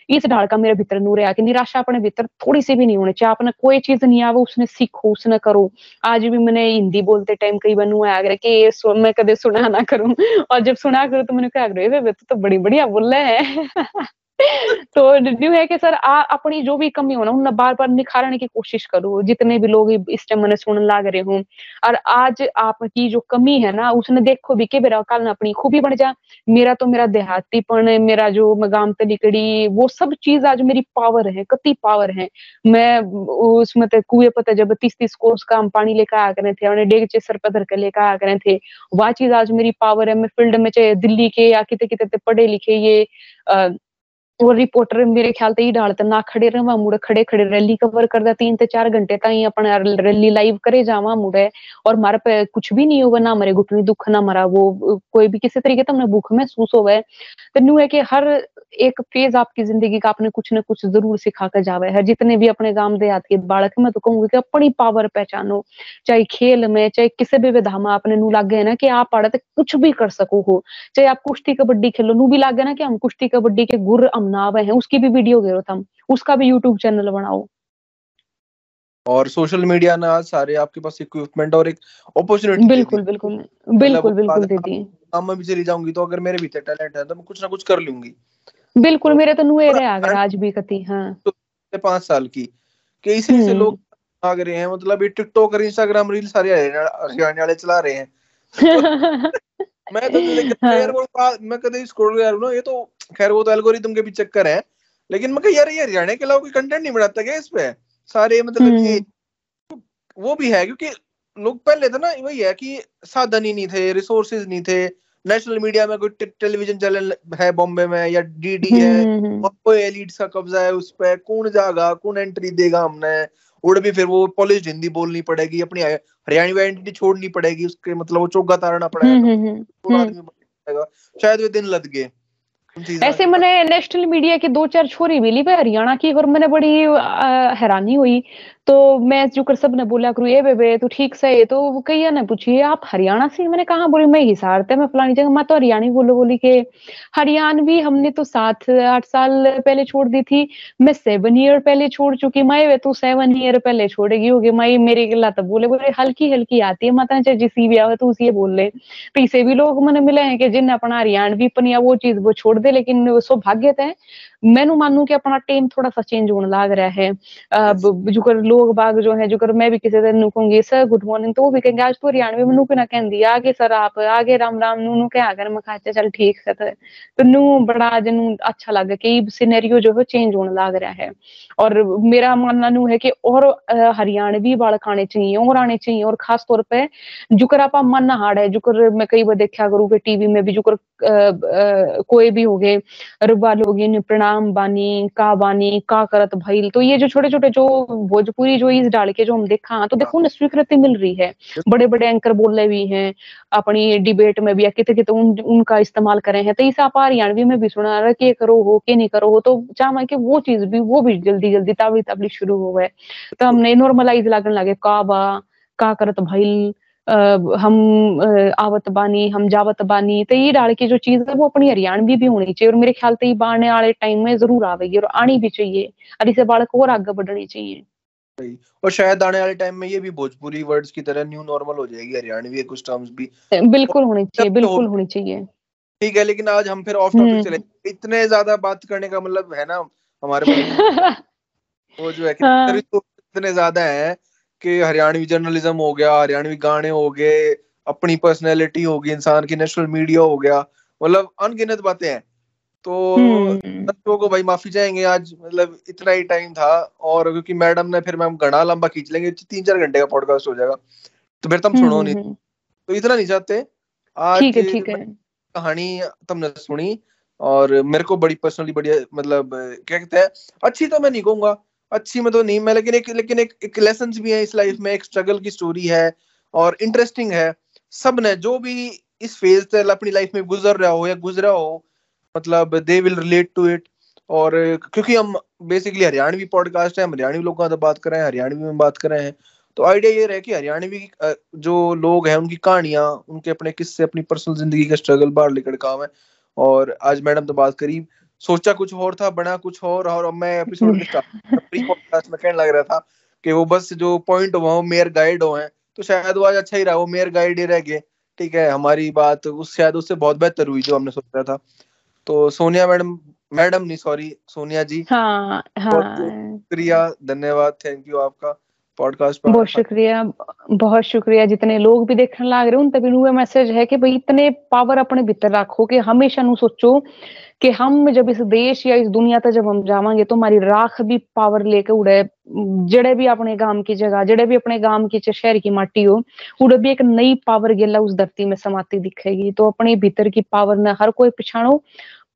इस ढाल का मेरे भीतर नूर है कि निराशा अपने भीतर थोड़ी सी भी नहीं होनी चाहिए। आपने कोई चीज़ नहीं आवे उसने सीखो उसने करो। आज भी मैंने हिंदी बोलते टाइम कई बार नुआ आगे कि मैं कदे सुना ना करूँ। और जब सुना करूँ तो मैंने कहा करे तो, तो बड़ी बढ़िया बोल रहे हैं। [LAUGHS] तो न्यू है कि सर, आ अपनी जो भी कमी हो ना उन बार बार निखारने की कोशिश करो। जितने भी लोग इस टाइम मैंने सुन लाग रहे हूँ, और आज आपकी जो कमी है ना, उसने देखो भी के मेरा कल अपनी खूबी बन जा। मेरा तो मेरा देहातीपन मेरा जो मगाम तलीकड़ी वो सब चीज़ आज मेरी पावर है, कति पावर है। मैं उसमें कुएँ पता जब तीस तीस कोर्स का हम पानी लेकर आया करे थे, उन्हें डेग चे सर पर धर कर लेकर आया करे थे वह चीज़ आज मेरी पावर है। मैं फ़ील्ड में चाहे दिल्ली के या कितने कितने पढ़े लिखे ये और रिपोर्टर मेरे ख्याल ही डालते ना खड़े रहा मुड़े, खड़े खड़े रैली कवर कर दे तीन ते चार घंटे ताई अपने रैली लाइव करे जावा मुड़े। और मारे पे कुछ भी नहीं होगा, ना मरे घुटनी दुख, ना मरा वो, कोई भी किसी तरीके तो भूख महसूस होवे। तो न्यू है कि हर एक फ़ेज़ आपकी ज़िंदगी का आपने कुछ न कुछ ज़रूर सिखा कर जावे है। जितने भी अपने गाँव दे आती बालक, मैं तो कहूँगी कि अपनी पावर पहचानो। चाहे खेल में, चाहे किसी भी विधा में आपने नू लागे है ना कि आप पढ़ते कुछ भी कर सको हो। चाहे आप कुश्ती कबड्डी खेलो, नू भी लागे ना कि हम कुश्ती कबड्डी के गुर नाव है उसकी भी वीडियो गिरो तुम उसका भी यूट्यूब चैनल बनाओ। और सोशल मीडिया ना सारे आपके पास इक्विपमेंट और एक अपॉर्चुनिटी बिल्कुल बिल्कुल बिल्कुल बिल्कुल देती है। काम में भी चली जाऊँगी तो अगर मेरे भीतर टैलेंट है तो मैं कुछ ना कुछ कर लूँगी। बिल्कुल मेरे तो नुए रहे अगर आज भी कती हाँ। तो पाँच साल की कि इसी से लोग आ गए हैं मतलब ये टिकटॉक और इंस्टाग्राम रील सारे हरियाणा वाले चला रहे हैं। [LAUGHS] [LAUGHS] मैं तो हाँ। यार वो मैं कभी स्क्रॉल कर ना ये तो खैर वो तो एल्गोरिथम के भी चक्कर है। लेकिन मैं यार ये हरियाणा के अलावा कोई कंटेंट नहीं बनाता क्या इस पे? सारे मतलब ये वो भी है क्योंकि लोग पहले तो ना वही है कि साधन ही नहीं थे रिसोर्सेज नहीं थे। नेशनल मीडिया में कोई टेलीविज़न चैनल है बॉम्बे में या डीडी है कोई एलिट्स का कब्जा है उस पर कौन जाएगा कौन एंट्री देगा हमने? और भी फिर वो पॉलिश हिंदी बोलनी पड़ेगी अपनी हरियाणवी आइडेंटिटी छोड़नी पड़ेगी उसके मतलब वो चौका तारना पड़ेगा शायद वे दिन लद गए। ऐसे मैंने नेशनल मीडिया की दो चार छोरी मिली पे हरियाणा की और मैंने बड़ी हैरानी हुई। तो मैं जो कर सबने बोला करू ये बेबे तू ठीक से है तो वो कही ने पूछी आप हरियाणा से मैंने कहा बोली मैं हिसार थे मैं फलानी जगह मैं तो हरियाणी बोलो बोली के हरियाणवी हमने तो सात आठ साल पहले छोड़ दी थी मैं सेवन ईयर पहले छोड़ चुकी माई वे तू सेवन ईयर पहले छोड़ेगी होगी माई मेरी गिला तो बोले बोले हल्की हल्की आती है माता चाहे जिसी भी आवे तो उसी बोल ले। तो इसे भी लोग मैंने मिले हैं कि जिन अपना हरियाणवी पनिया वो चीज़ वो छोड़ दे लेकिन सौभाग्य थे मैनू मानू कि अपना टेम थोड़ा सा चेंज होने लग रहा है। जो कर लोग बाग जो है जो कर मैं भी किसी दिन कहूँगी सर गुड मॉर्निंग तो वो भी कहेंगे आज तो हरियाणवी में नू ना कहती आगे सर आप आगे राम राम नू नू क्या कर मैं कहा अच्छा, चल ठीक है तो, नू बड़ा नू अच्छा लग कि सिनेरियो जो है चेंज होने लग रहा है। और मेरा मानना नू है कि और हरियाणवी बालक आने चाहिए और आने चाहिए और खास तौर पर जुकर आप मन हाड़ है जुकर मैं कई बार देखा करूँ कि टीवी में भी जुकर कोई भी हो गए रुबा लोगिन प्रणाम बानी का बानी का करत भइल तो ये जो छोटे छोटे जो भोजपुरी जो इस डाल के जो हम देखा तो देखो ना स्वीकृति मिल रही है। बड़े बड़े एंकर बोल रहे भी हैं अपनी डिबेट में भी या कितने कितने उन, उनका इस्तेमाल करे हैं तो इस आप हरियाणवी में भी सुना रहा कि करो हो के नहीं करो हो तो चाह कि वो चीज़ भी वो भी जल्दी जल्दी ताबली ताबली शुरू हो गए। तो हमने नॉर्मलाइज लगने लगे का बा का करत भइल हम आवत बानी हम जावत बानी तो ये डाल की जो चीज़ है वो अपनी हरियाणवी भी होनी चाहिए और मेरे ख्याल से ये बाढ़ने वाले टाइम में ज़रूर आवेगी और आनी भी चाहिए। और इसे बालक और आगे बढ़नी चाहिए। और शायद आने वाले टाइम में ये भी भोजपुरी वर्ड्स की तरह न्यू नॉर्मल हो जाएगी हरियाणवी कुछ टर्म्स भी। बिल्कुल होनी चाहिए बिल्कुल होनी चाहिए। ठीक है लेकिन आज हम फिर ऑफ़ टॉपिक चले इतने ज़्यादा बात करने का मतलब है ना हमारे [LAUGHS] वो जो है हाँ। इतने ज़्यादा है कि हरियाणवी जर्नलिज्म हो गया हरियाणवी गाने हो गए अपनी पर्सनैलिटी होगी इंसान की नेशनल मीडिया हो गया मतलब अनगिनत बातें हैं। तो बच्चों को भाई माफ़ी चाहेंगे आज मतलब इतना ही टाइम था और क्योंकि मैडम ने फिर मैम घना लंबा खींच लेंगे तीन चार घंटे का पॉडकास्ट हो जाएगा तो फिर तुम सुनो नहीं। तो इतना नहीं चाहते। आज ठीक है, ठीक है। कहानी तुमने सुनी और मेरे को बड़ी पर्सनली बढ़िया मतलब क्या कहते हैं अच्छी तो मैं नहीं कहूँगा अच्छी में तो नहीं मैं लेकिन एक लेकिन एक, एक लेसन भी है इस लाइफ में एक स्ट्रगल की स्टोरी है और इंटरेस्टिंग है। सबने जो भी इस फ़ेज़ से अपनी लाइफ में गुजर रहा हो या गुजरा हो मतलब they will relate to it और क्योंकि हम बेसिकली हरियाणवी पॉडकास्ट है हरियाणवी लोगों का बात कर रहे हैं हरियाणवी में बात कर रहे हैं तो आइडिया ये रहे कि हरियाणवी जो लोग हैं उनकी कहानियाँ उनके अपने किस्से अपनी पर्सनल ज़िंदगी का स्ट्रगल बाहर लेकर काम है। और आज मैडम तो बात करी सोचा कुछ और था बना कुछ और और मैं एपिसोड में प्री पॉडकास्ट में कहने लग रहा था कि वो बस जो पॉइंट हुआ मेयर गाइड हो हैं। तो शायद वो आज अच्छा ही रहा वो मेयर गाइड ही रह गए। ठीक है हमारी बात उस शायद उससे बहुत बेहतर हुई जो हमने सोचा था। तो सोनिया मैडम मैडम नहीं सॉरी सोनिया जी। हाँ हाँ। शुक्रिया धन्यवाद थैंक यू आपका। पॉडकास्ट पर बहुत शुक्रिया बहुत शुक्रिया। जितने लोग भी देखने लग रहे उन तभी नुए मैसेज है कि भाई इतने पावर अपने भीतर रखो कि हमेशा नु सोचो कि हम जब इस देश या इस दुनिया तक जब हम जावांगे तो हमारी राख भी पावर लेके उड़े। जड़े भी अपने गाँव की जगह, जड़े भी अपने गाँव की शहर की माटी हो, उड़े भी एक नई पावर गेला उस धरती में समाती दिखेगी। तो अपने भीतर की पावर ने हर कोई पिछाणो।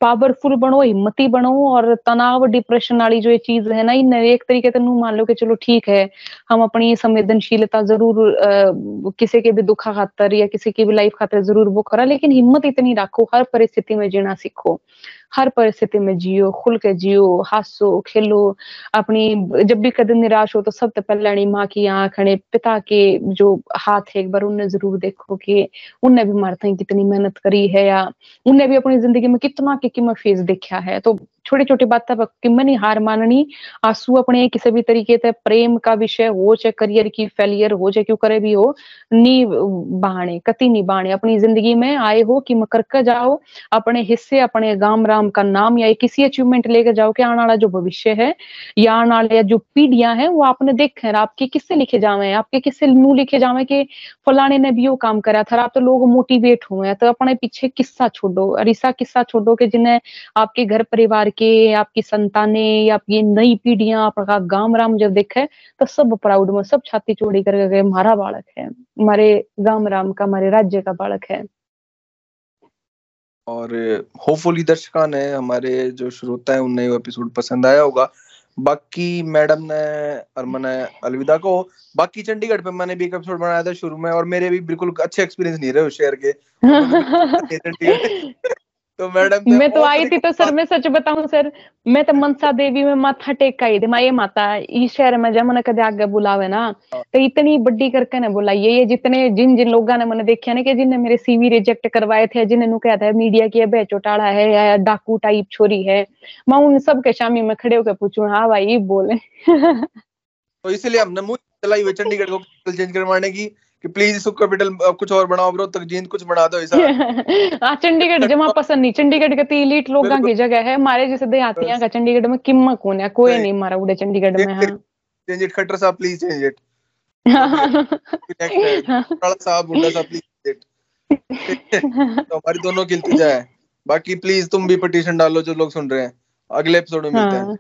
पावरफुल बनो हिम्मती बनो और तनाव डिप्रेशन वाली जो ये चीज़ है ना इन एक तरीके से मान लो कि चलो ठीक है हम अपनी संवेदनशीलता ज़रूर किसी के भी दुखा खातर या किसी की भी लाइफ खातर ज़रूर वो करा लेकिन हिम्मत इतनी रखो हर परिस्थिति में जीना सीखो हर परिस्थिति में जियो, खुल के जियो, हंसो, खेलो, अपनी जब भी कदम निराश हो तो सबसे पहले अपनी माँ की आँख पिता के जो हाथ है, एक बार उन्हें ज़रूर देखो कि उनने भी मारते कितनी मेहनत करी है या उनने भी अपनी ज़िंदगी में कितना की कीमत फेस देखा है। तो छोटी छोटी बात किमनी हार माननी। आँसू अपने किसी भी तरीके से प्रेम का विषय हो चाहे करियर की फेलियर हो चाहे क्यों करे भी हो नी बहाने कति नहीं बहाने अपनी ज़िंदगी में आए हो कि मकर कर जाओ, अपने हिस्से, अपने गाँव राम का नाम या किसी अचीवमेंट लेकर जाओ कि आने वाला जो भविष्य है, या आने वाले जो पीढ़ियाँ हैं, वो आपने देखे आपके किससे लिखे जावे आपके किससे मुँह लिखे जावे कि फलाने ने भी वो काम करा था? आप तो लोग मोटिवेट हुए हैं तो अपने पीछे किस्सा छोड़ो और ऐसा किस्सा छोड़ो कि जिन्हें आपके घर परिवार के आपकी संतानें आपकी नई पीढ़ियाँ आपका गाँव राम जब देखे तो सब प्राउड में सब छाती चोड़ी करके गए हमारा बालक है हमारे गाँव राम का हमारे राज्य का बालक है। और होपफुली दर्शकों ने हमारे जो श्रोता है उन्हें एपिसोड पसंद आया होगा। बाकी मैडम ने और मैंने अलविदा को। बाकी चंडीगढ़ पे मैंने भी एक एपिसोड बनाया था शुरू में और मेरे भी बिल्कुल अच्छे एक्सपीरियंस नहीं रहे शेयर के। [LAUGHS] तो मैडम मैं तो आई थी तो सर मैं सच बताऊँ सर मैं तो मनसा देवी में माथा टेक आई थी ये माता इस शहर में जब मैंने कदे आगे बुलावे ना हाँ। तो इतनी बड्डी करके ने बुलाई। ये जितने जिन जिन लोगों ने मैंने देखा ना कि जिनने मेरे सीवी रिजेक्ट करवाए थे जिन्हें कहता है मीडिया की बे चौटाला है या डाकू टाइप छोरी है। मैं उन सब के शामी में खड़े होकर पूछू हाँ भाई बोले। तो इसलिए हमने मुँह चलाई हुई चंडीगढ़ को चेंज करवाने की। कि प्लीज़ इसको कैपिटल कुछ और बनाओ ब्रो तक जींद कुछ बना दो ऐसा [LAUGHS] हाँ चंडीगढ़ जमा पसंद नहीं। चंडीगढ़ के ती इलीट लोगों की जगह है। हमारे जैसे देहातियाँ का चंडीगढ़ में किम्मा कौन है? कोई नहीं। मारा उड़े चंडीगढ़ में हाँ। चेंज इट खट्टर साहब प्लीज़ चेंज इट बड़ा साहब बुड्ढा साहब प्लीज़ इट तो हमारी दोनों की इल्तिजा है। बाकी प्लीज़ तुम भी पिटीशन डालो जो लोग सुन रहे हैं। अगले एपिसोड में मिलते हैं।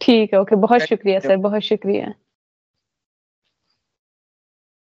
ठीक है ओके बहुत शुक्रिया सर बहुत शुक्रिया।